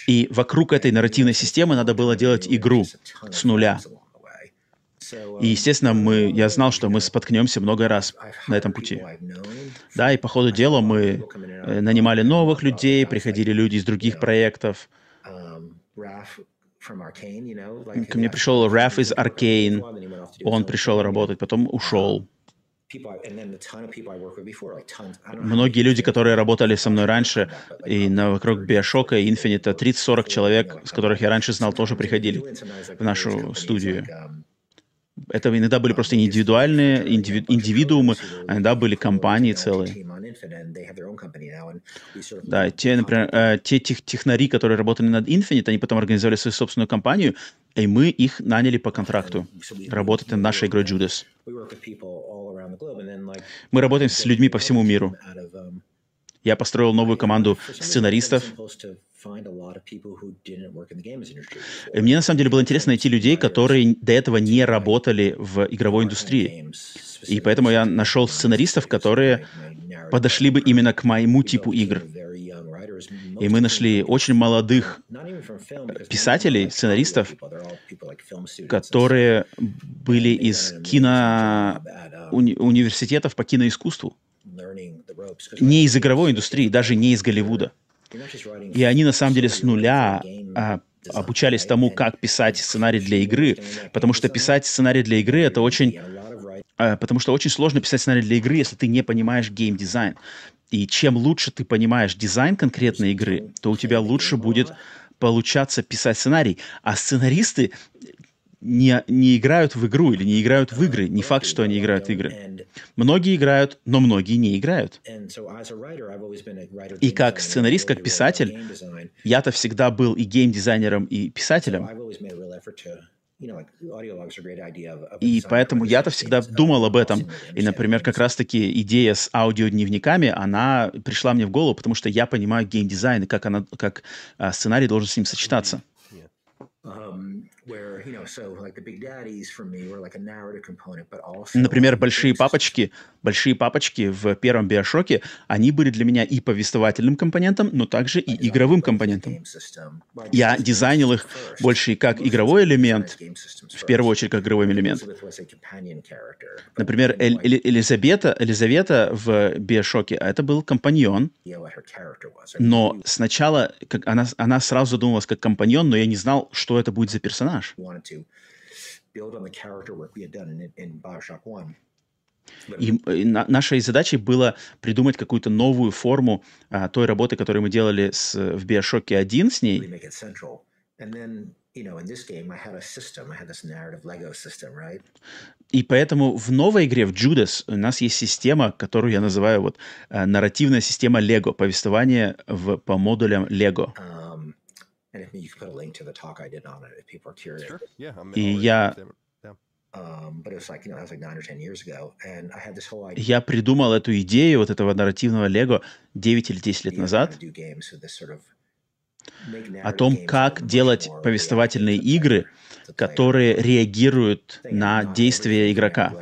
И вокруг этой нарративной системы надо было делать игру с нуля. И, естественно, мы, я знал, что мы споткнемся много раз на этом пути. Да, и по ходу дела мы э, нанимали новых людей, приходили люди из других проектов. Ко мне пришел Раф из Arcane, он пришел работать, потом ушел. Многие люди, которые работали со мной раньше, и на, вокруг Биошока и Infinite, 30-40 человек, с которых я раньше знал, тоже приходили в нашу студию. Это иногда были просто индивидуальные индиви, индивидуумы, а иногда были компании целые. Да, те, например, э, те тех, технари, которые работали над Infinite, они потом организовали свою собственную компанию, и мы их наняли по контракту работать над нашей игрой Judas. Мы работаем с людьми по всему миру. Я построил новую команду сценаристов. И мне на самом деле было интересно найти людей, которые до этого не работали в игровой индустрии. И поэтому я нашел сценаристов, которые подошли бы именно к моему типу игр. И мы нашли очень молодых писателей, сценаристов, которые были из кино уни- университетов по киноискусству. Не из игровой индустрии, даже не из Голливуда. И они на самом деле с нуля а, обучались тому, как писать сценарий для игры, потому что писать сценарий для игры это очень а, потому что очень сложно писать сценарий для игры, если ты не понимаешь геймдизайн. И чем лучше ты понимаешь дизайн конкретной игры, то у тебя лучше будет получаться писать сценарий. А сценаристы не, не играют в игру или не играют в игры. Не факт, что они играют в игры. Многие играют, но многие не играют. И как сценарист, как писатель, я-то всегда был и геймдизайнером, и писателем. И поэтому я-то всегда думал об этом. И, например, как раз-таки идея с аудиодневниками, она пришла мне в голову, потому что я понимаю геймдизайн и как, она, как а, сценарий должен с ним сочетаться. Например, большие папочки, большие папочки в первом Биошоке, они были для меня и повествовательным компонентом, но также и игровым компонентом. Я дизайнил их больше как игровой элемент, в первую очередь как игровой элемент. Например, Эль, Элизабета, Элизавета в Биошоке, а это был компаньон, но сначала как она, она сразу задумалась как компаньон, но я не знал, что это будет за персонаж персонаж. И, на, нашей задачей было придумать какую-то новую форму а, той работы, которую мы делали с, в Биошоке 1 с ней. И поэтому в новой игре, в Judas, у нас есть система, которую я называю вот а, нарративная система Lego, повествование в, по модулям Lego. Uh, и я я придумал эту идею вот этого нарративного Лего 9 или 10 лет назад. о том, как делать повествовательные игры, которые реагируют на действия игрока.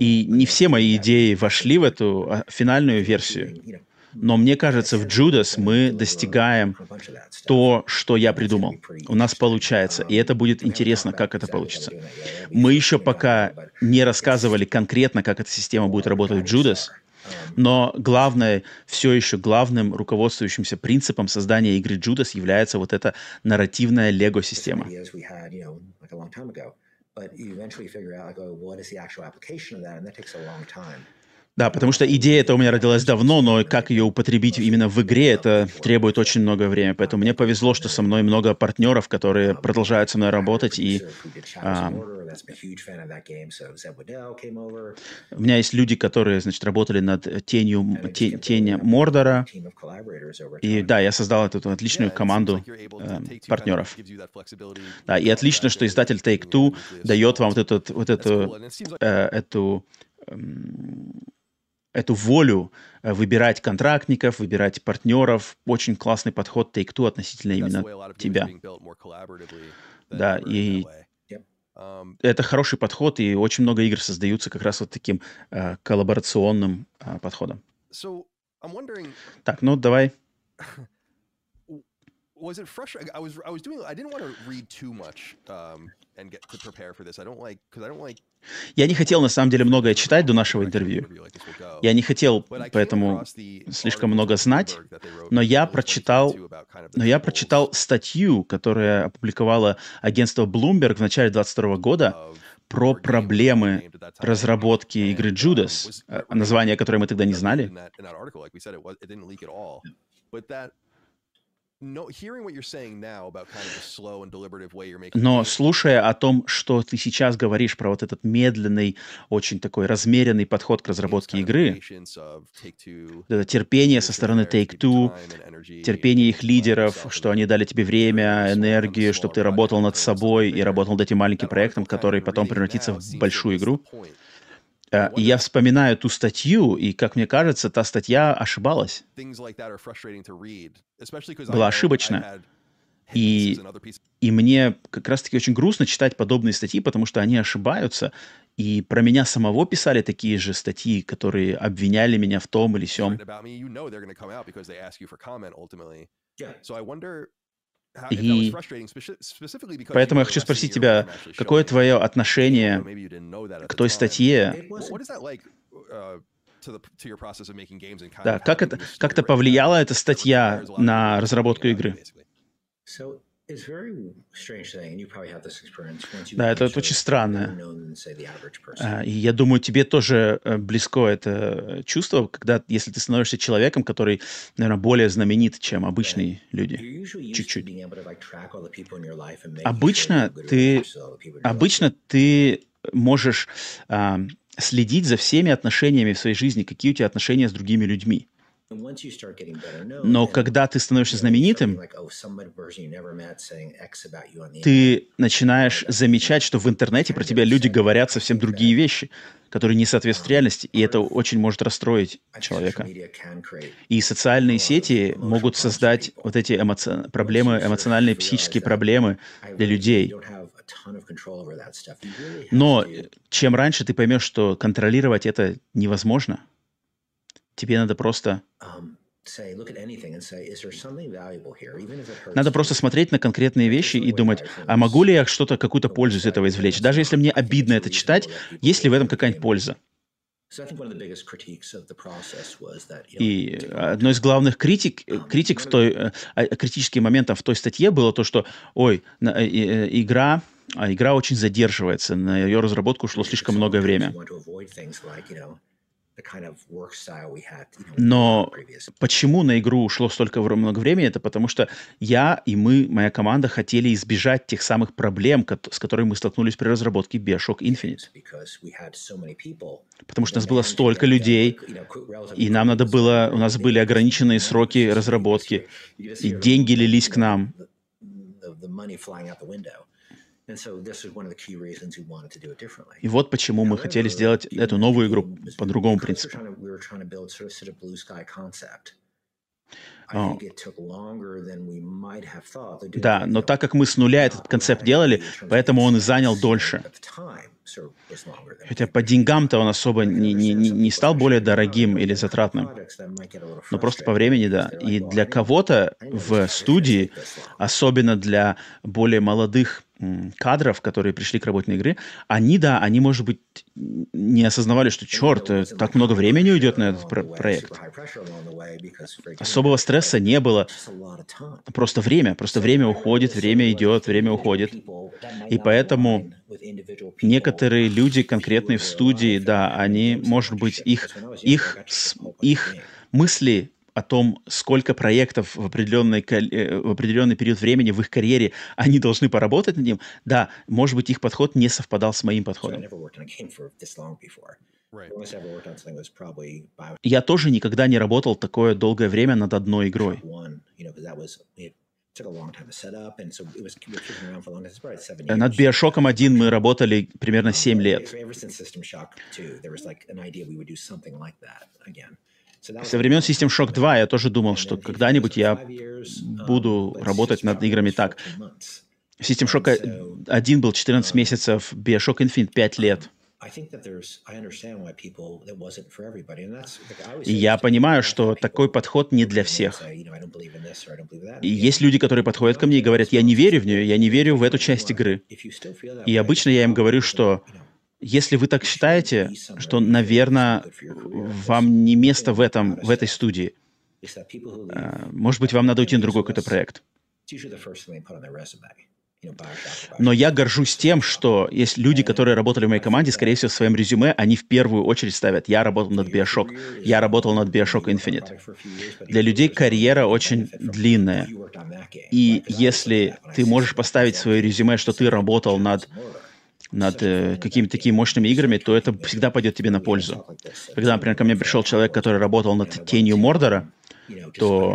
И не все мои идеи вошли в эту а, финальную версию. Но мне кажется, в Judas мы достигаем то, что я придумал. У нас получается, и это будет интересно, как это получится. Мы еще пока не рассказывали конкретно, как эта система будет работать в Judas, но главное, все еще главным руководствующимся принципом создания игры Judas является вот эта нарративная лего-система. Да, потому что идея эта у меня родилась давно, но как ее употребить именно в игре, это требует очень много времени. Поэтому мне повезло, что со мной много партнеров, которые продолжают со мной работать. И а, у меня есть люди, которые, значит, работали над тенью, тень, тень Мордора. И да, я создал эту отличную команду э, партнеров. Да, и отлично, что издатель Take-Two дает вам вот, этот, вот эту, э, эту эм, эту волю э, выбирать контрактников, выбирать партнеров. Очень классный подход Take-Two относительно именно тебя. Да, и um, это хороший подход, и очень много игр создаются как раз вот таким э, коллаборационным э, подходом. Так, ну давай was it frustrating? I was I was doing I didn't want to read too much um, and get to prepare for this. I don't like because I don't like. Я не хотел на самом деле многое читать до нашего интервью. Я не хотел поэтому слишком много знать, но я прочитал, но я прочитал статью, которая опубликовала агентство Bloomberg в начале 2022 года про проблемы разработки игры Judas, э, название которое мы тогда не знали. Но слушая о том, что ты сейчас говоришь про вот этот медленный, очень такой размеренный подход к разработке игры, это терпение со стороны Take-Two, терпение их лидеров, что они дали тебе время, энергию, чтобы ты работал над собой и работал над этим маленьким проектом, который потом превратится в большую игру. Э, и я вспоминаю ту статью, и, как мне кажется, та статья ошибалась. Была ошибочна. И, и мне как раз-таки очень грустно читать подобные статьи, потому что они ошибаются. И про меня самого писали такие же статьи, которые обвиняли меня в том или сём. И поэтому я хочу спросить тебя, какое твое отношение к той статье? Uh, да, как это, как-то повлияла эта статья на разработку игры? Да, это, это очень странно. А, и я думаю, тебе тоже э, близко это чувство, когда, если ты становишься человеком, который, наверное, более знаменит, чем обычные люди. Чуть-чуть. Обычно ты, обычно ты можешь а, следить за всеми отношениями в своей жизни, какие у тебя отношения с другими людьми. Но когда ты становишься знаменитым, ты начинаешь замечать, что в интернете про тебя люди говорят совсем другие вещи, которые не соответствуют реальности, и это очень может расстроить человека. И социальные сети могут создать вот эти эмоци... проблемы, эмоциональные, психические проблемы для людей. Но чем раньше ты поймешь, что контролировать это невозможно, Тебе надо просто... Um, надо просто смотреть на конкретные вещи и думать, а могу ли я что-то, какую-то пользу из этого извлечь? Даже если мне обидно это читать, есть ли в этом какая-нибудь польза? И одно из главных критик, um, критик в той, э, а, критическим моментом в той статье было то, что, ой, э, э, игра, а игра очень задерживается, на ее разработку ушло слишком много времени. Но почему на игру ушло столько много времени? Это потому что я и мы, моя команда, хотели избежать тех самых проблем, с которыми мы столкнулись при разработке Bioshock Infinite. Потому что у нас было столько людей, и нам надо было, у нас были ограниченные сроки разработки, и деньги лились к нам. И вот почему мы хотели сделать эту новую игру по другому принципу. Да, но так как мы с нуля этот концепт делали, поэтому он и занял дольше. Хотя по деньгам-то он особо не, не, не стал более дорогим или затратным. Но просто по времени, да. И для кого-то в студии, особенно для более молодых кадров, которые пришли к работе на игры, они, да, они, может быть, не осознавали, что, черт, так много времени уйдет на этот про- проект. Особого стресса не было. Просто время, просто время уходит, время идет, время уходит. И поэтому некоторые люди конкретные в студии, да, они, может быть, их, их, их мысли о том, сколько проектов в определенный, э, в определенный период времени в их карьере они должны поработать над ним, да, может быть, их подход не совпадал с моим подходом. Я тоже никогда не работал такое долгое время над одной игрой. One, you know, because that was it took a long time to set up, and so it was we were kicking around for a long time. It's probably seven Э, Над. Биошоком 1 мы работали примерно 7 Um, лет. Ever since System Shock 2, there was like an idea we would do something like that again. So that was Со времен System Shock 2 я тоже думал, что когда-нибудь я um, буду работать над играми так. 14 months. System Shock 1 был 14 месяцев, Bioshock Infinite 5 лет. Я понимаю, что такой подход не для всех. И есть люди, которые подходят ко мне и говорят, я не верю в нее, я не верю в эту часть игры. И обычно я им говорю, что если вы так считаете, что, наверное, вам не место в этом, в этой студии. Э, Может быть, вам надо уйти на другой какой-то проект. Но я горжусь тем, что есть люди, которые работали в моей команде, скорее всего, в своем резюме, они в первую очередь ставят «Я работал над Bioshock», «Я работал над Bioshock Infinite». Для людей карьера очень длинная. И если ты можешь поставить в свое резюме, что ты работал над, над э, какими-то такими мощными играми, то это всегда пойдет тебе на пользу. Когда, например, ко мне пришел человек, который работал над «Тенью Мордора», то-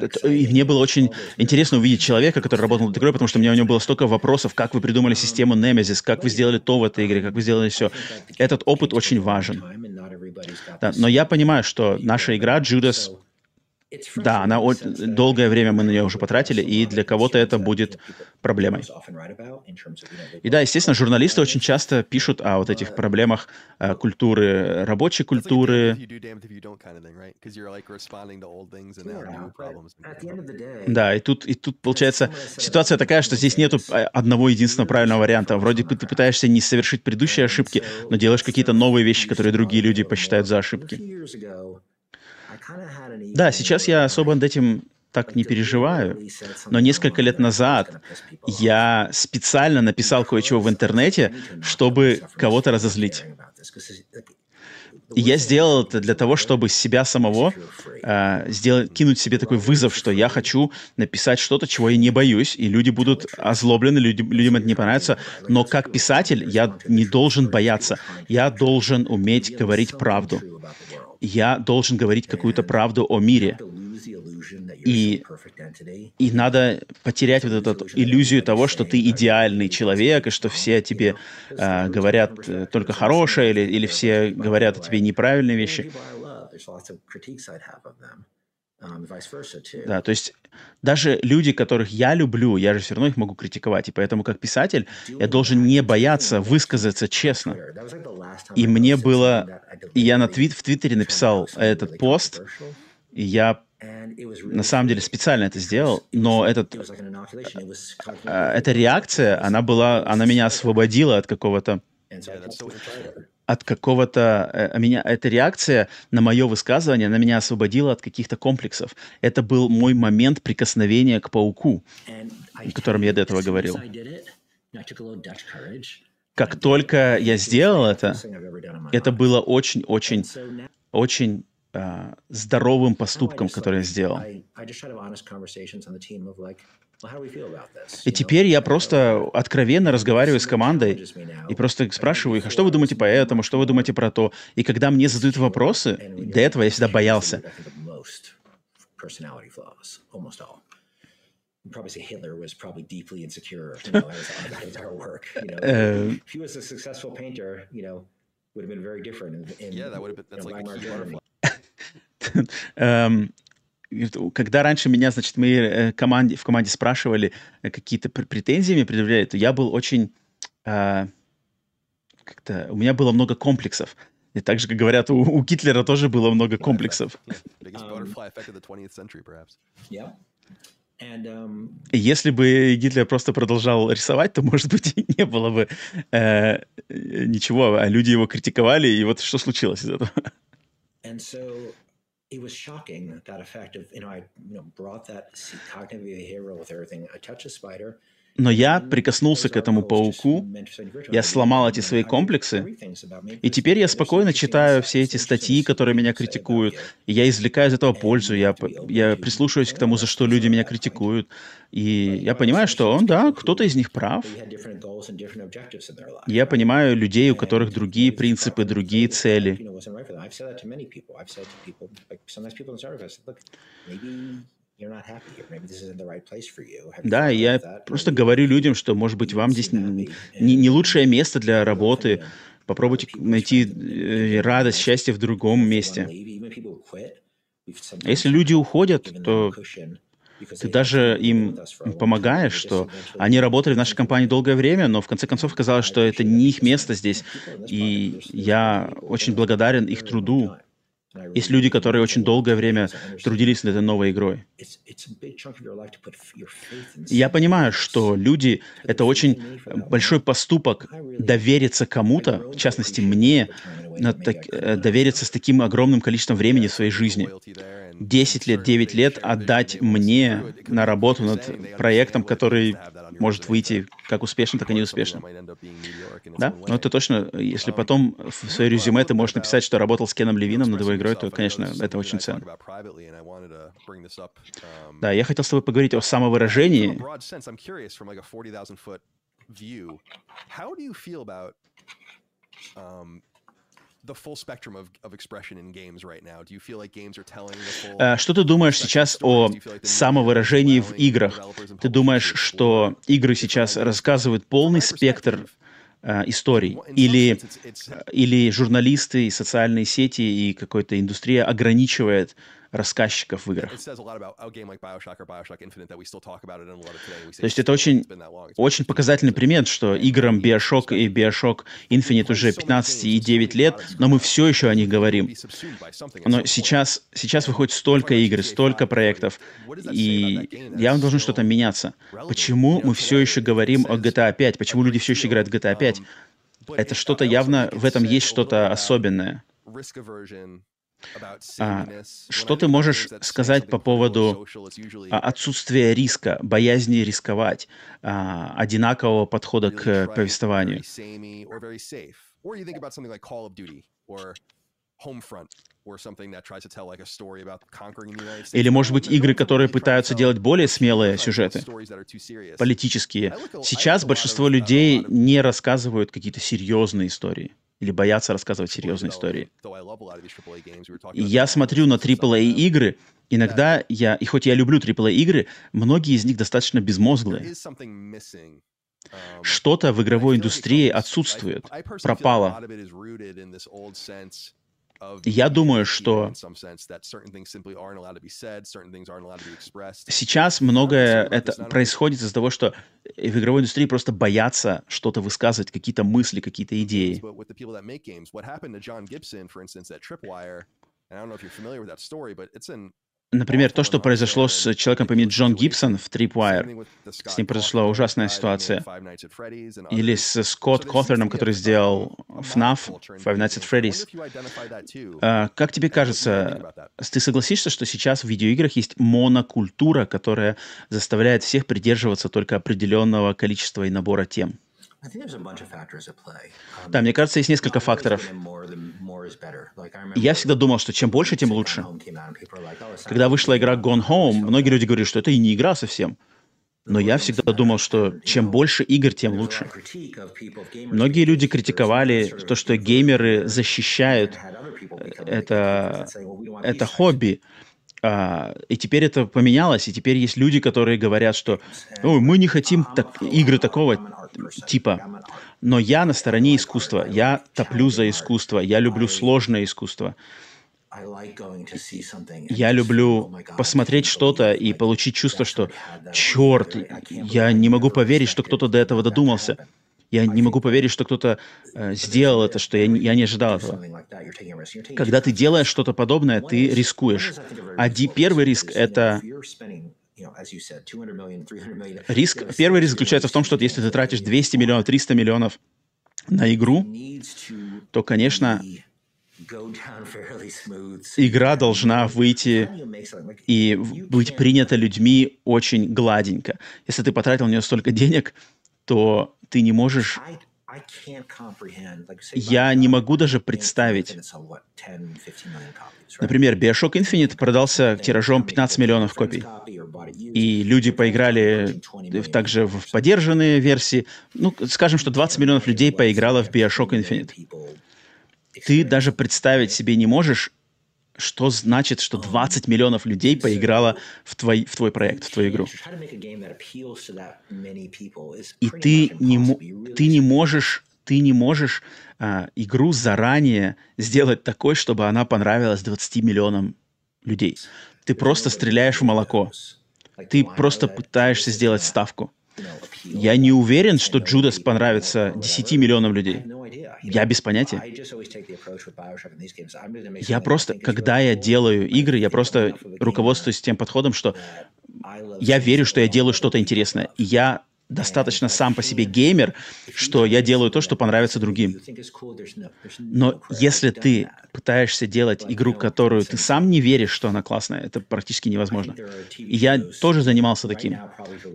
Да, т- И мне было очень интересно увидеть человека, который работал над игрой, потому что у меня у него было столько вопросов, как вы придумали систему Nemesis, как вы сделали то в этой игре, как вы сделали все. Этот опыт очень важен. Да, но я понимаю, что наша игра Judas, да, она о- долгое время мы на нее уже потратили, и для кого-то это будет проблемой. И да, естественно, журналисты очень часто пишут о вот этих проблемах э, культуры, рабочей культуры. Да, и тут, и тут получается ситуация такая, что здесь нету э, одного единственного правильного варианта. Вроде бы ты пытаешься не совершить предыдущие ошибки, но делаешь какие-то новые вещи, которые другие люди посчитают за ошибки. Да, сейчас я особо над этим так не переживаю, но несколько лет назад я специально написал кое-чего в интернете, чтобы кого-то разозлить. Я сделал это для того, чтобы себя самого э, сделать, кинуть себе такой вызов, что я хочу написать что-то, чего я не боюсь, и люди будут озлоблены, люди, людям это не понравится, но как писатель я не должен бояться, я должен уметь говорить правду, я должен говорить какую-то правду о мире, И- и надо потерять вот эту иллюзию того, что ты идеальный человек, и что все тебе э, говорят только хорошее, или, или все говорят о тебе неправильные вещи. Да, то есть даже люди, которых я люблю, я же все равно их могу критиковать. И поэтому, как писатель, я должен не бояться высказаться честно. И мне было... И я на твит, в Твиттере написал этот пост, и я на самом деле специально это сделал, но этот, э, эта реакция, она была, она меня освободила от какого-то от какого-то... э, меня, эта реакция на мое высказывание, она меня освободила от каких-то комплексов. Это был мой момент прикосновения к пауку. о котором я до этого говорил. Как только я сделал это, это было очень-очень, очень э, здоровым поступком, который я сделал. И теперь я просто откровенно разговариваю с командой и просто спрашиваю их, а что вы думаете по этому, что вы думаете про то? И когда мне задают вопросы, до этого я всегда боялся. Э, if he was a successful painter, you know, would have been very different. In, in, Yeah, that would have been. you That's know, like a key butterfly. эм, когда раньше меня, значит, мы э, команде, в команде спрашивали э, какие-то пр- претензии мне предъявляли, то я был очень... э, как-то... У меня было много комплексов. И так же, как говорят, у, у Гитлера тоже было много комплексов. Um, butterfly effect of the 20th century, perhaps. Yeah. And um, Если бы Гитлер просто продолжал рисовать, то, может быть, и не было бы э, ничего, а люди его критиковали, и вот что случилось из этого? and so it was shocking that effect of you know I you know brought that cognitive behavioral with everything. I touch a spider. Но я прикоснулся к этому пауку, я сломал эти свои комплексы, и теперь я спокойно читаю все эти статьи, которые меня критикуют, и я извлекаю из этого пользу, я, я прислушиваюсь к тому, за что люди меня критикуют, и я понимаю, что, он, да, кто-то из них прав. Я понимаю людей, у которых другие принципы, другие цели. Да, я просто говорю людям, что, может быть, вам здесь не, не лучшее место для работы. Попробуйте найти э, радость, счастье в другом месте. Если люди уходят, то ты даже им помогаешь, что они работали в нашей компании долгое время, но в конце концов оказалось, что это не их место здесь. И я очень благодарен их труду. Есть люди, которые очень долгое время трудились над этой новой игрой. Я понимаю, что люди — это очень большой поступок довериться кому-то, в частности мне, так, э, довериться с таким огромным количеством времени в своей жизни. 10 лет, 9 лет отдать мне на работу над проектом, который может выйти как успешно, так и неуспешно. Да? Но это точно, если потом в свое резюме ты можешь написать, что работал с Кеном Левином над его игрой, то, конечно, это очень ценно. Да, я хотел с тобой поговорить о самовыражении. Что ты думаешь сейчас о самовыражении в играх? Ты думаешь, что игры сейчас рассказывают полный спектр э, историй? Или, или журналисты и социальные сети и какая-то индустрия ограничивает рассказчиков в играх. То есть это очень, очень показательный пример, что играм Bioshock и Bioshock Infinite уже 15 и 9 лет, но мы все еще о них говорим. Но сейчас, сейчас выходит столько игр, столько проектов, и явно должно что-то меняться. Почему мы все еще говорим о GTA 5? Почему люди все еще играют в GTA 5? Это что-то явно, в этом есть что-то особенное. Что ты можешь сказать по поводу а, отсутствия риска, боязни рисковать, а, одинакового подхода к повествованию? Или, может быть, игры, которые пытаются делать более смелые сюжеты, политические. Сейчас большинство людей не рассказывают какие-то серьезные истории или боятся рассказывать серьезные истории. Я смотрю на AAA игры, иногда я, и хоть я люблю AAA игры, многие из них достаточно безмозглые. Что-то в игровой индустрии отсутствует, пропало. Я думаю, что сейчас многое это происходит из-за того, что в игровой индустрии просто боятся что-то высказывать, какие-то мысли, какие-то идеи. Например, то, что произошло с человеком по имени Джон Гибсон в Tripwire. С ним произошла ужасная ситуация. Или с Скотт Коthерном, который сделал FNAF, Five Nights at Freddy's. А, как тебе кажется, ты согласишься, что сейчас в видеоиграх есть монокультура, которая заставляет всех придерживаться только определенного количества и набора тем? Да, мне кажется, есть несколько факторов. Я всегда думал, что чем больше, тем лучше. Когда вышла игра Gone Home, многие люди говорили, что это и не игра совсем. Но я всегда думал, что чем больше игр, тем лучше. Многие люди критиковали то, что геймеры защищают это, это хобби. А, и теперь это поменялось, и теперь есть люди, которые говорят, что мы не хотим так, игры такого типа. Но я на стороне искусства. Я топлю за искусство. Я люблю сложное искусство. Я люблю посмотреть что-то и получить чувство, что черт, я не могу поверить, что кто-то до этого додумался. Я не могу поверить, что кто-то э, сделал это, что я, я не ожидал этого. Когда ты делаешь что-то подобное, ты рискуешь. А первый риск — это Риск, первый риск заключается в том, что если ты тратишь 200 миллионов, 300 миллионов на игру, то, конечно, игра должна выйти и быть принята людьми очень гладенько. Если ты потратил на нее столько денег, то ты не можешь я не могу даже представить. Например, Bioshock Infinite продался тиражом 15 миллионов копий. И люди поиграли также в поддержанные версии. Ну, скажем, что 20 миллионов людей поиграло в Bioshock Infinite. Ты даже представить себе не можешь, что значит, что 20 миллионов людей поиграло в твой, в твой проект, в твою игру. И ты не, ты не можешь, ты не можешь а, игру заранее сделать такой, чтобы она понравилась 20 миллионам людей. Ты просто стреляешь в молоко. Ты просто пытаешься сделать ставку. Я не уверен, что Джудас понравится 10 миллионам людей. Я без понятия. Я просто, когда я делаю игры, я просто руководствуюсь тем подходом, что я верю, что я делаю что-то интересное. И я достаточно сам по себе геймер, что я делаю то, что понравится другим. Но если ты пытаешься делать игру, которую ты сам не веришь, что она классная, это практически невозможно. И я тоже занимался таким.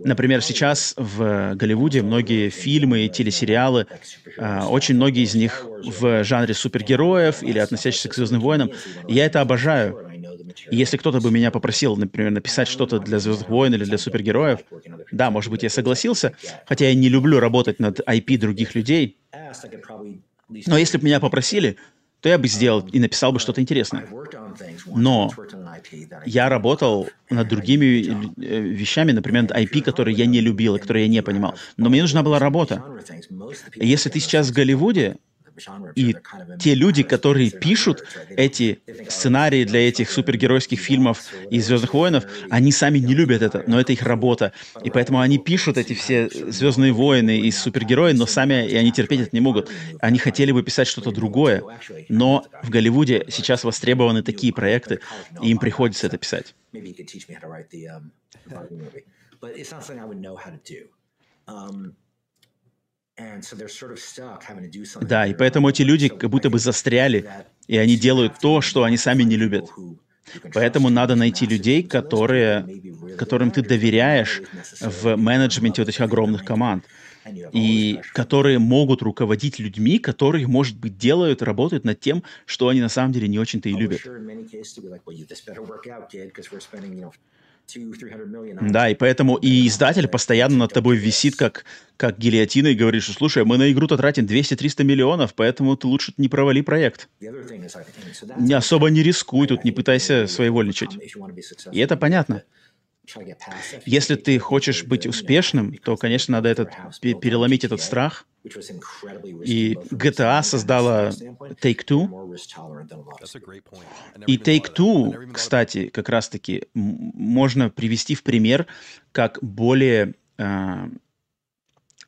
Например, сейчас в Голливуде многие фильмы и телесериалы, а, очень многие из них в жанре супергероев или относящихся к Звездным войнам. я это обожаю. И если кто-то бы меня попросил, например, написать что-то для Звездных войн или для супергероев, да, может быть, я согласился, хотя я не люблю работать над IP других людей. Но если бы меня попросили, то я бы сделал и написал бы что-то интересное. Но я работал над другими э, вещами, например, IP, которые я не любил и которые я не понимал. Но мне нужна была работа. Если ты сейчас в Голливуде, и те люди, которые пишут эти сценарии для этих супергеройских фильмов и «Звездных воинов», они сами не любят это, но это их работа. И поэтому они пишут эти все «Звездные войны» и супергерои, но сами и они терпеть это не могут. Они хотели бы писать что-то другое, но в Голливуде сейчас востребованы такие проекты, и им приходится это писать. Да, и поэтому эти люди как будто бы застряли, и они делают то, что они сами не любят. Поэтому надо найти людей, которые, которым ты доверяешь в менеджменте вот этих огромных команд. И которые могут руководить людьми, которые, может быть, делают, работают над тем, что они на самом деле не очень-то и любят. Да, и поэтому и издатель постоянно над тобой висит как, как гильотина и говорит, что слушай, мы на игру-то тратим 200-300 миллионов, поэтому ты лучше не провали проект. Не особо не рискуй тут, не пытайся своевольничать. И это понятно. Если ты хочешь быть успешным, то, конечно, надо этот, переломить этот страх. И GTA создала Take-Two. И Take-Two, кстати, как раз-таки можно привести в пример как более э,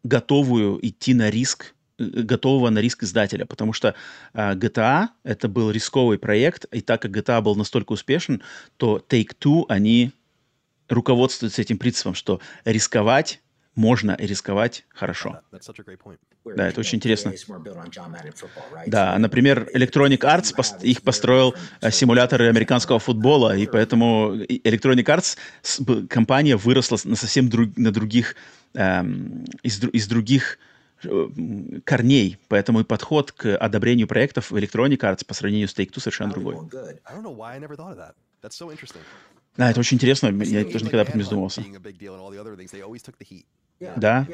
готовую идти на риск э, готового на риск издателя, потому что э, GTA это был рисковый проект, и так как GTA был настолько успешен, то Take-Two, они руководствуются этим принципом, что рисковать можно рисковать хорошо. Да, это очень интересно. Да, например, Electronic Arts, их построил э, симуляторы американского футбола, и поэтому Electronic Arts, компания выросла на совсем друг, на других, эм, из, из других э, корней, поэтому и подход к одобрению проектов в Electronic Arts по сравнению с Take-Two совершенно другой. Да, это очень интересно, я тоже никогда об этом не задумывался. Да,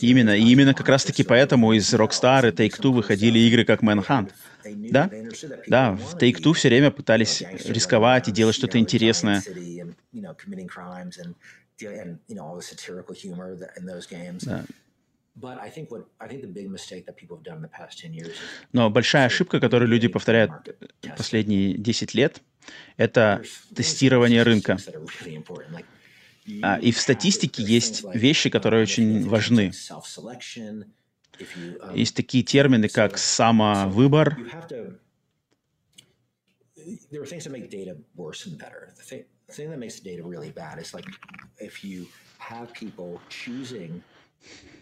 именно. И именно как раз-таки поэтому из Rockstar и Take-Two выходили игры как Manhunt. Да, да, в Take-Two все время пытались рисковать и делать что-то интересное. Да. Но большая ошибка, которую люди повторяют последние 10 лет, это тестирование рынка. А, и в статистике есть вещи, которые очень важны. Есть такие термины, как самовыбор.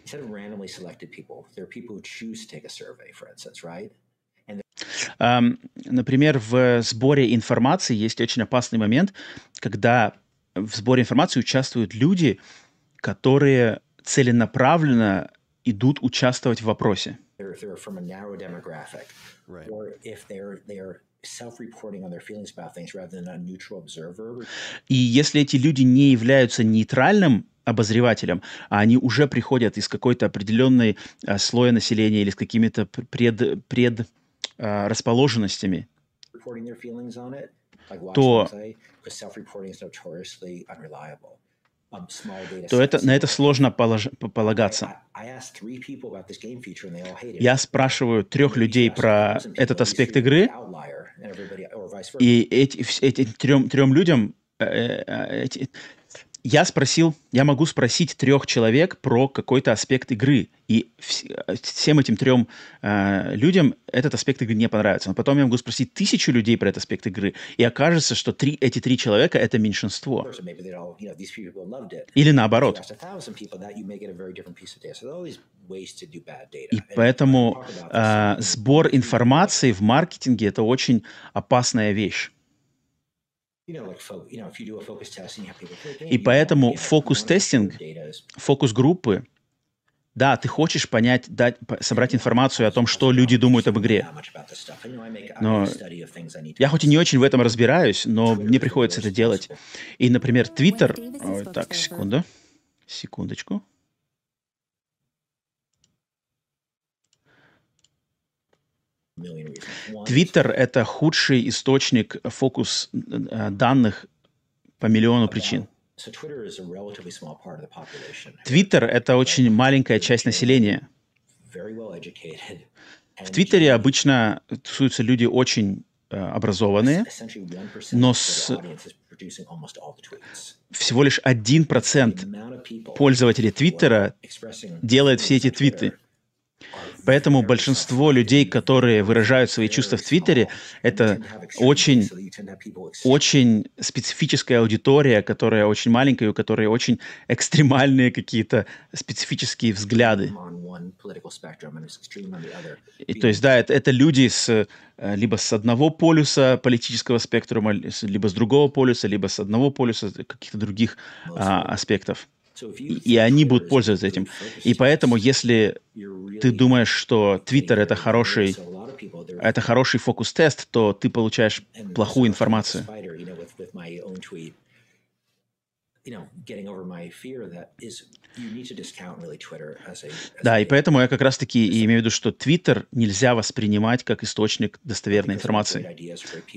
instead of randomly selected people, there are people who choose to take a survey, for instance, right? Ам, Например, в сборе информации есть очень опасный момент, когда в сборе информации участвуют люди, которые целенаправленно идут участвовать в вопросе. И если эти люди не являются нейтральным обозревателем, а они уже приходят из какой-то определенной а, слоя населения или с какими-то пр- пред, пред расположенностями, То-. Um, то это, на это сложно полож- полагаться. Я спрашиваю трех людей про этот аспект игры, и эти, этим трем, трем людям э, э, эти- я спросил, я могу спросить трех человек про какой-то аспект игры, и вс- всем этим трем э, людям этот аспект игры не понравится. Но потом я могу спросить тысячу людей про этот аспект игры, и окажется, что три, эти три человека это меньшинство. Или наоборот. И поэтому э, сбор информации в маркетинге это очень опасная вещь. И поэтому фокус-тестинг фокус-группы, да, ты хочешь понять, дать, собрать информацию о том, что люди думают об игре. Но Я хоть и не очень в этом разбираюсь, но мне приходится это делать. И, например, Твиттер... Ой, так, секунду. Секундочку. Твиттер — это худший источник фокус э, данных по миллиону причин. Твиттер — это очень маленькая часть населения. В Твиттере обычно тусуются люди очень э, образованные, но с- всего лишь 1% пользователей Твиттера делает все эти твиты. Поэтому большинство людей, которые выражают свои чувства в Твиттере, это очень, очень специфическая аудитория, которая очень маленькая, у которой очень экстремальные какие-то специфические взгляды. И, то есть, да, это, это люди с, э, либо с одного полюса политического спектрума, ли- с- либо с другого полюса, либо с одного полюса каких-то других а, аспектов. И, они будут пользоваться этим. И поэтому, если ты думаешь, что Твиттер это хороший, это хороший фокус-тест, то ты получаешь плохую информацию. Да, и поэтому я как раз-таки и имею в виду, что Твиттер нельзя воспринимать как источник достоверной информации.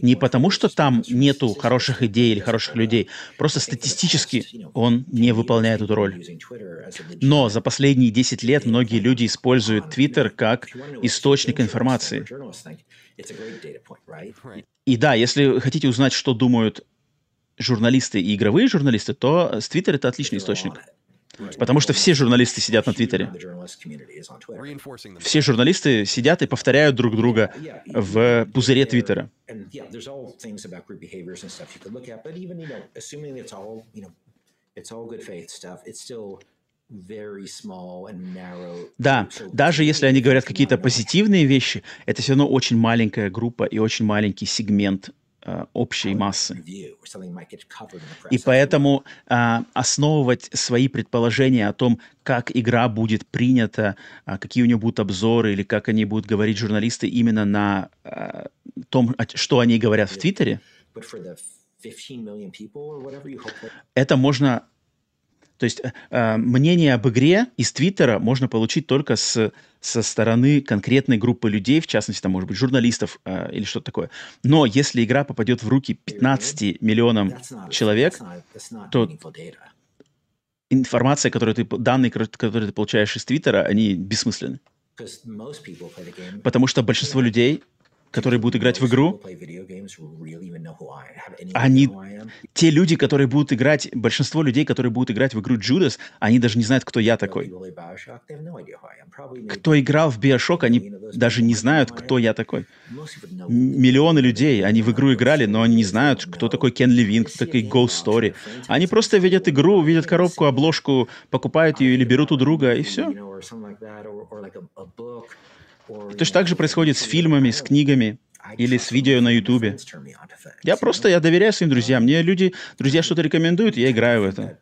Не потому, что там нету хороших идей или хороших людей, просто статистически он не выполняет эту роль. Но за последние 10 лет многие люди используют Твиттер как источник информации. И да, если вы хотите узнать, что думают журналисты и игровые журналисты, то Твиттер это отличный источник. Потому что все журналисты сидят на Твиттере. Все журналисты сидят и повторяют друг друга в пузыре Твиттера. Да, даже если они говорят какие-то позитивные вещи, это все равно очень маленькая группа и очень маленький сегмент общей массы. И поэтому а, основывать свои предположения о том, как игра будет принята, а, какие у нее будут обзоры или как они будут говорить журналисты именно на а, том, что они говорят в Твиттере, But for the 15 million people or whatever you hope that это можно... То есть э, э, мнение об игре из Твиттера можно получить только с, со стороны конкретной группы людей, в частности, там, может быть, журналистов э, или что-то такое. Но если игра попадет в руки 15 миллионам человек, то- информация, которую ты, данные, которые ты получаешь из Твиттера, они бессмысленны. Потому что большинство людей которые будут играть в игру, Они- те люди, которые будут играть, большинство людей, которые будут играть в игру Judas, они даже не знают, кто я такой. Кто играл в Bioshock, они даже не знают, кто я такой. Миллионы людей, они в игру играли, но они не знают, кто такой Кен Левин, кто такой Ghost Story. Они просто видят игру, видят коробку, обложку, покупают ее или берут у друга, и все. Точно так же происходит с фильмами, с книгами или с видео на Ютубе. Я просто, я доверяю своим друзьям. Мне люди, друзья что-то рекомендуют, я играю в это.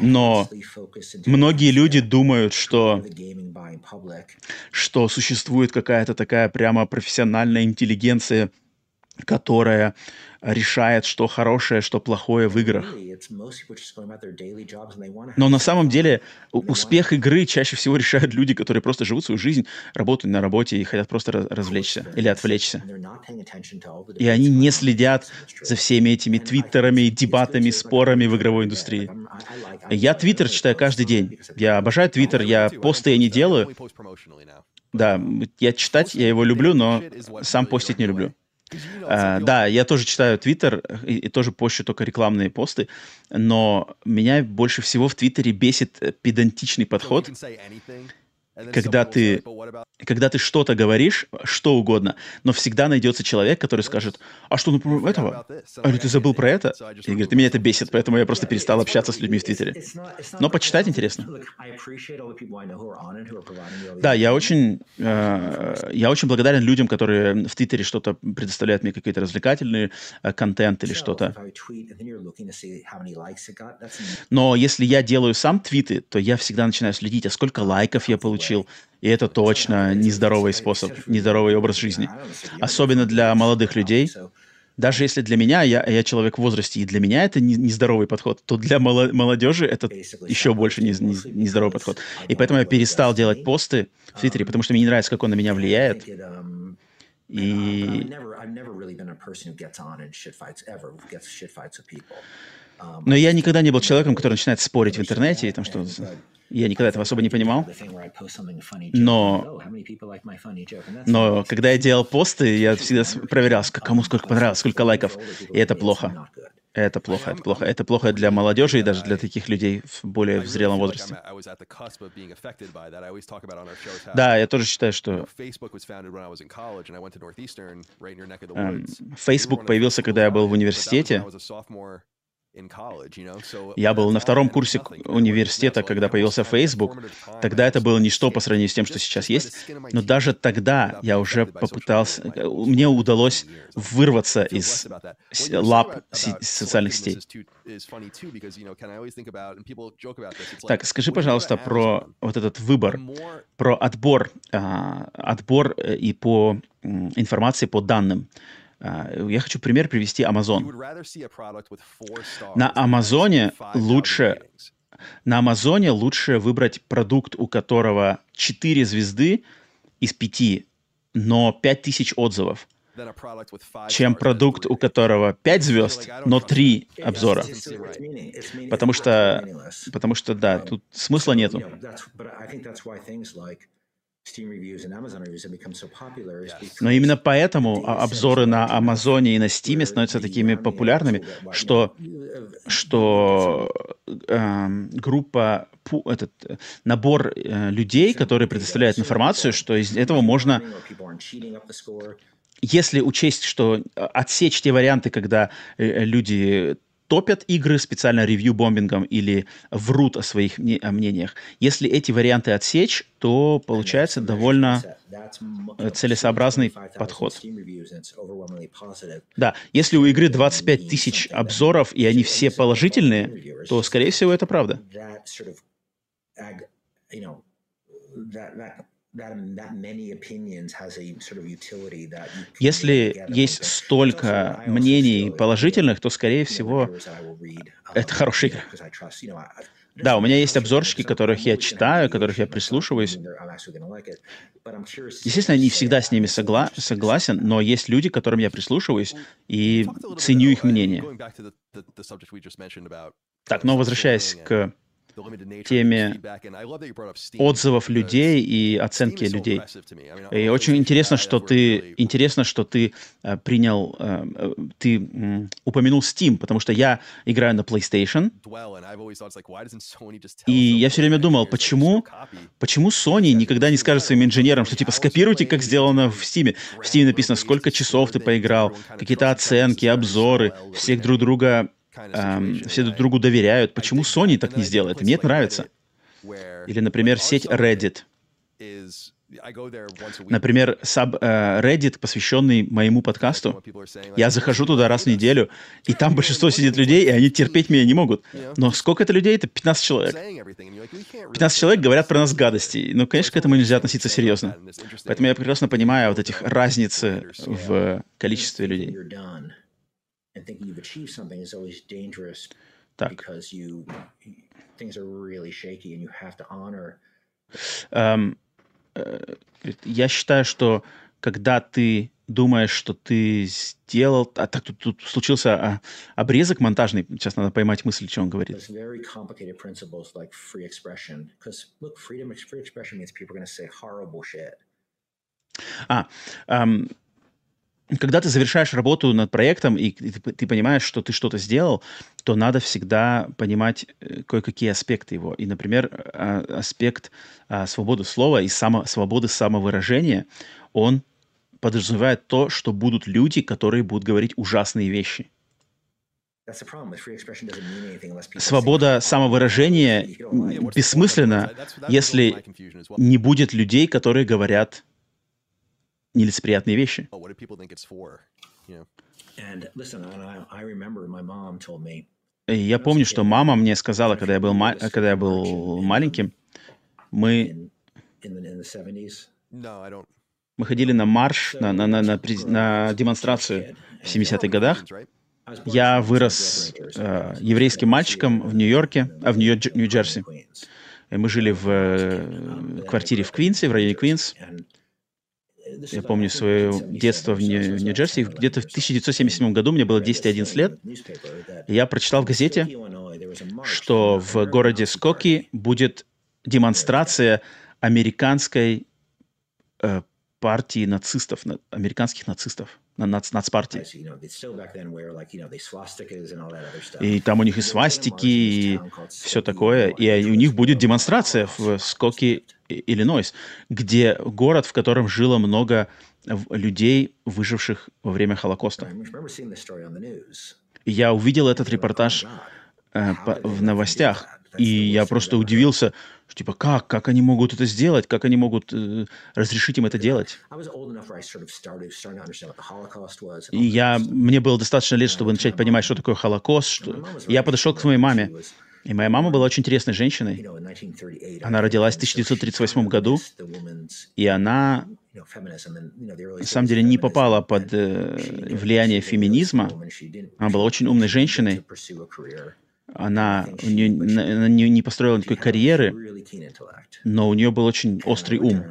Но Многие люди думают, что, что существует какая-то такая прямо профессиональная интеллигенция, которая решает, что хорошее, что плохое в играх. Но на самом деле успех игры чаще всего решают люди, которые просто живут свою жизнь, работают на работе и хотят просто раз- развлечься или отвлечься. И они не следят за всеми этими твиттерами, дебатами, спорами в игровой индустрии. Я Твиттер читаю каждый день. Я обожаю Oh, Твиттер, I я посты я не делаю. Да, я читать я его люблю, но сам постить не люблю. А, the да, я тоже читаю Твиттер и, и тоже пощу только рекламные посты, но меня больше всего в Твиттере бесит э, педантичный подход, когда ты- "But what about когда ты что-то говоришь, что угодно, но всегда найдется человек, который скажет, а что, forgot этого? about this?" And I'm А like, или "I ты забыл про это? И говорит, меня это myself." бесит, поэтому я просто перестал общаться с людьми в Твиттере. Но почитать интересно. Да, я очень, э, я очень благодарен людям, которые в Твиттере что-то предоставляют мне какие-то развлекательные э, контент или что-то. Но если я делаю сам твиты, то я всегда начинаю следить, а сколько лайков я получил. И это точно нездоровый способ, нездоровый образ жизни. Особенно для молодых людей. Даже если для меня, я, я человек в возрасте, и для меня это не- нездоровый подход, то для моло- молодежи это еще больше не- не- нездоровый подход. И поэтому я перестал делать посты в Твиттере, потому что мне не нравится, как он на меня влияет. И Но я никогда не был человеком, который начинает спорить в интернете, и там что... Я никогда этого особо не понимал. Но- Но когда я делал посты, я всегда проверял, кому сколько понравилось, сколько лайков. И это плохо. Это плохо, это плохо. Это плохо для молодежи и даже для таких людей в более в зрелом возрасте. Да, я тоже считаю, что Facebook эм, появился, когда я был в университете. Я был на втором курсе университета, когда появился Facebook. Тогда это было ничто по сравнению с тем, что сейчас есть. Но даже тогда я уже попытался, э, мне удалось вырваться из лап социальных сетей. Так, скажи, пожалуйста, про вот этот выбор, про отбор, а, отбор э, и по информации по данным. А, Я хочу пример привести Amazon. На Амазоне 5,000 лучше На Амазоне лучше выбрать продукт, у которого 4 звезды из 5, но 5000 отзывов, чем продукт, у которого 5 звезд, но 3 обзора. Потому что, потому что, да, тут смысла нету. Но именно поэтому обзоры на Амазоне и на Стиме становятся такими популярными, что, что эм, группа, пу- этот э, набор э, людей, которые предоставляют информацию, что из этого можно, если учесть, что э, отсечь те варианты, когда э, люди топят игры специально ревью-бомбингом или врут о своих мнениях. Если эти варианты отсечь, то получается довольно э, целесообразный подход. Да, если у игры 25 тысяч обзоров, и они все положительные, то, скорее всего, это правда. that that Если есть столько мнений положительных, то, скорее всего, это um, хорошая игра. Да, у меня есть обзорщики, которых я читаю, которых я прислушиваюсь. Естественно, не say всегда с ними согла- согласен, но есть люди, которым я прислушиваюсь и ценю их uh, мнение. Так, uh, но возвращаясь к теме отзывов людей и оценки людей. И очень интересно, что ты really- интересно, что ты э, принял, э, э, ты упомянул Steam, потому что я играю на PlayStation, и я все время думал, почему, почему Sony никогда не скажет своим инженерам, что типа скопируйте, как сделано в Steam. В Steam написано, сколько часов ты поиграл, какие-то оценки, обзоры, всех друг друга, эм, все друг другу доверяют. Почему. Sony так не сделает? Мне это нравится. Или, например, сеть Reddit. Например, саб, э, Reddit, посвященный моему подкасту. Я "Hey, захожу туда раз в hate us." неделю, и там большинство сидит людей, и они терпеть меня не могут. Но сколько это людей? Это 15 человек. Saying everything, and you're like, "We can't really 15 say человек говорят про нас гадости. Ну, конечно, к этому нельзя относиться серьезно. Поэтому я прекрасно понимаю вот этих разницы в количестве Thinking людей. And thinking you've achieved something is always dangerous Так. because you things are really shaky, and you have to honor Эм, э, я считаю, что когда ты думаешь, что ты сделал... А так тут, тут случился а, обрезок монтажный. Сейчас надо поймать мысль, что он говорит. like free expression. Look, freedom, free expression means people are say horrible shit. А, ам, когда ты завершаешь работу над проектом, и ты, ты понимаешь, что ты что-то сделал, то надо всегда понимать э, кое-какие аспекты его. И, например, а, аспект а, свободы слова и само, свободы самовыражения, он подразумевает то, что будут люди, которые будут говорить ужасные вещи. Свобода самовыражения бессмысленна, если не будет людей, которые говорят нелицеприятные вещи. Oh, И я помню, что мама мне сказала, когда я был, ма- когда я был маленьким, мы, in in the, in the 70s. no, I don't. мы ходили на марш, на, на, на, на, на демонстрацию в 70-х годах. Я вырос э, еврейским мальчиком в Нью-Йорке, а в Нью-Джерси. Мы жили в э, квартире в Квинсе, в районе Квинс. This Я помню свое 1977 детство в, Нью- Нью-Джерси. about 10, Где-то в 11 years. 1977 году мне было 10-11 лет. И я прочитал в газете, что в городе Скоки будет демонстрация американской э, партии нацистов, на- американских нацистов, на нац, нацпартии. И там у них и свастики, и все такое. И у них будет демонстрация в Скоки, И- Иллинойс, где город, в котором жило много людей, выживших во время Холокоста. Я увидел этот репортаж э, по- в новостях, и я просто удивился, что типа как, как они могут это сделать, как они могут э, разрешить им это делать. И я, мне было достаточно лет, чтобы начать понимать, что такое Холокост. Что... Я подошел к своей маме, и моя мама была очень интересной женщиной, Она родилась в 1938 году, и она на самом деле не попала под э, влияние феминизма. Она была очень умной женщиной. Она, у на- она не, не построила никакой карьеры, но у нее был очень острый ум.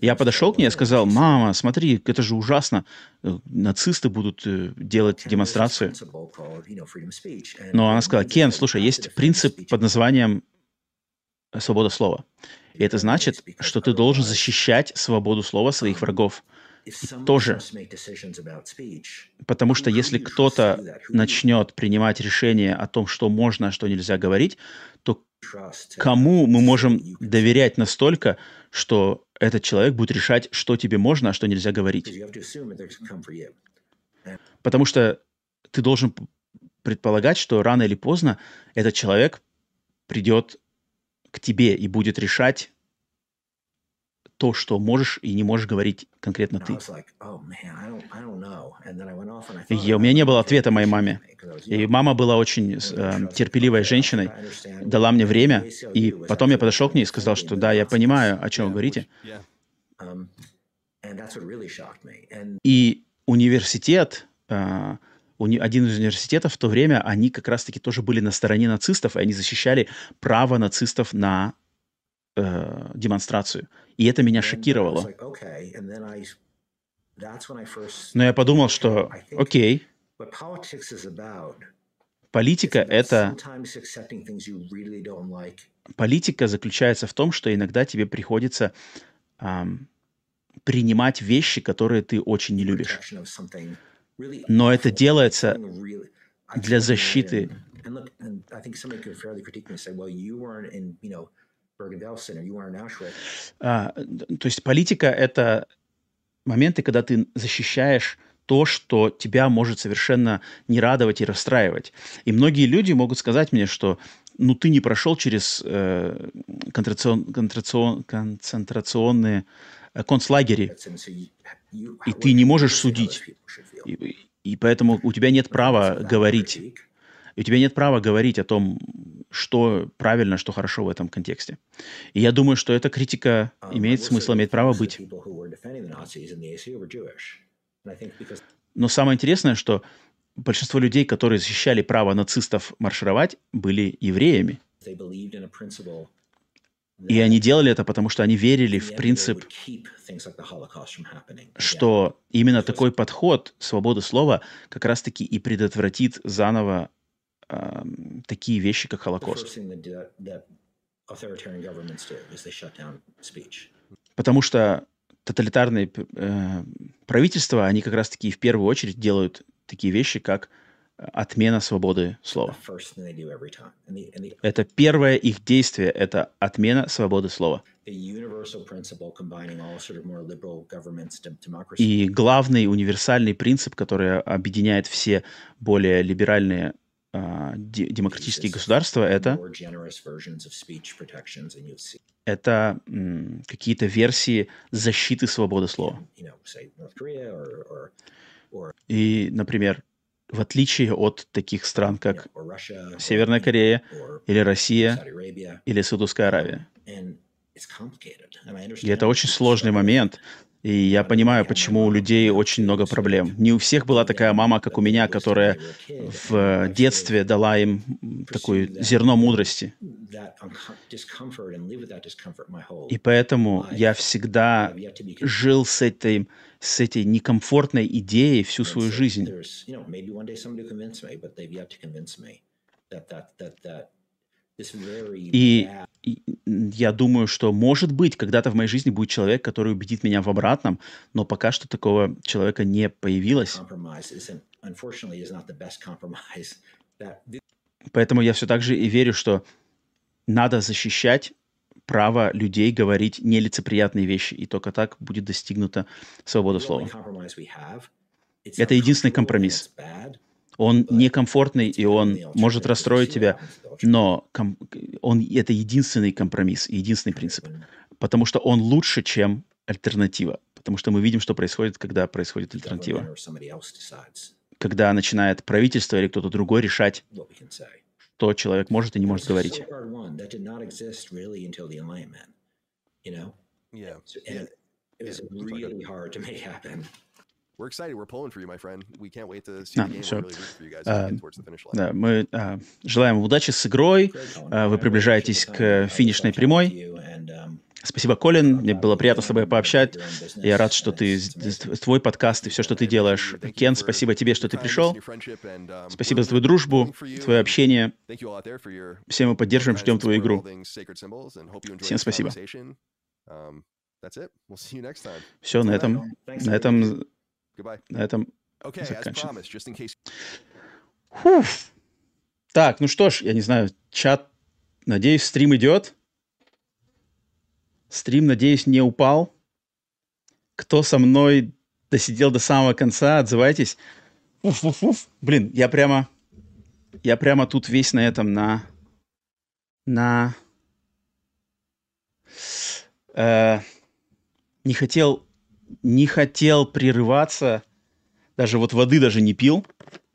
Я подошел к ней и сказал, мама, смотри, это же ужасно. Э, Нацисты будут э, делать демонстрацию. Но она сказала, Кен, слушай, есть принцип под названием свобода слова. И это значит, что ты должен защищать свободу слова своих врагов. Тоже. Потому что если кто-то начнет принимать решение о том, что можно, а что нельзя говорить, то кому мы можем доверять настолько, что этот человек будет решать, что тебе можно, а что нельзя говорить? Потому что ты должен предполагать, что рано или поздно этот человек придет к тебе и будет решать то, что можешь и не можешь говорить конкретно ты. И я- у меня не было ответа моей маме. И мама была очень э, терпеливой женщиной, дала мне время, и потом я подошел к ней и сказал, что да, я понимаю, о чем вы говорите. Yeah. И университет, э, уни- один из университетов в то время, они как раз-таки тоже были на стороне нацистов, и они защищали право нацистов на э, демонстрацию. И это меня шокировало. Но я подумал, что окей, политика это политика заключается в том, что иногда тебе приходится ам, принимать вещи, которые ты очень не любишь. Но это делается для защиты. А, то есть политика это моменты, когда ты защищаешь то, что тебя может совершенно не радовать и расстраивать. И многие люди могут сказать мне, что ну ты не прошел через э, концентрацион- концентрацион- концентрационные э, концлагери, И ты не можешь судить. и, и поэтому у тебя нет права говорить, и у тебя нет права говорить о том, что правильно, что хорошо в этом контексте. И я думаю, что эта критика I имеет смысл, имеет право быть. Но самое интересное, что большинство людей, которые защищали право нацистов маршировать, были евреями. И они делали это, потому что они верили в принцип, что именно такой подход свободы слова как раз-таки и предотвратит заново ам, такие вещи, как Холокост. Потому что тоталитарные э, правительства, они как раз-таки в первую очередь делают такие вещи, как отмена свободы слова. Это первое их действие, это отмена свободы слова. И главный универсальный принцип, который объединяет все более либеральные демократические государства, это, это какие-то версии защиты свободы слова. И, например, в отличие от таких стран, как Северная Корея или Россия или Саудовская Аравия. И это очень сложный момент. И я понимаю, почему у людей очень много проблем. Не у всех была такая мама, как у меня, которая в детстве дала им такое зерно мудрости. И поэтому я всегда жил с этой, с этой некомфортной идеей всю свою жизнь. И я думаю, что, может быть, когда-то в моей жизни будет человек, который убедит меня в обратном, но пока что такого человека не появилось. Поэтому я все так же и верю, что надо защищать право людей говорить нелицеприятные вещи, и только так будет достигнута свобода слова. Это единственный компромисс. Он некомфортный, и он может расстроить тебя, но ком- он, это единственный компромисс, единственный принцип. Потому что он лучше, чем альтернатива. Потому что мы видим, что происходит, когда происходит альтернатива. Когда начинает правительство или кто-то другой решать, что человек может и не может говорить. Yeah. It was really hard to make happen. We're excited. We're pulling for you, my friend. We can't wait to see Да, the game. We're really rooting for you guys А, get towards the finish line. Да, мы а, желаем вам удачи с игрой. А, Вы приближаетесь к финишной прямой. um, Спасибо, Колин. Мне было приятно с тобой пообщать. Я рад, что ты, твой подкаст и все, что ты делаешь. Кен, спасибо тебе, что ты пришел. Спасибо за твою дружбу, твое общение. Все мы поддерживаем, ждем твою игру. Всем спасибо. Все, на этом, на этом. На этом. Заканчиваем. Фуф. Так, ну что ж, я не знаю, чат, надеюсь, стрим идет. Стрим, надеюсь, не упал. Кто со мной досидел до самого конца, отзывайтесь. Уф-уф-уф. Блин, я прямо, я прямо тут весь на этом, на, на, э, не хотел, не хотел прерываться, даже вот воды даже не пил,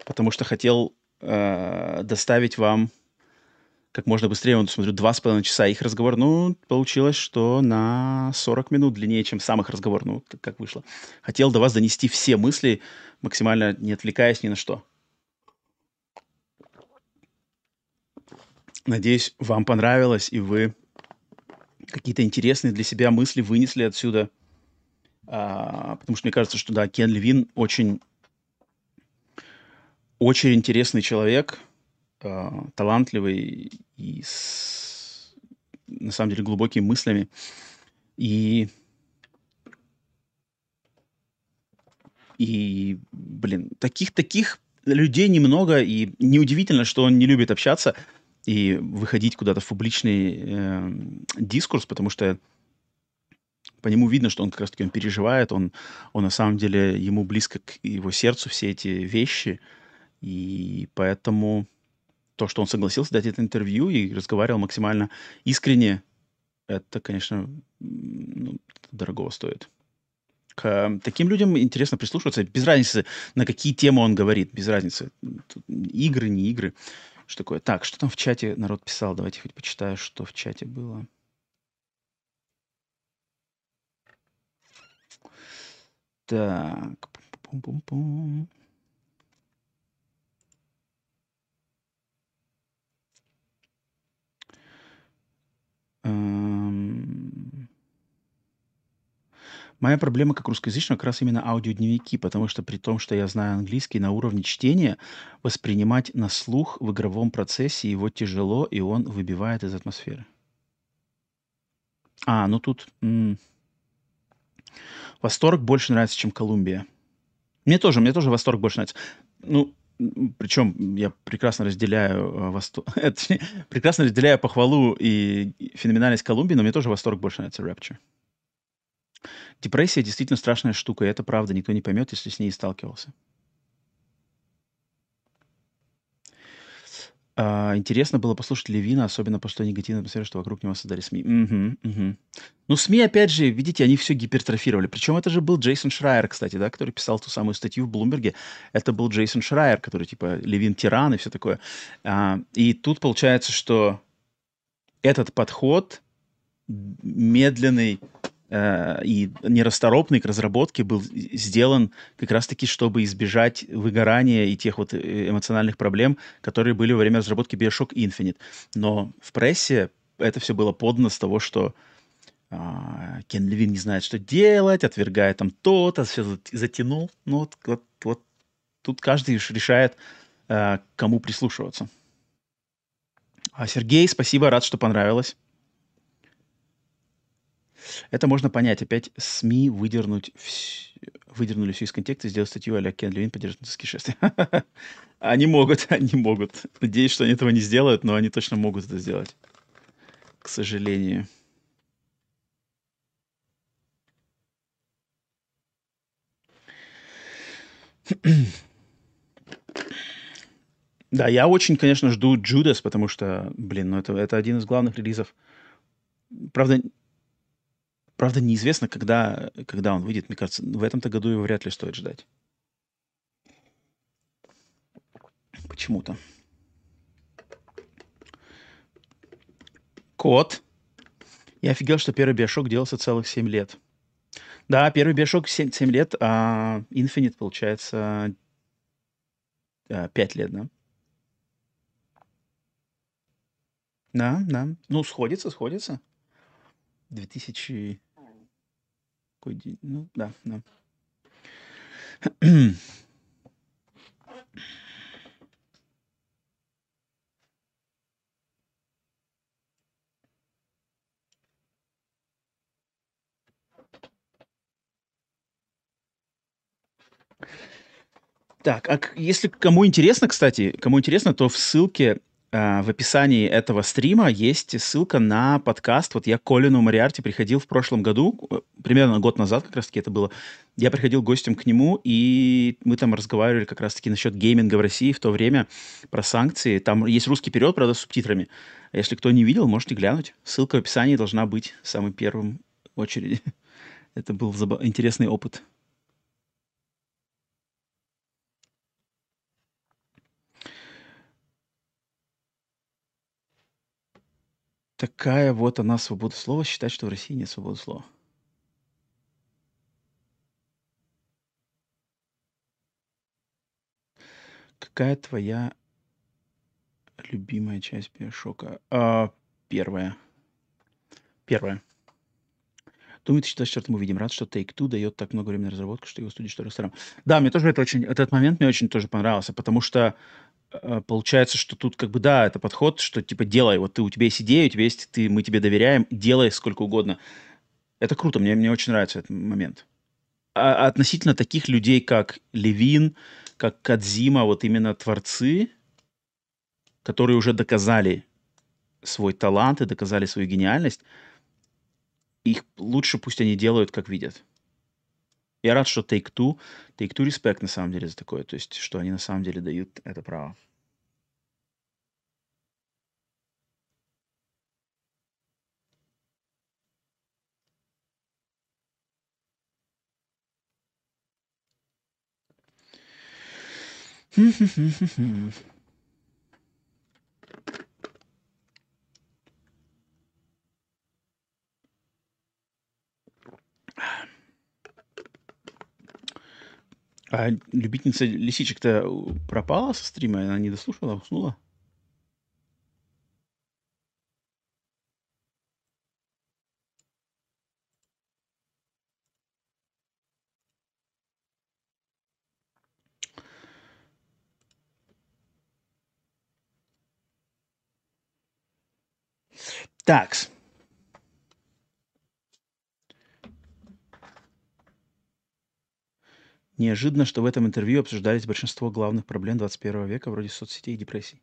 потому что хотел э, доставить вам как можно быстрее. Вот смотрю, два с половиной часа их разговор. Ну, получилось, что на 40 минут длиннее, чем сам их разговор. Ну, как вышло. Хотел до вас донести все мысли, максимально не отвлекаясь ни на что. Надеюсь, вам понравилось, и вы какие-то интересные для себя мысли вынесли отсюда. А, потому что мне кажется, что да, Кен Левин очень очень интересный человек, э, талантливый и с, на самом деле, глубокими мыслями. И И, блин, таких таких людей немного, и неудивительно, что он не любит общаться и выходить куда-то в публичный э, дискурс, потому что по нему видно, что он как раз-таки он переживает, он, он на самом деле, ему близко к его сердцу все эти вещи, и поэтому то, что он согласился дать это интервью и разговаривал максимально искренне, это, конечно, ну, дорого стоит к таким людям интересно прислушиваться. Без разницы, на какие темы он говорит. Без разницы. Тут игры, не игры. Что такое? Так, что там в чате народ писал? Давайте хоть почитаю, что в чате было. Так. Пум-пум-пум. Эм... Моя проблема как русскоязычного как раз именно аудиодневники, потому что при том, что я знаю английский на уровне чтения, воспринимать на слух в игровом процессе его тяжело, и он выбивает из атмосферы. А, ну тут м, восторг больше нравится, чем Колумбия. Мне тоже, мне тоже восторг больше нравится. Ну, причем я прекрасно разделяю э, восторг, прекрасно разделяю похвалу и феноменальность Колумбии, но мне тоже восторг больше нравится Rapture. Депрессия действительно страшная штука, и это правда, никто не поймет, если с ней сталкивался. А, интересно было послушать Левина, особенно по что негативная атмосфера, что вокруг него создали СМИ. Мгм, мгм. Ну, СМИ, опять же, видите, они все гипертрофировали. Причем это же был Джейсон Шрайер, кстати, да, который писал ту самую статью в Блумберге. Это был Джейсон Шрайер, который типа Левин тиран и все такое. А, и тут получается, что этот подход медленный, и нерасторопный к разработке был сделан как раз-таки, чтобы избежать выгорания и тех вот э, эмоциональных проблем, которые были во время разработки Bioshock Infinite. Но в прессе это все было подано с того, что а, Кен Левин не знает, что делать, отвергает там то-то, все затянул. Ну вот, вот, вот тут каждый решает, а, кому прислушиваться. А Сергей, спасибо, рад, что понравилось. Это можно понять. Опять СМИ выдернуть вс... выдернули все из контекста и сделали статью а-ля Кен Левин поддержит нацистские шествия. Они могут, они могут. Надеюсь, что они этого не сделают, но они точно могут это сделать. К сожалению. Да, я очень, конечно, жду Джудас, потому что, блин, ну это, это один из главных релизов. Правда, Правда, неизвестно, когда, когда он выйдет. Мне кажется, в этом-то году его вряд ли стоит ждать. Почему-то. Код. Я офигел, что первый Биошок делался целых 7 лет. Да, первый Биошок 7, 7 лет, а Infinite, получается, 5 э, лет, да? Да, да. Ну, сходится, сходится. 2000... Ну, да, да. Так, а если кому интересно, кстати, кому интересно, то в ссылке в описании этого стрима есть ссылка на подкаст. Вот я к Колину Мариарти приходил в прошлом году, э, примерно год назад как раз-таки это было. Я приходил гостем к нему, и мы там разговаривали как раз-таки насчет гейминга в России в то время, про санкции. Там есть русский период, правда, с субтитрами. Если кто не видел, можете глянуть. Ссылка в описании должна быть самым первым в очереди. Это был интересный опыт. Такая вот она свобода слова, считать, что в России нет свободы слова. Какая твоя любимая часть Биошока? А, первая. Первая. Думаю, в 2024 увидим. Рад, что Take-Two дает так много времени на разработку, что его студия, что ресторан. Да, мне тоже это очень, этот момент мне очень тоже понравился, потому что получается, что тут как бы, да, это подход, что типа делай, вот ты, у тебя есть идея, у тебя есть, ты, мы тебе доверяем, делай сколько угодно. Это круто, мне, мне очень нравится этот момент. А относительно таких людей, как Левин, как Кадзима, вот именно творцы, которые уже доказали свой талант и доказали свою гениальность, их лучше пусть они делают, как видят. Я рад, что Take-Two, Take-Two респект на самом деле за такое, то есть, что они на самом деле дают это право. А любительница лисичек-то пропала со стрима? Она не дослушала, уснула? Такс. Неожиданно, что в этом интервью обсуждались большинство главных проблем 21 века, вроде соцсетей и депрессий.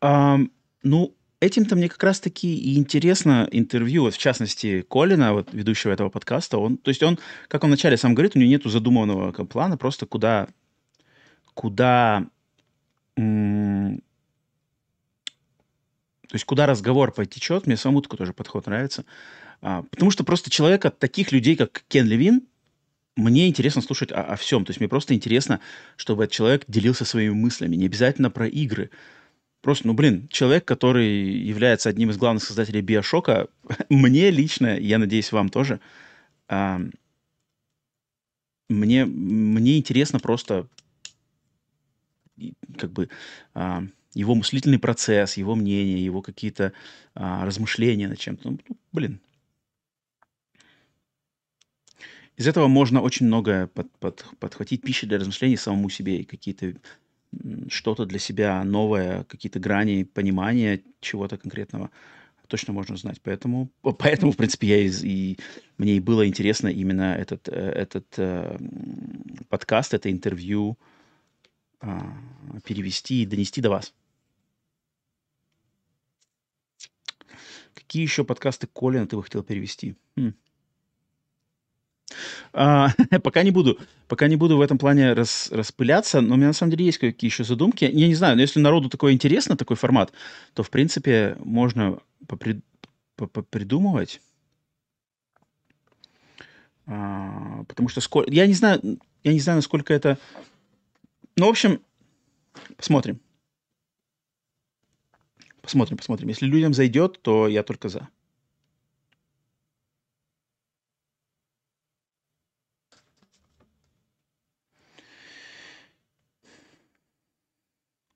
Ам, ну, этим-то мне как раз-таки и интересно интервью, вот в частности, Колина, вот ведущего этого подкаста. Он, то есть он, как он вначале сам говорит, у него нету задуманного плана, просто куда, куда, то есть куда разговор потечет, мне самому такой тоже подход нравится. А, потому что просто человек от таких людей, как Кен Левин, мне интересно слушать о, о всем. То есть мне просто интересно, чтобы этот человек делился своими мыслями. Не обязательно про игры. Просто, ну, блин, человек, который является одним из главных создателей Биошока, мне лично, я надеюсь, вам тоже, а, мне, мне интересно просто как бы а, его мыслительный процесс, его мнение, его какие-то а, размышления над чем-то. Ну, блин, из этого можно очень многое под, под, подхватить пищи для размышлений самому себе и какие-то что-то для себя новое, какие-то грани понимания чего-то конкретного точно можно знать. Поэтому, поэтому в принципе, я из, и мне и было интересно именно этот, э, этот э, подкаст, это интервью э, перевести и донести до вас. Какие еще подкасты Колина ты бы хотел перевести? Хм. А, пока не буду, пока не буду в этом плане рас, распыляться, но у меня на самом деле есть какие еще задумки. Я не знаю, но если народу такое интересно, такой формат, то в принципе можно попри, попридумывать. А, потому что сколько, я не знаю, я не знаю, насколько это. Ну, в общем, посмотрим. Посмотрим, посмотрим. Если людям зайдет, то я только за.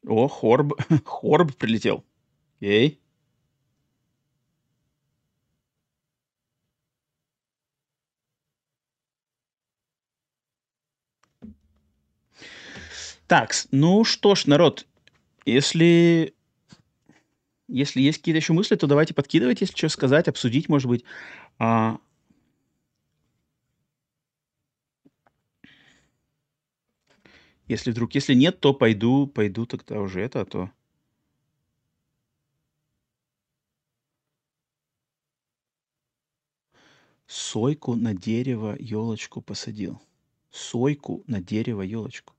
О, Хорб. Хорб прилетел. Эй. Так, ну что ж, народ, если, если есть какие-то еще мысли, то давайте подкидывать, если что сказать, обсудить, может быть. А, Если вдруг, если нет, то пойду, пойду тогда уже это, а то... Сойку на дерево елочку посадил. Сойку на дерево елочку.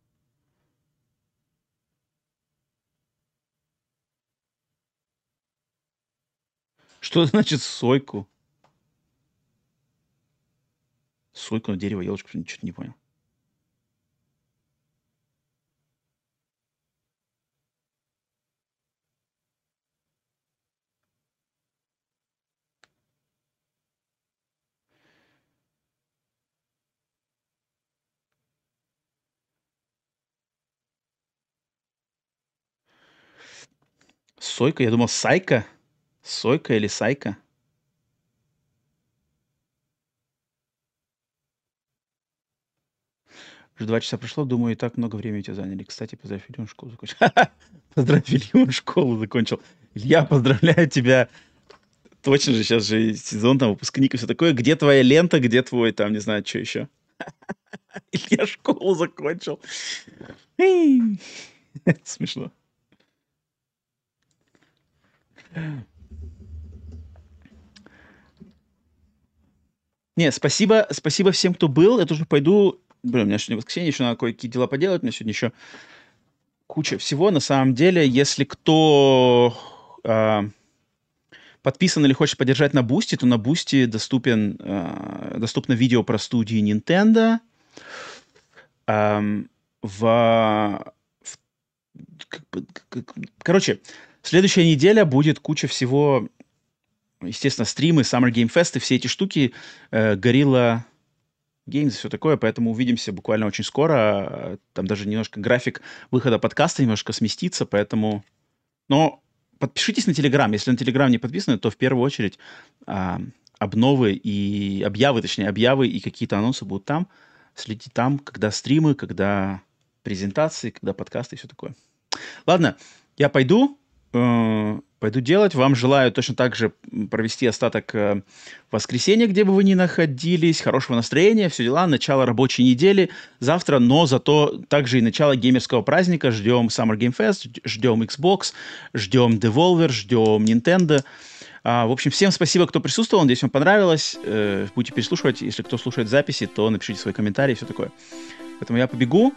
Что значит сойку? Сойку на дерево елочку, ничего не понял. Сойка? Я думал, Сайка. Сойка или Сайка? Уже два часа прошло, думаю, и так много времени тебя заняли. Кстати, поздравь, Ильон школу закончил. Поздравь, Ильон школу закончил. Илья, поздравляю тебя. Точно же, сейчас же сезон, там, выпускник и все такое. Где твоя лента, где твой, там, не знаю, что еще. Илья школу закончил. Смешно. Не, спасибо, спасибо всем, кто был. Я тоже пойду. Блин, у меня сегодня воскресенье, еще надо кое-какие дела поделать. У меня сегодня еще куча всего. На самом деле, если кто э, подписан или хочет поддержать на Boosty, то на Boosty доступен, э, доступно видео про студии Nintendo. Э, в, в как как, короче, следующая неделя будет куча всего естественно, стримы, Summer Game Fest и все эти штуки, э, Gorilla Games, все такое, поэтому увидимся буквально очень скоро. Там даже немножко график выхода подкаста немножко сместится, поэтому... Но подпишитесь на Телеграм. Если на Телеграм не подписаны, то в первую очередь а, обновы и объявы, точнее, объявы и какие-то анонсы будут там. Следите там, когда стримы, когда презентации, когда подкасты и все такое. Ладно, я пойду. Пойду делать. Вам желаю точно так же провести остаток э, воскресенья, где бы вы ни находились, хорошего настроения, все дела, начало рабочей недели завтра, но зато также и начало геймерского праздника. Ждем Summer Game Fest, ждем Xbox, ждем Devolver, ждем Nintendo. А, в общем, всем спасибо, кто присутствовал. Надеюсь, вам понравилось. Э, будете переслушивать. Если кто слушает записи, то напишите свои комментарии и все такое. Поэтому я побегу.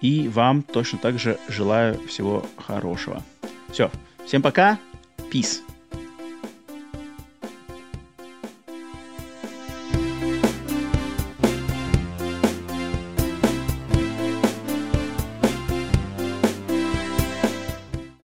И вам точно так же желаю всего хорошего. Все. Всем пока. Peace.